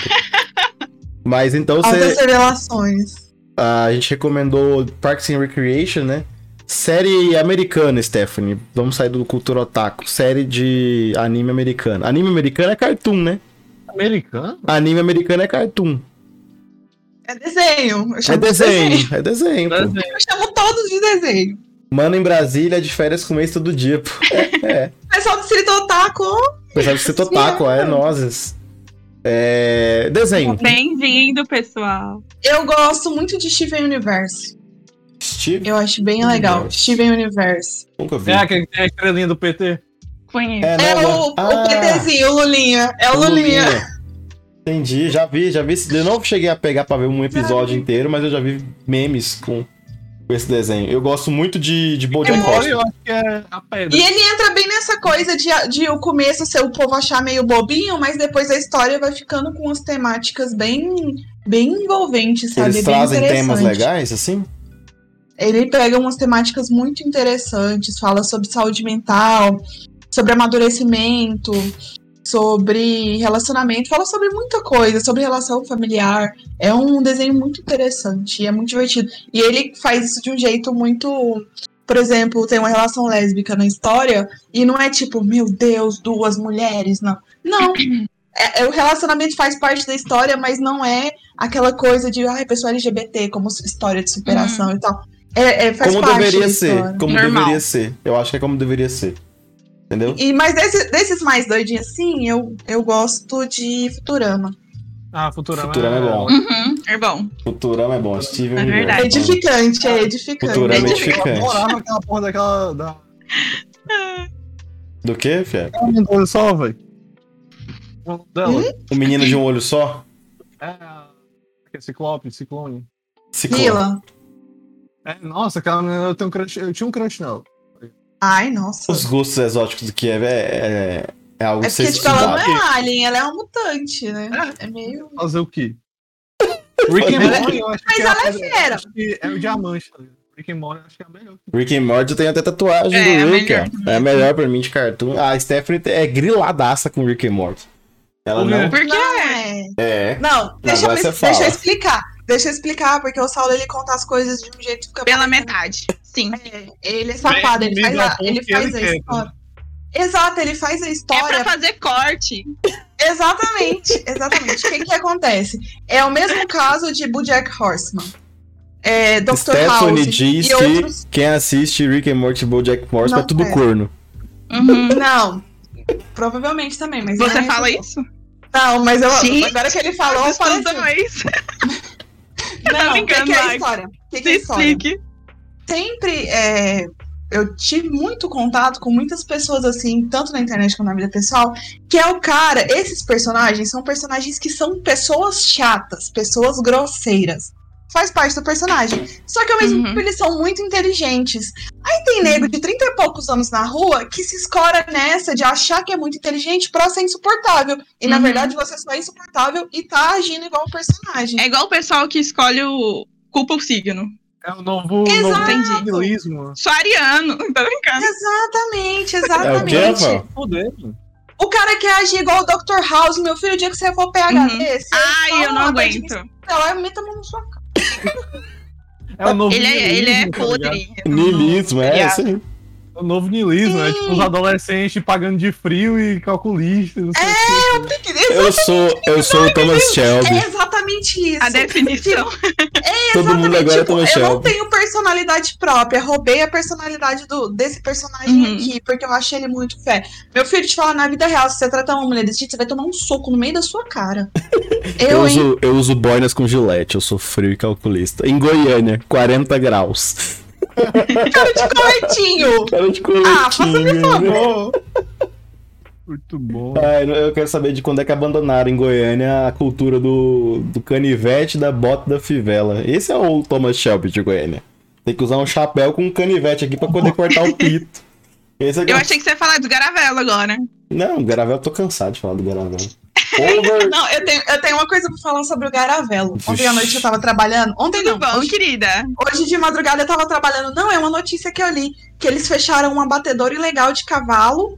Mas então Altas você. revelações. A gente recomendou Parks and Recreation, né? Série americana, Stephanie. Vamos sair do cultura otaku. Série de anime americano. Anime americano é cartoon, né? Americano? Anime americano é cartoon. É desenho. Eu É chamo de desenho, é desenho, pô. Desenho. Eu chamo todos de desenho. Mano em Brasília é de férias com mês todo dia, pô. É, é. Pessoal do Distrito Otaku, Apesar de ser totaco, é nozes. É. Desenho. Bem-vindo, pessoal. eu gosto muito de Steven Universe. Steve? Eu acho bem legal. Universe. Steven Universe. Nunca vi. É aquele que tem a estrelinha do PT? Conheço. É, É o, ah, o PTzinho, o Lulinha. É o Lulinha. Entendi, já vi, já vi. Eu não cheguei a pegar pra ver um episódio inteiro, mas eu já vi memes com, com esse desenho. Eu gosto muito de, de Bojack Olha, Horseman. eu acho que é a pedra. E ele entra bem nessa coisa de, de o começo ser o povo achar meio bobinho, mas depois a história vai ficando com as temáticas bem, bem envolventes, sabe? Eles bem trazem temas legais, assim? Ele pega umas temáticas muito interessantes, fala sobre saúde mental, sobre amadurecimento, sobre relacionamento, fala sobre muita coisa, sobre relação familiar. É um desenho muito interessante e é muito divertido. E ele faz isso de um jeito muito. Por exemplo, tem uma relação lésbica na história e não é tipo, meu Deus, duas mulheres, não. Não. É, é, o relacionamento faz parte da história, mas não é aquela coisa de, ai, pessoa LGBT, como história de superação e tal. É, é, faz Como parte deveria da ser. história. Como Normal. deveria ser. Eu acho que é como deveria ser. Entendeu? E, mas desse- desses mais doidinhos assim, eu, eu gosto de Futurama. Ah, Futurama, Futurama é bom. Uhum, é bom. Futurama é bom. Steven É verdade. É edificante, é edificante. Futurama é É edificante. Eu adorava aquela porra daquela. Da... Do que, Fia? É o nome dela só, velho? O nome dela? Hum? O menino de um olho só? É é Ciclope, Ciclone. Ciclope. Mila. É, nossa, aquela menina eu, tenho um crush, eu tinha um crush nela. Ai, nossa. Os gostos exóticos do Kiev é, é, é algo É porque, tipo, ela não é alien, ela é uma mutante, né? É meio. Fazer o quê? Rick and Morty, eu acho Mas que ela é fera. é o diamante. Rick and Morty eu acho que é a melhor. Rick and Morty eu tenho até tatuagem É, do Rick. É a melhor pra mim de cartoon. A Stephanie é griladaça com Rick and Morty. Ela não. Por quê? Não, é. É. Não, deixa, eu, deixa eu explicar. Deixa eu explicar, porque o Saulo ele conta as coisas de um jeito que fica Pela parecendo- metade. Sim. É, ele é safado, ele faz a, ele faz a história. Exato, ele faz a É história pra fazer corte. Exatamente, exatamente. O que, que acontece? É o mesmo caso de Bojack Horseman. É, Dr. Stephanie House diz e que outros. quem assiste Rick and Morty e BoJack Horseman é tudo é. corno. Uhum. Não, provavelmente também, mas Você é fala isso. isso? Não, mas eu, Gente, agora que ele falou, eu falei assim, dois. Não, o que, é a história? O que, que é a história? explique. Sempre é, eu tive muito contato com muitas pessoas assim, tanto na internet quanto na vida pessoal, que é o cara, esses personagens são personagens que são pessoas chatas, pessoas grosseiras. Faz parte do personagem. Só que ao mesmo Uhum. tempo eles são muito inteligentes. Aí tem nego de 30 e poucos anos na rua que se escora nessa de achar que é muito inteligente pra ser insuportável. E na Uhum. verdade você só é insuportável e tá agindo igual o personagem. É igual o pessoal que escolhe o culpa o signo. É o novo, novo. Só ariano. Tá brincando? Exatamente, É o exatamente. Poder, mano. O cara quer agir igual o Dr. House, meu filho, o dia que você for PHD, Uhum. Ai, eu não aguento. Ela meta a mão na sua cara. É o novo Ele é, ele é tá podre. Niilismo, é Viado. isso aí. É o novo niilismo, é Sim. tipo os adolescentes pagando de frio e calculistas. Não sei É, o quê. Eu sou, eu sou o Thomas Shelby. É exatamente isso. A definição. Agora é Tipo, Thomas eu não tenho personalidade própria. Roubei a personalidade do, desse personagem Uhum. aqui, porque eu achei ele muito fé. Meu filho te fala na vida real, se você tratar uma mulher desse jeito, você vai tomar um soco no meio da sua cara. Eu Eu, uso, eu uso boinas com gilete, eu sou frio e calculista. Em Goiânia, 40 graus. Cara de coletinho. Cara de Ah, faça-me coletinho. favor. Muito bom. Ai, eu quero saber de quando é que abandonaram em Goiânia a cultura do, do canivete, da bota da fivela. Esse é o Thomas Shelby de Goiânia. Tem que usar um chapéu com um canivete aqui pra poder cortar o pito. Esse é que Eu é- achei que você ia falar do Garavelo agora. Não, Garavel, eu tô cansado de falar do Garavel. Over. Não, eu tenho, eu tenho uma coisa pra falar sobre o Garavelo. Ontem à noite eu tava trabalhando. Ontem Tudo não. bom, hoje, querida? hoje de madrugada eu tava trabalhando. Não, é uma notícia que eu li. Que eles fecharam um abatedor ilegal de cavalo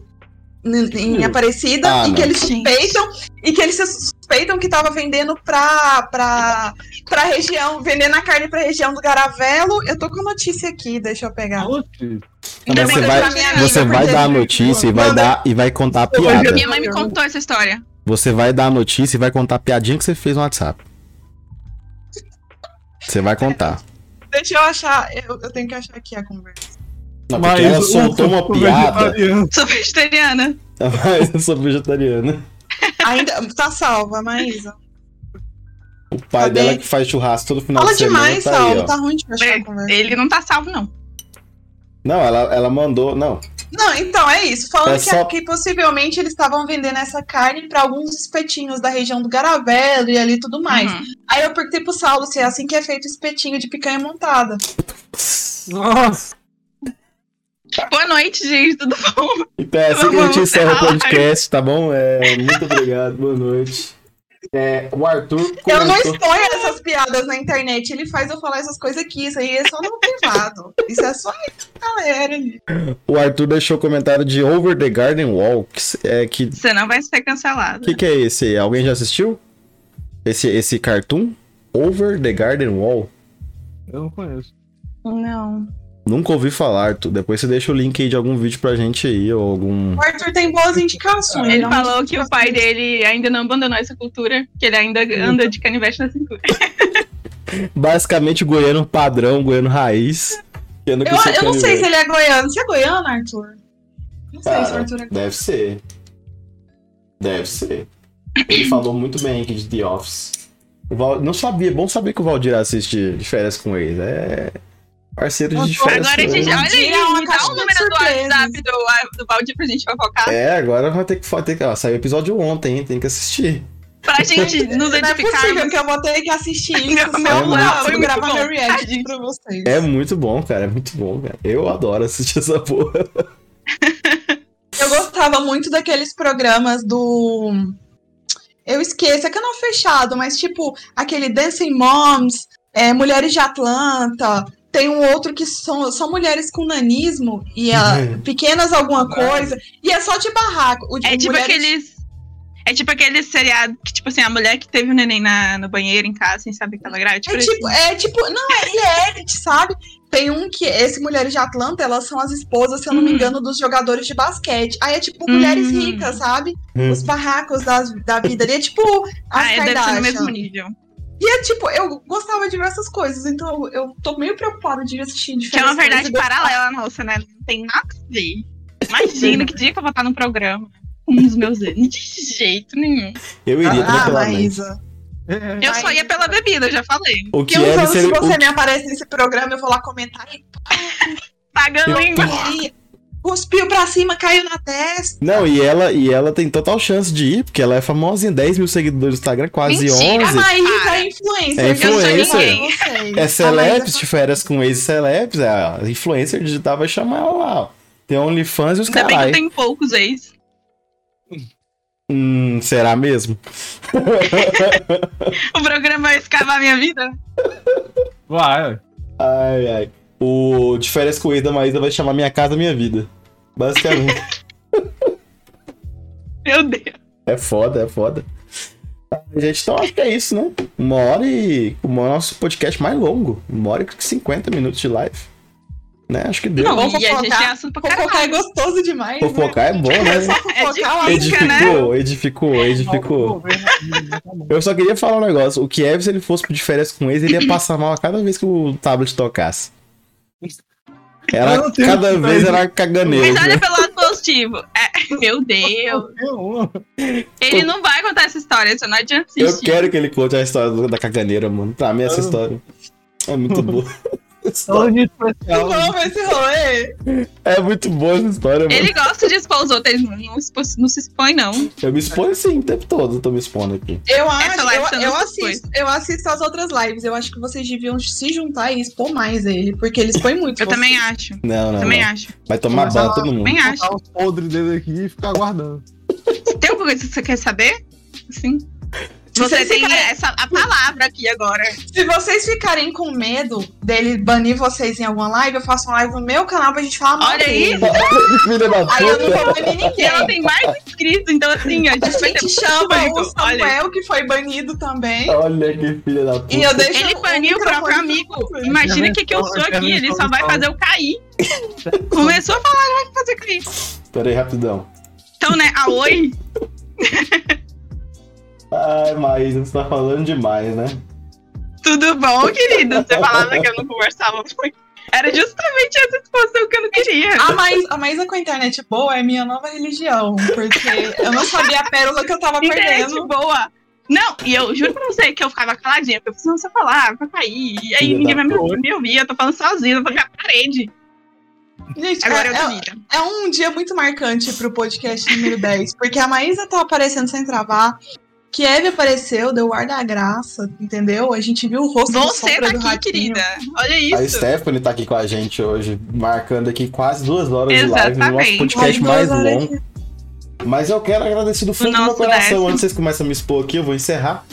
em. Aparecida. Ah, e não. que eles suspeitam. E que eles sus- suspeitam que tava vendendo pra, pra, pra região, vendendo a carne pra região do Garavelo. Eu tô com a notícia aqui, deixa eu pegar. Ainda Você vai, você vai dar a notícia e vai, Manda- dar, e vai contar a piada. Minha mãe me contou essa história. Você vai dar a notícia e vai contar a piadinha que você fez no WhatsApp. Você vai contar. Deixa eu achar, eu, eu tenho que achar aqui a conversa. Não, porque ela o- soltou uma piada. Sou vegetariana. Mas eu sou vegetariana. Ainda tá salva, Maísa. O pai Cadê? dela que faz churrasco todo final Fala de semana demais, tá aí, Saulo. Tá ruim de achar É, a conversa. Ele não tá salvo, não. Não, ela, ela mandou. Não, Não, então é isso. Falando É que, só- que possivelmente eles estavam vendendo essa carne pra alguns espetinhos da região do Garavelo e ali tudo mais. Uhum. Aí eu perguntei pro Saulo se é assim que é feito o espetinho de picanha montada. Nossa. Boa noite, gente. Tudo bom? Então é assim que a gente encerra o podcast, tá bom? É, muito obrigado, boa noite. É, o Arthur Eu não comentou. exponho essas piadas na internet. Ele faz eu falar essas coisas aqui. Isso aí é só no privado. Isso é só a galera. O Arthur deixou comentário de Over the Garden Wall. Que, é, que, Você não vai ser cancelado. que que é esse? aí? Alguém já assistiu? Esse, esse cartoon? Over the Garden Wall? Eu não conheço. Não. Nunca ouvi falar, Arthur. Depois você deixa o link aí de algum vídeo pra gente aí, ou algum. O Arthur tem boas indicações. Ele não- falou que o pai dele ainda não abandonou essa cultura, que ele ainda anda de canivete na cintura. Basicamente goiano padrão, goiano raiz. Eu, eu não sei se ele é goiano. Você é goiano, Arthur? Não sei se o Cara, Arthur é goiano. deve ser. Deve ser. Ele falou muito bem aqui de The Office. Val... Não sabia, é bom saber que o Valdir assiste de férias com eles. É parceiro de férias Agora a com gente. Olha aí, É dá o número do. WhatsApp do, do Valdir pra gente fofocar. É, agora vai ter que, ter que. Ó, saiu o episódio ontem, hein? Tem que assistir. Pra gente nos Não é possível que eu vou ter que assistir isso Meu- pra foi muito gravar bom. meu react pra vocês. É muito bom, cara. É muito bom, cara. Eu adoro assistir essa porra. Eu gostava muito daqueles programas do. Eu esqueço, é canal fechado, mas tipo, aquele Dancing Moms, é, Mulheres de Atlanta. Tem um outro que são, são mulheres com nanismo e ah, pequenas alguma coisa. E é só de barraco. O de É tipo mulheres- aqueles. É tipo aquele seriado que, tipo assim, a mulher que teve o neném na, no banheiro em casa, sem saber que ela grávida. É Tipo, tipo, é tipo, não, é reality, sabe? Tem um que, esse Mulheres de Atlanta, elas são as esposas, se eu não me Hum. engano, dos jogadores de basquete. Aí é tipo mulheres Hum. ricas, sabe? Hum. Os barracos das, da vida ali. É tipo as ah, é, deve ser no mesmo nível. E é tipo, eu gostava de ver essas coisas, então eu tô meio preocupada de assistir Que é uma diferentes verdade paralela nossa, né? Não tem nada a ver. Imagina que dia que eu vou estar no programa. Com os meus erros. De jeito nenhum. Eu iria Ah, tranquilamente. É, Eu só ia pela bebida, eu já falei. O que Que é anos se você o- me aparece nesse programa, eu vou lá comentar. e Pagando língua. Cuspiu pra cima, caiu na testa. Não, e ela, e ela tem total chance de ir, porque ela é famosinha, 10 mil seguidores no Instagram, quase Mentira, A 11. Maísa Para. é influencer. É eu sou influencer. a. É A celebs, Maísa de férias com ex-celebs, é a influencer digital vai chamar ela lá, ó. Tem OnlyFans e os Ainda bem que tenho poucos ex. Hum, será mesmo? O programa vai escavar minha vida. Vai, Ai, ai. O de férias com ex da Maísa vai chamar Minha Casa Minha Vida. Basicamente. Meu Deus. é foda, é foda. Gente, então acho que é isso, né? Uma hora e. O nosso podcast mais longo. Uma hora e 50 minutos de live. Né? Acho que deu. Não, vamos e a gente fofocar. tem assunto pra Fofocar é gostoso demais. né? Fofocar é bom, né? Só É fofocar né? Edificou, edificou, edificou. Tá Eu só queria falar um negócio. O Kiev, se ele fosse de férias com ex, ele ia passar mal a cada vez que o tablet tocasse. Eu tenho cada vez era caganeiro. Mas olha pelo lado positivo. É, meu Deus. Ele não vai contar essa história, você não adianta Eu assistir. quero que ele conte a história da caganeira, mano. Pra mim, essa Eu- história é muito boa. Só de especial. Vamos esse rolê. É muito boa essa história, mano. Ele gosta de expor os outros, ele não, expo- não se expõe, não. Eu me exponho sim, o tempo todo eu tô me expondo aqui. Eu acho, eu, não eu assisto, eu assisto as outras lives. Eu acho que vocês deviam se juntar e expor mais ele, porque ele expõe muito. Eu você. também acho. Não, não, também não. acho. Vai tomar Começa ban lá. todo mundo. Também acho. Botar os podres dele aqui e ficar guardando. Tem alguma coisa que você quer saber? Assim. Você vocês tem ficarem- essa a palavra aqui agora. Se vocês ficarem com medo dele banir vocês em alguma live, eu faço uma live no meu canal pra gente falar mal Olha aí. Filha da Aí eu não puta. vou banir E ela ninguém. tem mais inscritos, então assim, a A gente ter gente chama público. o Samuel, que foi banido também. Olha que filha da puta. E eu deixo Ele baniu o próprio amigo. Imagina o que, que eu sou aqui, ele só vai fazer eu cair. Começou a falar, vai fazer cair. Pera aí, rapidão. Então, né, a Oi, Ai, Maísa, você tá falando demais, né? tudo bom, querido? Você falava que eu não conversava muito. Era justamente essa disposição que eu não queria. A Maísa, a Maísa com a internet boa é minha nova religião, porque eu não sabia a pérola que eu tava Internet perdendo. boa. Não, e eu juro pra você que eu ficava caladinha, porque eu precisava você falar, vai cair. E aí Filha ninguém vai me, me ouvir, eu tô falando sozinha, eu tô na parede. Gente, Agora eu é, é, é um dia muito marcante pro podcast número 10, porque a Maísa tá aparecendo sem travar, Kiev apareceu, deu o ar da graça, entendeu? A gente viu o rosto do Você Sombra tá do aqui, Ratinho. querida. Olha A isso. Stephanie tá aqui com a gente hoje, marcando aqui quase duas horas de live, no nosso Exatamente. podcast Ai, mais longo. Mas eu quero agradecer do fundo do meu coração. décimo. Antes vocês começam a me expor aqui, eu vou encerrar.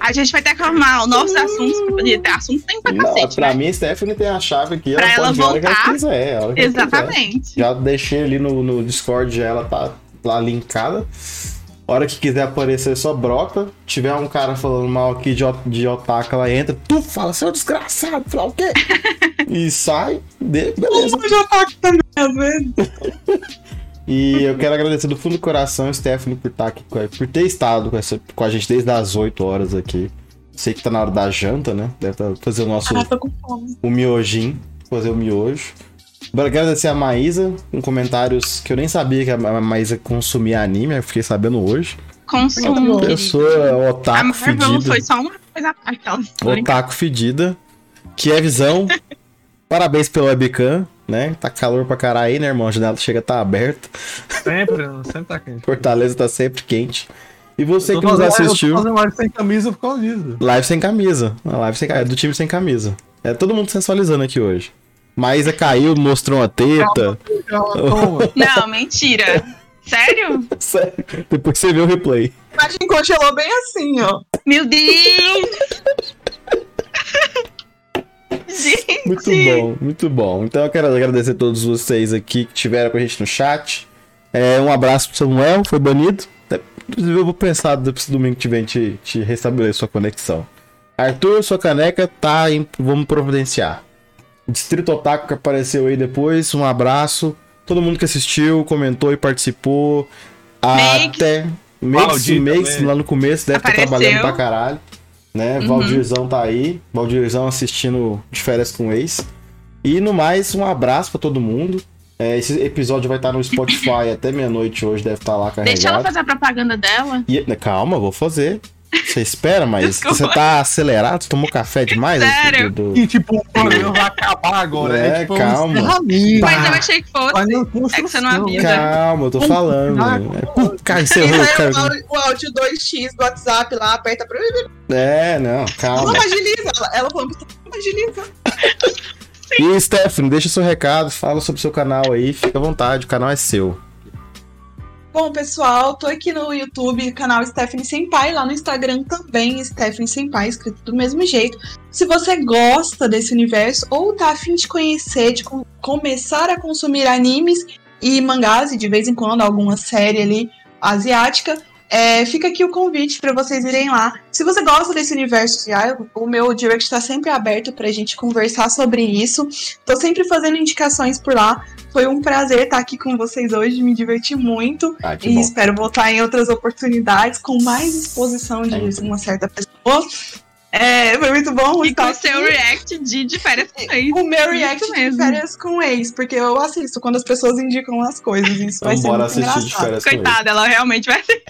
A gente vai ter que arrumar os nossos assuntos. porque Ter assunto tem pra Não, cacete. pra né? mim, a Stephanie tem a chave aqui. Pra ela ela pode ver a hora que ela voltar. quiser. a hora que ela quiser. Exatamente. Já deixei ali no, no Discord, ela tá lá linkada. Hora que quiser aparecer, só brota. Tiver um cara falando mal aqui de, de otaku, ela entra. Tu fala, seu desgraçado, fala o quê? e sai. De- beleza. Tá aqui também, às vezes. E eu quero agradecer do fundo do coração, Stephanie, por, estar aqui, com a- por ter estado com, essa, com a gente desde as 8 horas aqui. Sei que tá na hora da janta, né? Deve tá, fazer o nosso Ah, tô com fome. o miojinho, fazer o miojo. Bora agradecer a Maísa, com comentários que eu nem sabia que a Ma- Maísa consumia anime, eu fiquei sabendo hoje. Consumo. Pessoa A otaku Marvel fedida. foi só uma coisa aquela história. Otaku fedida. Que é visão. Parabéns pelo webcam, né? Tá calor pra caralho aí, né, irmão? A janela chega a tá aberta. Sempre, sempre tá quente. Fortaleza tá sempre quente. E você que nos assistiu, Eu tô fazendo live sem camisa por causa disso. live sem camisa. A live sem, é do time sem camisa. É todo mundo sensualizando aqui hoje. Maísa caiu, mostrou uma teta. Não, mentira. Sério? Sério. Depois você vê o replay. A gente congelou bem assim, ó. Meu Deus! Gente! Muito bom, muito bom. Então eu quero agradecer a todos vocês aqui que estiveram com a gente no chat. É, um abraço pro Samuel, foi banido. Inclusive eu vou pensar se domingo que tiver te, te restabelecer sua conexão. Arthur, sua caneca tá em. Vamos providenciar. Distrito Otaku que apareceu aí depois, um abraço. Todo mundo que assistiu, comentou e participou. Makes. Até. Makes, Makes lá no começo, deve estar Apareceu. trabalhando pra caralho. Né? Uhum. Valdirzão tá aí. Valdirzão assistindo de férias com o ex. E no mais, um abraço pra todo mundo. É, esse episódio vai estar no Spotify até meia-noite hoje, deve estar lá carregado. Deixa ela fazer a propaganda dela. E- calma, vou fazer. Você espera, mas Desculpa. você tá acelerado? Você tomou café demais? Sério? Do- E tipo, o programa vai acabar agora. É, É, tipo, calma. Mas eu achei que fosse. Vai na É que você não avisa. Calma, eu tô falando. É, encerrou, cara. o áudio- o áudio 2x do WhatsApp lá, aperta pra. É, não, Não calma. agiliza. Ela, ela falou que não agiliza. E Stephanie, deixa seu recado, fala sobre o seu canal aí, fica à vontade, o canal é seu. Bom, pessoal, tô aqui no YouTube, canal Stephanie Senpai, lá no Instagram também, Stephanie Senpai, escrito do mesmo jeito. Se você gosta desse universo ou tá afim de conhecer, de com- começar a consumir animes e mangás, e de vez em quando alguma série ali asiática, é, fica aqui o convite para vocês irem lá. Se você gosta desse universo já, o meu direct está sempre aberto pra gente conversar sobre isso. Tô sempre fazendo indicações por lá. Foi um prazer estar aqui com vocês hoje, me diverti muito. Ah, E bom. espero voltar em outras oportunidades com mais exposição de É. uma certa pessoa. É, foi muito bom E estar com o seu react de, de férias com ex. O meu react de mesmo. férias com ex, porque eu assisto quando as pessoas indicam as coisas. Isso vai Então ser bora muito assistir de engraçado. férias com ele. Coitada, ela realmente vai ser.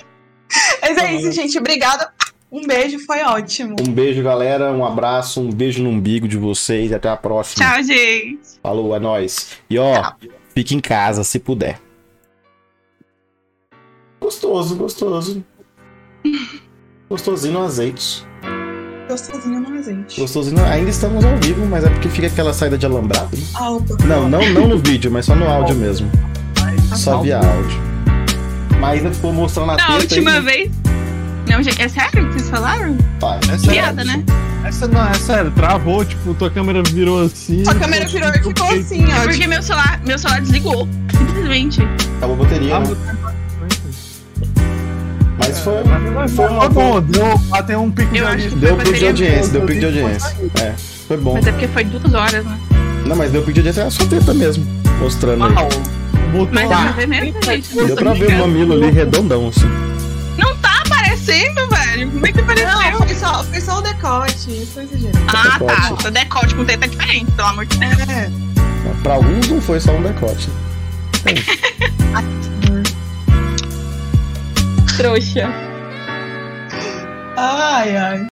Mas é isso, gente. Obrigada. Um beijo, foi ótimo. Um beijo, galera, um abraço, um beijo no umbigo de vocês e até a próxima. Tchau, gente. Falou, é nóis. E ó, fique em casa se puder. Gostoso, gostoso. Gostosinho no azeite. Gostosinho no azeite. Gostosinho, ainda estamos ao vivo, mas é porque fica aquela saída de alambrado. Alto. Não, não, não no vídeo, mas só no áudio mesmo. Só via áudio. Mas ainda ficou mostrando a Na última aí. vez. Não, gente, é sério que vocês falaram? Pai. É sério. Piada, né? Essa não, é sério, travou, tipo, tua câmera virou assim. A câmera virou e ficou assim, É ó. porque meu celular, meu celular desligou. Simplesmente. Acabou a bateria, Ah, né? Mas foi, Mas foi foi uma bom, deu até um pico de audiência. Deu pico de audiência, deu pico de deu audiência. É, foi bom. Mas é porque foi duas horas, né? Não, mas deu pico de audiência, é só treta mesmo. Mostrando aí. Ah, botou Mas dá lá. pra ver mesmo, gente. Deu pra ver o mamilo ali redondão, assim. Não tá aparecendo, velho. Como é que apareceu? Não, foi só, foi só o decote. Isso foi. Ah, Decote. tá. O decote com teta é diferente, pelo amor de Deus. É. Pra alguns não foi só um decote. Trouxa. Ai, ai.